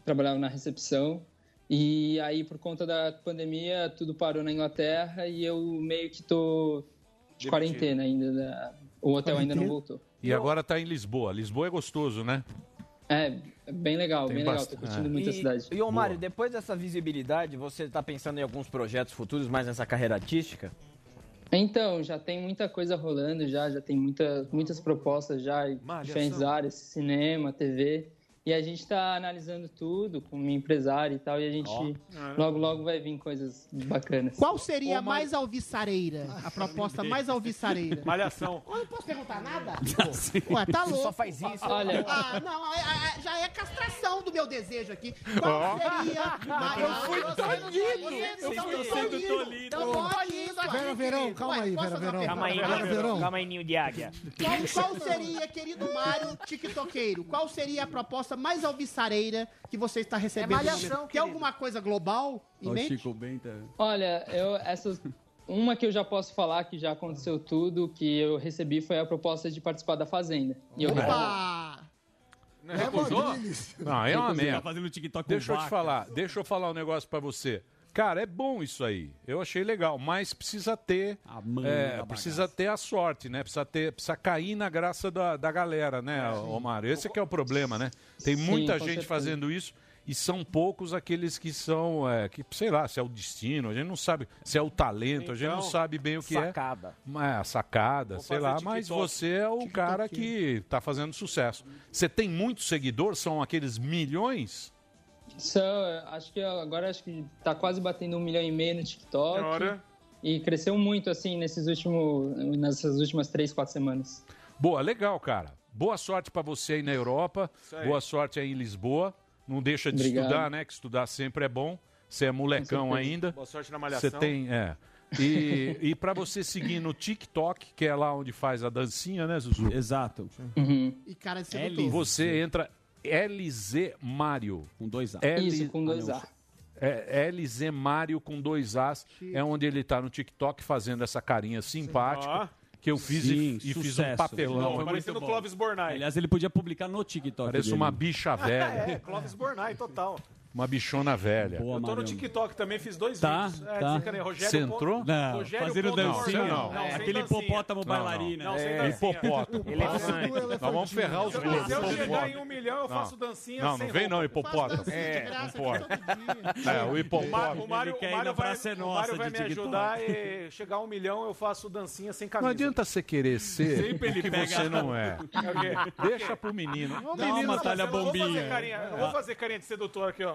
trabalhava na recepção e aí por conta da pandemia tudo parou na Inglaterra e eu meio que tô de Demitido. quarentena ainda, da- o hotel ainda não Quarentena? voltou. E agora tá em Lisboa. Lisboa é gostoso, né? É, é bem legal, Tem bem legal. Tô bastante. curtindo muito e, a cidade. E, ô Mário, depois dessa visibilidade, você está pensando em alguns projetos futuros mais nessa carreira artística? Então, já tem muita coisa rolando, já, já tem muita, muitas propostas já em diferentes áreas, cinema, TV. E a gente está analisando tudo com minha empresária e tal, e a gente Ó. logo, logo vai vir coisas bacanas. Qual seria a mais alviçareira? A proposta mais alviçareira? Malhação. Eu não posso perguntar nada? Ué, tá Você louco. só faz isso. Olha. Ah, não, é- é- já é castração do meu desejo aqui. Qual seria... Mas eu fui estão sendo tolidos. Então pode isso aqui. Vera Verão, calma aí, Vera Verão. Calma aí? Vera Ninho. Verão. Calma aí, ninho de águia. Qual, qual seria, querido Mário, tiktokeiro, qual seria a proposta mais alvissareira que você está recebendo? É malhação? Tem alguma coisa global em Ó, o mente? Chico Benta. Olha, eu essas uma que eu já posso falar que já aconteceu tudo, que eu recebi foi a proposta de participar da Fazenda. E eu Opa! Recusou? Não, é uma Recusei. merda. Tá fazendo TikTok deixa com eu te falar, deixa eu falar um negócio pra você. Cara, é bom isso aí. Eu achei legal, mas precisa ter, manga é, precisa ter a sorte, né? Precisa ter, precisa cair na graça da, da galera, né, Omar? Esse que é o problema, né? Tem Sim, muita gente certeza. fazendo isso e são poucos aqueles que são, é, que sei lá, se é o destino, a gente não sabe se é o talento, a gente não Então, sabe bem o que sacada. é. Mas a sacada, Vou sei lá, TikTok. mas você é o cara que tá fazendo sucesso. Você tem muitos seguidores, são aqueles milhões? Só, acho que agora acho que tá quase batendo um milhão e meio no TikTok. Ora. E cresceu muito, assim, nesses últimos, nessas últimas três, quatro semanas. Boa, legal, cara. Boa sorte pra você aí na Europa. Aí. Boa sorte aí em Lisboa. Não deixa de Obrigado. estudar, né? Que estudar sempre é bom. Você é molecão ainda. Boa sorte na malhação. Você tem, é. E, e para você seguir no TikTok, que é lá onde faz a dancinha, né, Zuzu? Exato. E cara de sedutor. Você entra LZ Mário. Com dois A. Isso, com dois A. É LZ Mário com dois As. É onde ele tá no TikTok fazendo essa carinha simpática. Que eu fiz e- Sim, e, fiz um papelão. Foi muito Parecendo. Clóvis Bornai. Aliás, ele podia publicar no TikTok. Parece dele. uma bicha velha. É, Clóvis Bornai, total. Uma bichona velha. eu tô no TikTok também, fiz dois Tá, vídeos. É, tá. desencanei, Rogério Você ponto- entrou? Não, Rogério fazendo ponto dancinha. Morgado. Não, sem aquele dancinha. hipopótamo Não, não. bailarina. Não, sem É, dancinha. hipopótamo. Elefante. Nós vamos ferrar os Se eu- dois. Se eu chegar hipopótamo. em um milhão, eu Não. faço dancinha Não, não vem não, hipopótamo. É, não. É, o O hipopótamo. o Mário, o vai, é o me ajudar e chegar a um milhão eu faço dancinha sem camisa. Não adianta você querer ser Sempre ele o que pega- você não é. É o? Deixa pro menino. O Não, menino mas talha não bombinha. eu não vou fazer carinha de sedutor aqui, ó.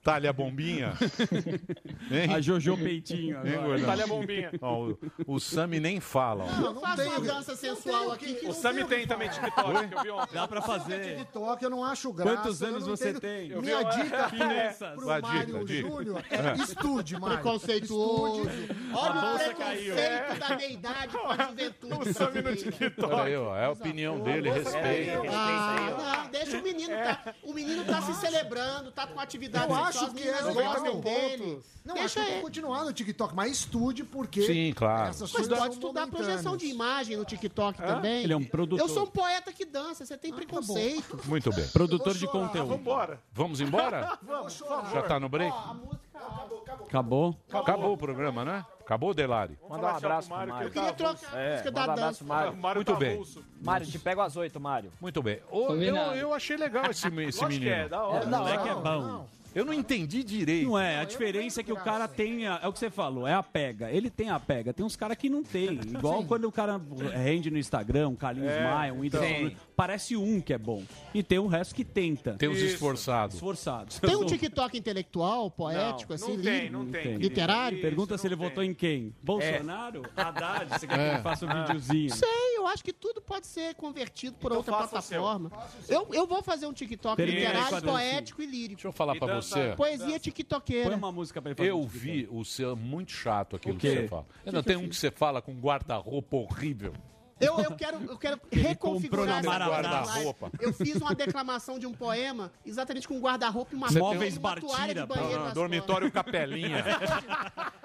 talha bombinha. Hein? A Jojo Peitinho. Hein, agora. Talha bombinha. Ó, o, o Sami nem fala. ó. Eu faço uma dança sensual aqui. que O não Sami tem também. TikTok, que eu vi ontem. Dá pra fazer. TikTok eu não acho graça. Quantos anos não você entendo. tem? Eu Minha dica Finanças. pro dica, Mário dica. Júnior é estude, Mário. Preconceituoso. Olha o bolsa caiu. preconceito da meia-idade com a juventude O Sami no. TikTok. Aí, ó, é a opinião dele, respeita. Ah, não, deixa o menino. Tá, o menino tá se celebrando, tá com atividade acho que é legal gostam meu dele. Não, Deixa acho que que continuar no TikTok, mas estude porque Sim, claro. essas Mas pode estudar projeção de imagem no TikTok também. Ele é um produtor. Eu sou um poeta que dança, você tem preconceito. Muito bem. Produtor de Eu conteúdo. Vamos embora? Vamos, por favor. Já tá no break? Acabou? Acabou o programa, né? Acabou, Delari? Manda um abraço pro Mário, Mário. que Eu queria tá trocar a É, música manda um da dança. Mário. O Mário Muito tá bem. avulso. Mário, te pego às oito, Mário. Muito bem. Eu, Combinado. eu achei legal esse, esse Lógico que menino. é, da hora. O moleque é bom. Eu não entendi direito. Não é, a diferença é que o cara tem. a- É o que você falou, é a pega. Ele tem a pega. Tem uns caras que não tem. Igual quando o cara rende no Instagram, um Carlinhos É, Maia, um Whindersson. Sim. Nunes, Parece um que é bom. E tem o resto que tenta. Tem os esforçados. Esforçados. Tem um TikTok intelectual, poético, Não, assim, não tem, não tem. Literário? Isso, Pergunta se ele tem. votou em quem? Bolsonaro? Haddad? Você quer que É. ele faça um videozinho? Sei, eu acho que tudo pode ser convertido por Então outra plataforma. Eu, eu vou fazer um TikTok literário, poético e lírico. Deixa eu falar E pra dança- você. Poesia Põe tiktokeira. uma música pra ele fazer. Eu um vi o seu muito chato aquilo O que você fala. Não, tem um que você fala com guarda-roupa horrível. Eu, eu quero, eu quero comprou reconfigurar na essa Marabras. Guarda-roupa. Eu fiz uma declamação de um poema exatamente com um guarda-roupa e uma Móveis uma toalha Bartira, de banheiro Não, nas dormitório Capelinha. costas.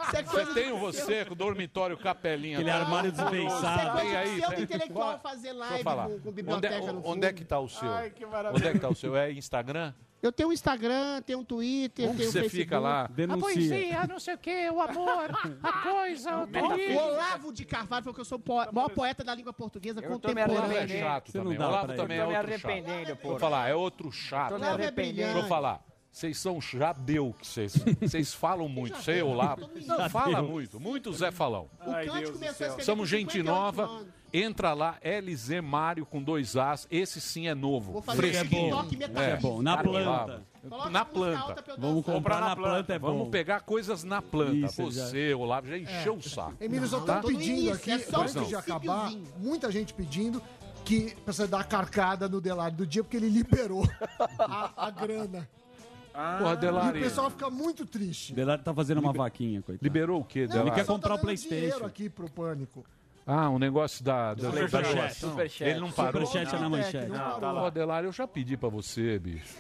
Isso é Você tem de- você com o dormitório Capelinha. Aquele Tá armário Isso desbençado. é coisa de pseudo-intelectual Qual- fazer Deixa eu live falar. com, com Onde, biblioteca é- no onde é que tá o seu? Ai, que maravilha. Onde é que tá o seu? É Instagram? Eu tenho um Instagram, tenho um Twitter, Como tenho um você Facebook. fica lá? A Denuncia. poesia, não sei o que, o amor, a coisa, o Metafísica. Olavo de Carvalho falou que eu sou o po- maior poeta da língua portuguesa Eu contemporânea. É chato Você não também. Olavo também é Eu tô me outro arrependendo, chato. pô. Vou falar, é outro chato. Me arrependendo. Deixa eu falar. Vocês são já deu que vocês. Vocês falam muito. Você, Olavo. Não, Já fala deu. muito. Muito Zé Falão. O Kant começou a escrever Somos gente 58 nova. Entra lá, LZ Mário com dois As. Esse sim é novo. Vou fazer fresquinho. TikTok metálico. É bom, na planta. Na planta. eu Vamos comprar na planta, é bom. Vamos pegar coisas na planta. Isso, já. Você, Olavo, já encheu o saco. Emílio, só Tá? pedindo início, aqui, é só antes de acabar, muita gente pedindo que você dar a carcada no Delari do dia, porque ele liberou a, a grana. Porra, E Delari. o pessoal fica muito triste. Delari tá fazendo uma vaquinha, coitado. Liberou o quê, Não, Delari? Ele quer comprar o tá dinheiro PlayStation. aqui pro Pânico. Ah, um negócio da, da, da Superchat. Superchat. Ele não parou. Superchat é na manchete. Não, tá lá. Delari, eu já pedi pra você, bicho.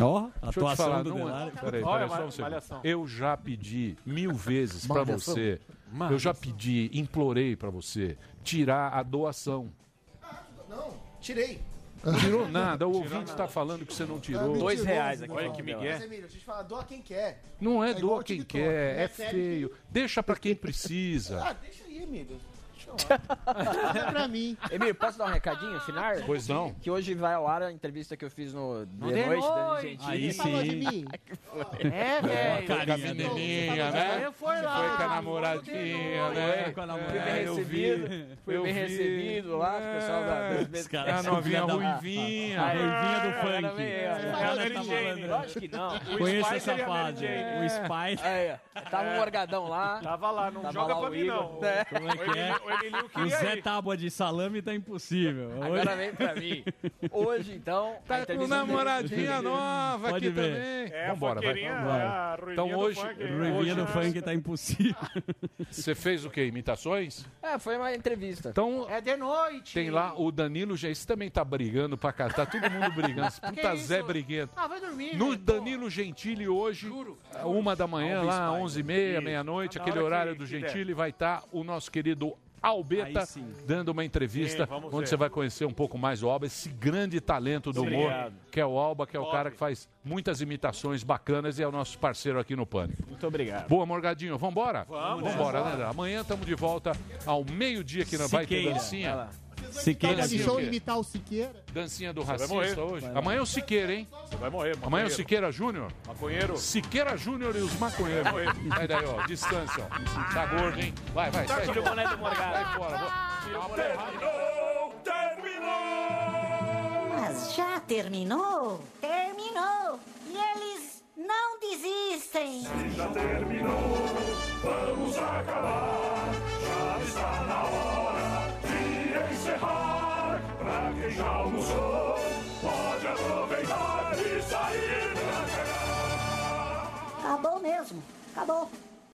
Ó, te atuação falar, do não é- Delari. Peraí, Olha, peraí, só um segundo. Eu já pedi mil vezes pra Malhação. você. Eu já pedi, implorei pra você tirar a doação. Não, tirei. Tirou nada, o ouvinte tá falando que você não tirou. É, Dois reais aqui. Olha que Mas, migué. Emílio, deixa eu te falar, doa quem quer. Não é É doa quem quer, né? é feio. Deixa pra quem precisa. Ah, deixa aí, Emílio. É pra mim. Emílio, posso dar um recadinho final? Pois não. Que hoje vai ao ar a entrevista que eu fiz no De, De Noite, Dani. Gentili. Aí Falou de sim. mim. É, velho. Com a menininha, né? Eu fui lá. Foi com a namoradinha, né? Foi com a namorada. Fui bem É, recebido. Fui bem recebido lá, o pessoal da, A novinha ruivinha. A ruivinha do funk. O cara Falou tá falando. Lógico que não. Conheço essa fase. O ó, tava um morgadão lá. Tava lá, não joga pra mim, não. É. Como é que é? O Emilio O queria Zé ir. Tábua de salame tá impossível. Hoje- Agora vem pra mim. Hoje, então. Tá com namoradinha nova Pode aqui ver. também. É, Vambora, vai. foqueirinha, vai. a ruivinha Então hoje- né? Ruivinha Hoje- do funk tá impossível. Você fez o quê? Imitações? É, foi uma entrevista. Então, É de noite. tem lá o Danilo, já esse também tá brigando pra cá. Tá todo mundo brigando. Esse Puta? Zé briguento. Ah, vai dormir. No. Danilo Gentili hoje, uma da manhã, lá, onze e meia, meia-noite, Na aquele horário que- do. Gentili, vai estar o nosso querido Albeta dando uma entrevista Sim, onde ver. você vai conhecer um pouco mais o Alba, esse grande talento do humor, Obrigado. que é o Alba, que é o cara que faz muitas imitações bacanas e é o nosso parceiro aqui no Pânico. Muito obrigado. Boa, Morgadinho, vambora? Vamos. Vambora, né? Amanhã estamos de volta ao meio-dia aqui na Vai Ter. Dancinha. Siqueira. Dancinha show imitar o Siqueira. Dancinha do vai racista morrer. hoje. Amanhã é o Siqueira, hein? Você vai morrer, Amanhã é o. Siqueira Júnior. Maconheiro. Siqueira Júnior e os maconheiros. Sai daí, ó. Distância, ó. Tá gordo, hein? Vai, vai, sai. Tira o boné do Morgado. Sai fora. Terminou, terminou. Mas já terminou? Terminou! E eles não desistem! Já terminou, vamos acabar. Já está na hora encerrar. Pra quem já almoçou, pode aproveitar e sair pra cá. Acabou mesmo! Acabou!